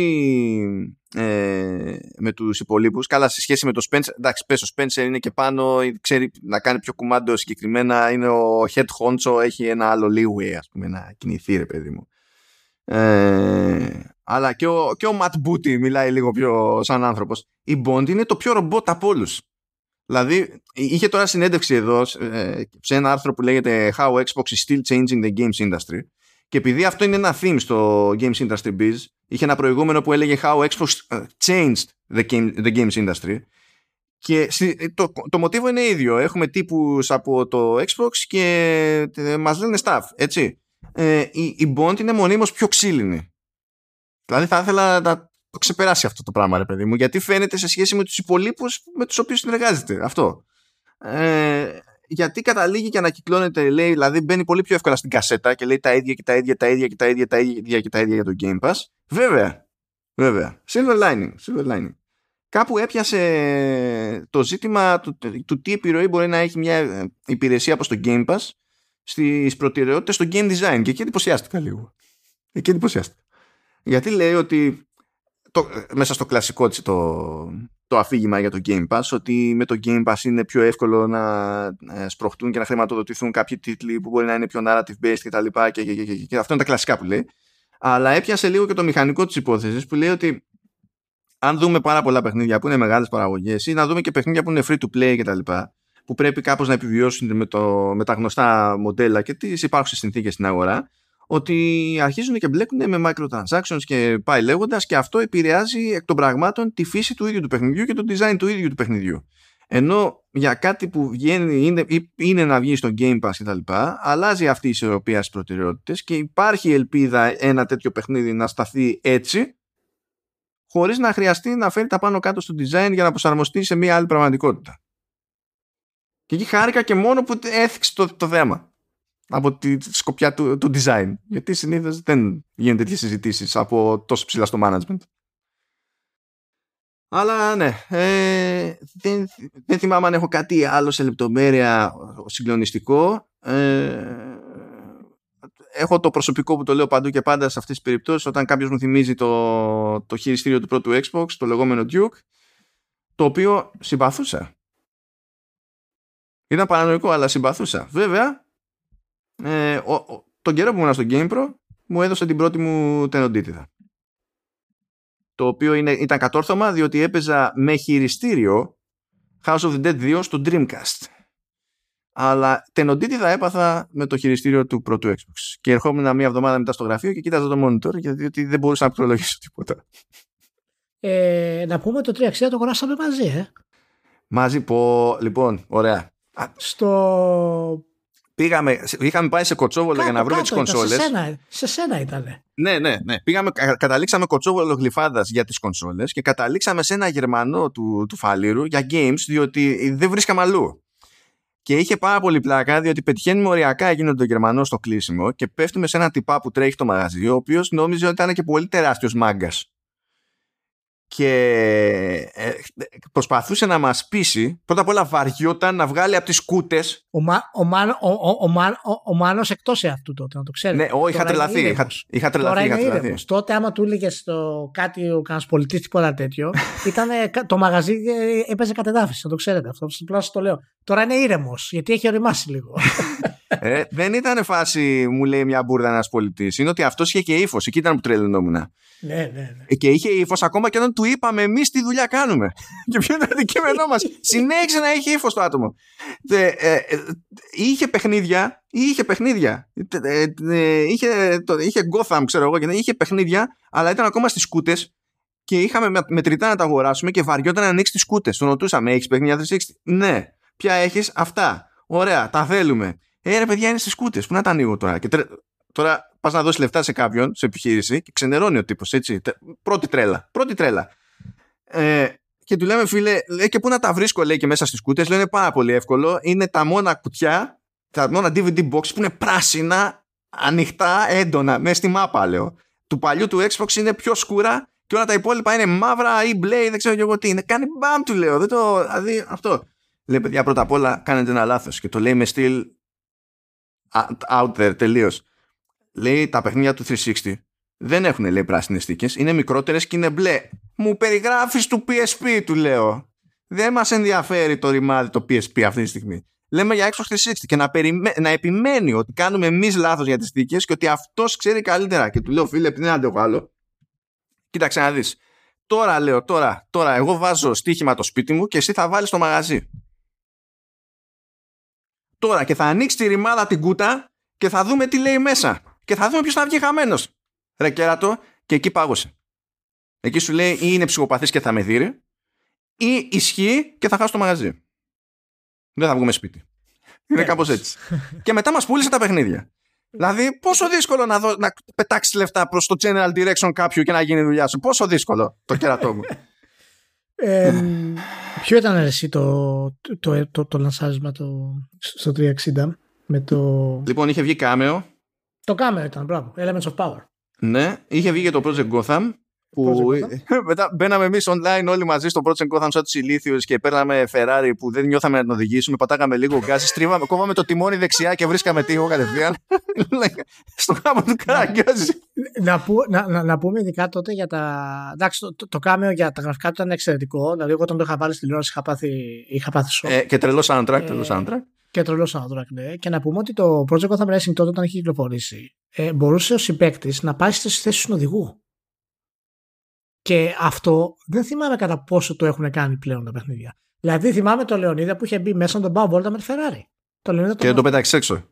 ε, με τους υπολείπους, καλά σε σχέση με το Spencer, εντάξει πες ο Spencer είναι και πάνω, ξέρει να κάνει πιο κουμάντο συγκεκριμένα, είναι ο head honcho, έχει ένα άλλο leeway ας πούμε να κινηθεί ρε παιδί μου. Ε, αλλά και ο, και ο Matt Booty μιλάει λίγο πιο σαν άνθρωπος. Η Bond είναι το πιο ρομπότ από όλους. Δηλαδή, είχε τώρα συνέντευξη εδώ ε, σε ένα άρθρο που λέγεται How Xbox is still changing the games industry. Και επειδή αυτό είναι ένα theme στο Games Industry Biz, είχε ένα προηγούμενο που έλεγε How Xbox ε, changed the, game, the games industry. Και το, το μοτίβο είναι ίδιο. Έχουμε τύπους από το Xbox και ε, μας λένε stuff, έτσι. Ε, η, η Bond είναι μονίμως πιο ξύλινη. Δηλαδή θα ήθελα να το ξεπεράσει αυτό το πράγμα, ρε παιδί μου, γιατί φαίνεται σε σχέση με τους υπολείπους με τους οποίους συνεργάζεται. Αυτό. Ε, γιατί καταλήγει και ανακυκλώνεται, λέει, δηλαδή μπαίνει πολύ πιο εύκολα στην κασέτα και λέει τα ίδια και τα ίδια, τα ίδια και τα ίδια, τα ίδια και τα ίδια για το Game Pass. Βέβαια, βέβαια. Silver lining, silver lining. Κάπου έπιασε το ζήτημα του, του τι επιρροή μπορεί να έχει μια υπηρεσία όπως το Game Pass στις προτεραιότητες στο game design και εκεί εντυπωσιάστηκα λίγο. Εκεί εντυπωσιάστηκα. Γιατί λέει ότι το, μέσα στο κλασικό το, το αφήγημα για το Game Pass ότι με το Game Pass είναι πιο εύκολο να ε, σπροχτούν και να χρηματοδοτηθούν κάποιοι τίτλοι που μπορεί να είναι πιο narrative based και τα λοιπά και, και, και, και, αυτό είναι τα κλασικά που λέει. Αλλά έπιασε λίγο και το μηχανικό της υπόθεσης που λέει ότι αν δούμε πάρα πολλά παιχνίδια που είναι μεγάλες παραγωγές ή να δούμε και παιχνίδια που είναι free to play και τα λοιπά που πρέπει κάπως να επιβιώσουν με, το, με τα γνωστά μοντέλα και τις υπάρχουσες συνθήκες στην αγορά ότι αρχίζουν και μπλέκουν με microtransactions και πάει λέγοντας και αυτό επηρεάζει εκ των πραγμάτων τη φύση του ίδιου του παιχνιδιού και το design του ίδιου του παιχνιδιού. Ενώ για κάτι που βγαίνει, είναι, είναι να βγει στο Game Pass κτλ., αλλάζει αυτή η ισορροπία στις προτεραιότητες και υπάρχει ελπίδα ένα τέτοιο παιχνίδι να σταθεί έτσι, χωρίς να χρειαστεί να φέρει τα πάνω κάτω στο design για να προσαρμοστεί σε μια άλλη πραγματικότητα. Και εκεί χάρηκα και μόνο που έθιξε το, το θέμα από τη σκοπιά του, του design. Γιατί συνήθως δεν γίνονται τέτοιες συζητήσεις από τόσο ψηλά στο management. Αλλά ναι, ε, δεν, δεν θυμάμαι αν έχω κάτι άλλο σε λεπτομέρεια συγκλονιστικό. Ε, έχω το προσωπικό που το λέω παντού και πάντα σε αυτές τις περιπτώσεις όταν κάποιος μου θυμίζει το, το χειριστήριο του πρώτου Xbox, το λεγόμενο Duke, το οποίο συμπαθούσα. Ήταν παρανοϊκό, αλλά συμπαθούσα. Βέβαια, ε, ο, τον καιρό που ήμουν στο GamePro μου έδωσε την πρώτη μου τενοντίτιδα. Το οποίο είναι, ήταν κατόρθωμα διότι έπαιζα με χειριστήριο House of the Dead 2 στο Dreamcast. Αλλά τενοντίτιδα έπαθα με το χειριστήριο του πρώτου Xbox. Και ερχόμουν μία εβδομάδα μετά στο γραφείο και κοίταζα το monitor γιατί δεν μπορούσα να πληκτρολογήσω τίποτα. Ε, να πούμε το 360 το κοράσαμε μαζί, ε. Μαζί πω, λοιπόν, ωραία. Στο πήγαμε, είχαμε πάει σε Κοτσόβολο για να βρούμε τις κονσόλε. Σε σένα, σε σένα ήταν. Ναι, ναι, ναι. Πήγαμε, καταλήξαμε Κοτσόβολο γλυφάδας για τις κονσόλες και καταλήξαμε σε ένα Γερμανό του, του Φαλήρου για games, διότι δεν βρίσκαμε αλλού. Και είχε πάρα πολύ πλάκα, διότι πετυχαίνουμε οριακά εκείνο το Γερμανό στο κλείσιμο και πέφτουμε σε ένα τυπά που τρέχει το μαγαζί, ο οποίος νόμιζε ότι ήταν και πολύ τεράστιος μάγκας. Και ε, προσπαθούσε να μας πείσει πρώτα απ' όλα βαριόταν να βγάλει από τις κούτες. Ο, Μα, ο, Μάνο, ο, ο, ο, Μάνο, ο, ο Μάνος εκτός εαυτού τότε να το ξέρετε ναι, ο, είχα τρελαθεί είχα, είχα τρελαθεί, Τώρα είχα είναι τρελαθεί. ήρεμος. Τότε άμα του έλεγες κάτι ο κανένας πολιτής τίποτα τέτοιο ήταν, το μαγαζί ε, έπαιζε κατεδάφιση να το ξέρετε αυτό. Απλά το λέω. Τώρα είναι ήρεμος γιατί έχει οριμάσει λίγο ε, δεν ήταν φάση μου λέει μια μπουρδα ένας πολιτής. Είναι ότι αυτός είχε και ύφος. Εκεί ήταν που τρελαινόμουν. ναι, ναι, ναι. Και είχε ύφος ακόμα και όταν του είπαμε εμείς τι δουλειά κάνουμε. και ποιο ήταν το αντικείμενό μας. Συνέχισε να έχει ύφος το άτομο. Ε, ε, είχε παιχνίδια. Είχε παιχνίδια. Ε, είχε, το, είχε Gotham, ξέρω εγώ, και είχε παιχνίδια, αλλά ήταν ακόμα στις κούτε και είχαμε μετρητά να τα αγοράσουμε και βαριόταν να ανοίξει τις κούτε. Τον ρωτούσαμε, έχεις παιχνίδια 360. Ναι. Ποια έχεις; Αυτά. Ωραία, τα θέλουμε. Ε, ρε παιδιά, είναι στις κούτες. Πού να τα ανοίγω τώρα; Και τρε... Τώρα πας να δώσεις λεφτά σε κάποιον, σε επιχείρηση, και ξενερώνει ο τύπος, έτσι. Πρώτη τρέλα. Πρώτη τρέλα. Ε, και του λέμε, φίλε, λέει και πού να τα βρίσκω, λέει και μέσα στις κούτες. Λέει είναι πάρα πολύ εύκολο. Είναι τα μόνα κουτιά, τα μόνα DVD box που είναι πράσινα, ανοιχτά, έντονα, μέσα στη μάπα, λέω. Του παλιού του Xbox είναι πιο σκούρα και όλα τα υπόλοιπα είναι μαύρα ή μπλε, δεν ξέρω και εγώ τι είναι. Κάνει μπαμ, του λέω. Δεν το, δηλαδή αυτό. Λέει, παιδιά, πρώτα απ' όλα κάνετε ένα λάθος. Και το λέει με στυλ out there τελείως. Λέει τα παιχνίδια του 360 δεν έχουν λέει πράσινες θήκε, είναι μικρότερες και είναι μπλε. Μου περιγράφεις του PSP, του λέω. Δεν μας ενδιαφέρει το ρημάδι το PSP αυτή τη στιγμή. Λέμε για Xbox 360 και να, περιμέ... να επιμένει ότι κάνουμε εμείς λάθος για τις θήκε και ότι αυτός ξέρει καλύτερα. Και του λέω, φίλε, επειδή δεν αντέχω άλλο. Κοίταξε να δεις. Τώρα λέω, τώρα, τώρα, εγώ βάζω στοίχημα το σπίτι μου και εσύ θα βάλεις το μαγαζί τώρα και θα ανοίξει τη ρημάδα την κούτα και θα δούμε τι λέει μέσα. Και θα δούμε ποιος θα βγει χαμένος. Ρε κέρατο, και εκεί πάγωσε. Εκεί σου λέει ή είναι ψυχοπαθής και θα με δει, ή ισχύει και θα χάσει το μαγαζί. Δεν θα βγούμε σπίτι. Είναι κάπως έτσι. και μετά μας πούλησε τα παιχνίδια. Δηλαδή, πόσο δύσκολο να, δω, να πετάξεις λεφτά προς το general direction κάποιου και να γίνει δουλειά σου. Πόσο δύσκολο το κέρατό μου. Ε, ποιο ήταν εσύ το, το, το, το, το λανσάρισμα το, στο 360 με το... Λοιπόν, είχε βγει κάμεο. Το κάμεο ήταν, μπράβο. Elements of Power. Ναι, είχε βγει και το Project Gotham. Που μετά μπαίναμε εμείς online όλοι μαζί στο Project Gotham σαν τους ηλίθιους και παίρναμε Ferrari που δεν νιώθαμε να την οδηγήσουμε. Πατάγαμε λίγο γκάζι, στρίβαμε, κόβαμε το τιμόνι δεξιά και βρίσκαμε τείχο κατευθείαν. στο γάμο του καραγκιόζης. να, να, να, να, πούμε ειδικά τότε για τα. Εντάξει, το, το, το κάμεο για τα γραφικά του ήταν εξαιρετικό. Δηλαδή, εγώ όταν το είχα βάλει στην τηλεόραση είχα πάθει, είχα πάθει σοκ. Ε, και τρελό soundtrack. Ε, τρελό soundtrack. Και τρελό soundtrack, ναι. Και να πούμε ότι το Project Gotham Racing τότε όταν είχε κυκλοφορήσει, ε, μπορούσε ο συμπέκτη να πάει στις θέσεις του οδηγού. Και αυτό δεν θυμάμαι κατά πόσο το έχουν κάνει πλέον τα παιχνίδια. Δηλαδή θυμάμαι το Λεωνίδα που είχε μπει μέσα να τον πάω βόλτα με τη Ferrari. Το Λεωνίδα και δεν το πέταξε έξω.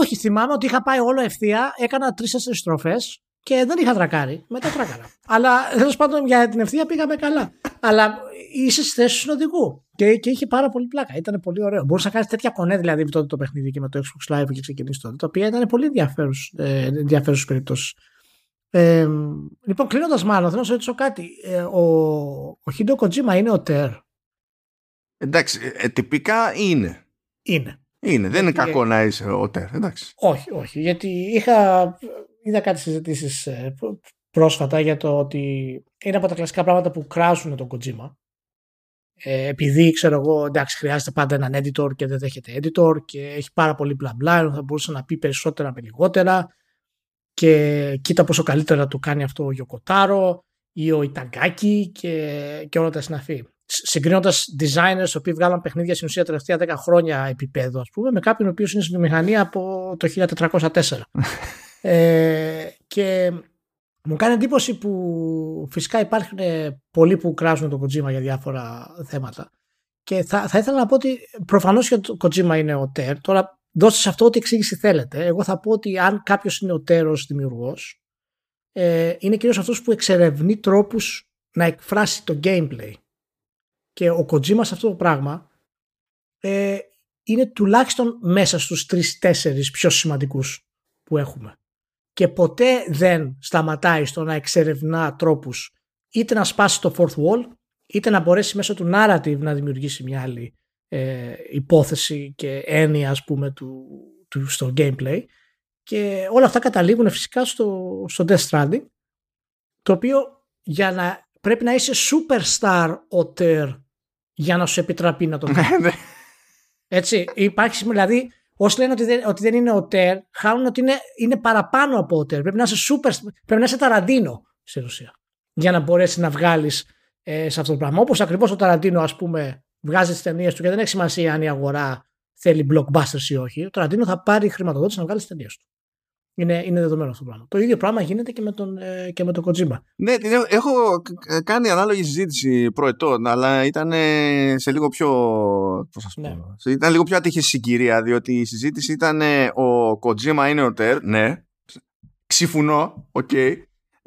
Όχι, θυμάμαι ότι είχα πάει όλο ευθεία, έκανα τρει-τέσσερι στροφές και δεν είχα τρακάρει. Μετά τράκαρα. Αλλά τέλος πάντων για την ευθεία πήγαμε καλά. Αλλά είσαι στη θέση του οδηγού. Και, και είχε πάρα πολύ πλάκα. Ήταν πολύ ωραίο. Μπορούσε να κάνεις τέτοια κονέ δηλαδή με τότε το παιχνίδι και με το Xbox Live που είχε ξεκινήσεις τότε. Τα οποία ήταν πολύ ενδιαφέρουσες περιπτώσεις. Ε, λοιπόν, κλείνοντας μάλλον, θέλω να σα ρωτήσω κάτι. Ε, ο, ο Χίντο Κοτζίμα είναι ο Τερ. Εντάξει, ε, τυπικά είναι. Είναι. Είναι. Δεν είναι κακό να είσαι ο Τερ. Εντάξει. Όχι, όχι. Γιατί είχα, είδα κάτι συζητήσεις ε, πρόσφατα για το ότι είναι από τα κλασικά πράγματα που κράζουν τον Κοτζίμα. Ε, επειδή ξέρω εγώ, εντάξει, χρειάζεται πάντα έναν editor και δεν δέχεται editor και έχει πάρα πολύ μπλα μπλα, θα μπορούσε να πει περισσότερα με λιγότερα και κοίτα πόσο καλύτερα το κάνει αυτό ο Γιοκοτάρο ή ο Ιταγκάκη και, και όλα τα συναφή. Συγκρίνοντας designers οι οποίοι βγάλαν παιχνίδια στην ουσία τελευταία 10 χρόνια επίπεδο, ας πούμε, με κάποιον ο οποίος είναι στη μηχανή από το 1404. ε, και μου κάνει εντύπωση που φυσικά υπάρχουν πολλοί που κράζουν τον Kojima για διάφορα θέματα. Και θα, θα ήθελα να πω ότι προφανώς και το Kojima είναι ο Τερ. Τώρα δώστε σε αυτό ό,τι εξήγηση θέλετε. Εγώ θα πω ότι αν κάποιος είναι ο τέρος δημιουργός, ε, είναι κυρίως αυτός που εξερευνεί τρόπους να εκφράσει το gameplay. Και ο Kojima σε αυτό το πράγμα ε, είναι τουλάχιστον μέσα στους τρεις-τέσσερις πιο σημαντικούς που έχουμε. Και ποτέ δεν σταματάει στο να εξερευνά τρόπους είτε να σπάσει το fourth wall, είτε να μπορέσει μέσω του narrative να δημιουργήσει μια άλλη ε, υπόθεση και έννοια ας πούμε του, του, στο gameplay και όλα αυτά καταλήγουν φυσικά στο, στο Death Stranding το οποίο για να πρέπει να είσαι superstar οτέρ για να σου επιτραπεί να το Ναι, ναι. Έτσι, υπάρχει δηλαδή Όσοι λένε ότι δεν, ότι δεν είναι οτέρ, χάνουν ότι είναι, είναι παραπάνω από οτέρ. Πρέπει να είσαι super, πρέπει να είσαι ταραντίνο στην ουσία. Για να μπορέσεις να βγάλεις ε, σε αυτό το πράγμα. Όπως ακριβώς ο Ταραντίνο, ας πούμε, βγάζεις τις ταινίες του και δεν έχει σημασία αν η αγορά θέλει blockbusters ή όχι. Ο Ταραντίνο θα πάρει χρηματοδότηση να βγάλει τις ταινίες του. Είναι, είναι δεδομένο αυτό το πράγμα. Το ίδιο πράγμα γίνεται και με τον, ε, και με τον Kojima. Ναι, έχω κάνει ανάλογη συζήτηση προετών, αλλά ήταν σε λίγο πιο. Πώς σας πω, ναι. Ήταν λίγο πιο ατύχης συγκυρία, διότι η συζήτηση ήταν ο Kojima είναι ο Τερ, ναι. Ξυφουνό, οκ. Okay.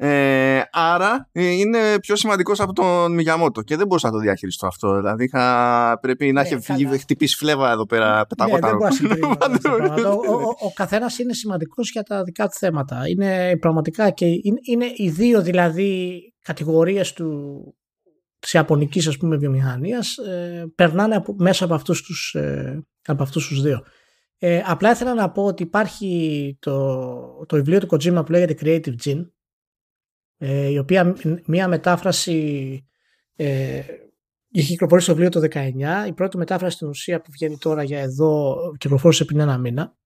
Ε, άρα ε, είναι πιο σημαντικός από τον Μιγιαμότο και δεν μπορούσα να το διαχειριστώ αυτό. Δηλαδή είχα, πρέπει να έχει ναι, χτυπήσει φλέβα εδώ πέρα πεταγόταν. Ναι, ο, ο, ο καθένας είναι σημαντικός για τα δικά του θέματα. Είναι πραγματικά και είναι, είναι οι δύο δηλαδή κατηγορίες του της ιαπωνικής ας πούμε βιομηχανίας ε, περνάνε από, μέσα από αυτούς τους, ε, από αυτούς τους δύο. Ε, απλά ήθελα να πω ότι υπάρχει το, το βιβλίο του Kojima που λέγεται Creative Gene ε, η οποία μία μετάφραση ε, είχε κυκλοφορήσει στο βιβλίο το 19. Η πρώτη μετάφραση στην ουσία που βγαίνει τώρα για εδώ κυκλοφόρησε πριν ένα μήνα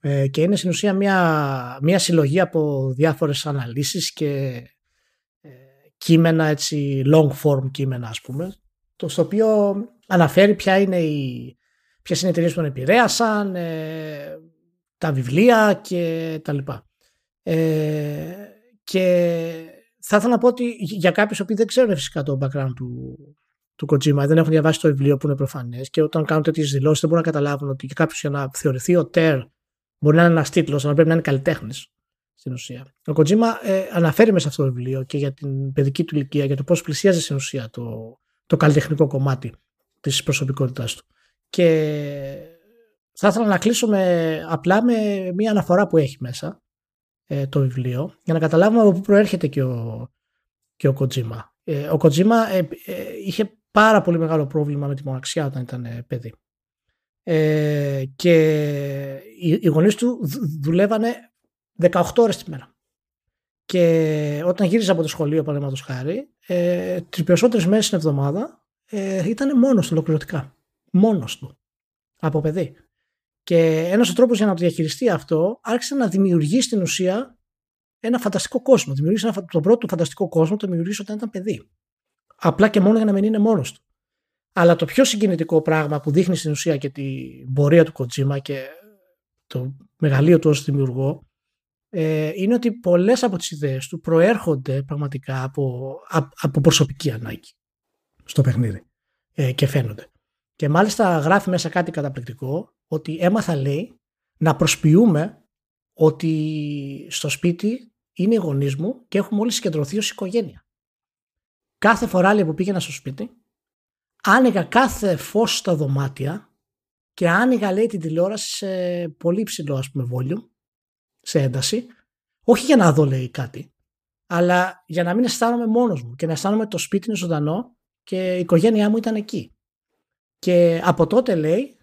ε, και είναι στην ουσία μία, μία συλλογή από διάφορες αναλύσεις και ε, κείμενα έτσι long form κείμενα ας πούμε το στο οποίο αναφέρει ποια είναι οι, ποιες είναι οι εταιρείες που τον επηρέασαν ε, τα βιβλία και τα λοιπά. Ε, και θα ήθελα να πω ότι για κάποιους που δεν ξέρουν φυσικά το background του, του Kojima, δεν έχουν διαβάσει το βιβλίο που είναι προφανές και όταν κάνουν τέτοιες δηλώσεις δεν μπορούν να καταλάβουν ότι για κάποιο για να θεωρηθεί ο Τερ μπορεί να είναι ένας τίτλος, αλλά πρέπει να είναι καλλιτέχνης στην ουσία. Ο Kojima ε, αναφέρει μέσα σε αυτό το βιβλίο και για την παιδική του ηλικία, για το πώς πλησιάζει στην ουσία το, το καλλιτεχνικό κομμάτι της προσωπικότητάς του. Και θα ήθελα να κλείσω με, απλά με μια αναφορά που έχει μέσα ε, το βιβλίο για να καταλάβουμε από πού προέρχεται και ο, και ο Kojima. Ε, ο Kojima ε, ε, είχε πάρα πολύ μεγάλο πρόβλημα με τη μοναξιά όταν ήταν ε, παιδί. και οι, οι γονείς του δουλεύανε 18 ώρες τη μέρα. Και όταν γύριζε από το σχολείο, παραδείγματος χάρη, ε, τις περισσότερες μέρες την εβδομάδα ε, ήταν μόνος του ολοκληρωτικά. Μόνος του. Από παιδί. Και ένας τρόπος για να το διαχειριστεί αυτό άρχισε να δημιουργεί στην ουσία ένα φανταστικό κόσμο. Δημιουργήσε ένα, τον πρώτο φανταστικό κόσμο, το δημιουργήσε όταν ήταν παιδί. Απλά και μόνο για να μην είναι μόνος του. Αλλά το πιο συγκινητικό πράγμα που δείχνει στην ουσία και την πορεία του Kojima και το μεγαλείο του ως δημιουργό ε, είναι ότι πολλές από τις ιδέες του προέρχονται πραγματικά από, από προσωπική ανάγκη στο παιχνίδι ε, και φαίνονται. Και μάλιστα γράφει μέσα κάτι καταπληκτικό ότι έμαθα λέει να προσποιούμε ότι στο σπίτι είναι οι γονείς μου και έχουμε όλοι συγκεντρωθεί ως οικογένεια. Κάθε φορά λέει, που πήγαινα στο σπίτι, άνοιγα κάθε φως στα δωμάτια και άνοιγα λέει την τηλεόραση σε πολύ ψηλό ας πούμε volume, σε ένταση, όχι για να δω λέει κάτι, αλλά για να μην αισθάνομαι μόνος μου και να αισθάνομαι ότι το σπίτι είναι ζωντανό και η οικογένειά μου ήταν εκεί. Και από τότε λέει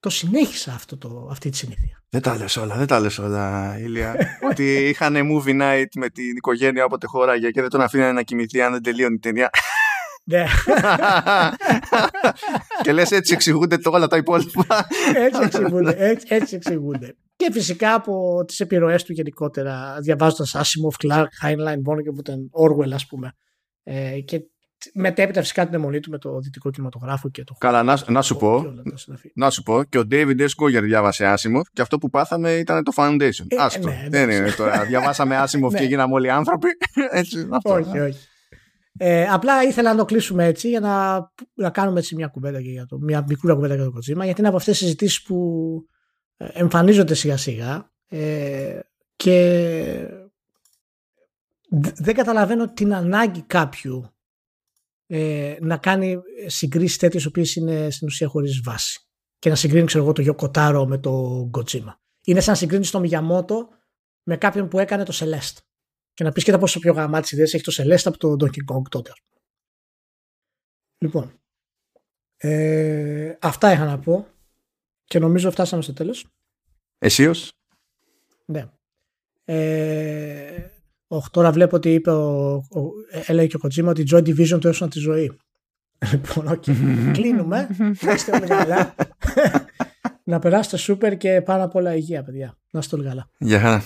το συνέχισα αυτό το, αυτή τη συνήθεια. Δεν τα λες όλα, δεν τα λες όλα, Ηλία. ότι είχαν movie night με την οικογένεια όποτε χώραγε και δεν τον αφήνανε να κοιμηθεί αν δεν τελείωνε η ταινία. Ναι. και λες έτσι εξηγούνται το όλα τα υπόλοιπα. έτσι εξηγούνται, έτσι, έτσι εξηγούνται. Και φυσικά από τις επιρροές του γενικότερα, διαβάζοντας Asimov, Clark, Heinlein, Bonner και που ήταν Orwell ας πούμε. Ε, και μετέπειτα φυσικά την αιμονή του με το δυτικό κινηματογράφο και το Καλά, να, να, σου πω, να σου πω και ο David S. Goyer διάβασε Άσιμοφ και αυτό που πάθαμε ήταν το Foundation. Ε, Άστο. Ναι, Δεν ναι. είναι τώρα. Διαβάσαμε Άσιμοφ και ναι. γίναμε όλοι άνθρωποι. Έτσι, αυτό, όχι, όχι. Ε, απλά ήθελα να το κλείσουμε έτσι για να, να κάνουμε έτσι μια κουβέντα για το, μια μικρή κουβέντα για το κοτσίμα γιατί είναι από αυτές τις συζητήσεις που ε, εμφανίζονται σιγά σιγά ε, και δεν καταλαβαίνω την ανάγκη κάποιου ε, να κάνει συγκρίσεις τέτοιες οποίες είναι στην ουσία χωρίς βάση. Και να συγκρίνει, ξέρω εγώ, το Γιοκοτάρο με το Γκοτζίμα. Είναι σαν να συγκρίνεις το Μιγιαμότο με κάποιον που έκανε το Celeste. Και να πεις και τα πόσο πιο γαμάτες ιδέες έχει το Celeste από το Donkey Kong τότε. Λοιπόν. Ε, αυτά είχα να πω. Και νομίζω φτάσαμε στο τέλος. Αισίως. Ναι. Ε, Όχι, τώρα βλέπω ότι είπε ο, ο, έλεγε και ο Kojima ότι η Joy Division του έσωσαν τη ζωή. Λοιπόν, οκ. Κλείνουμε. Να είστε όλοι καλά. να περάσετε σούπερ και πάρα πολλά υγεία, παιδιά. Να είστε όλοι καλά. Γεια χαρά.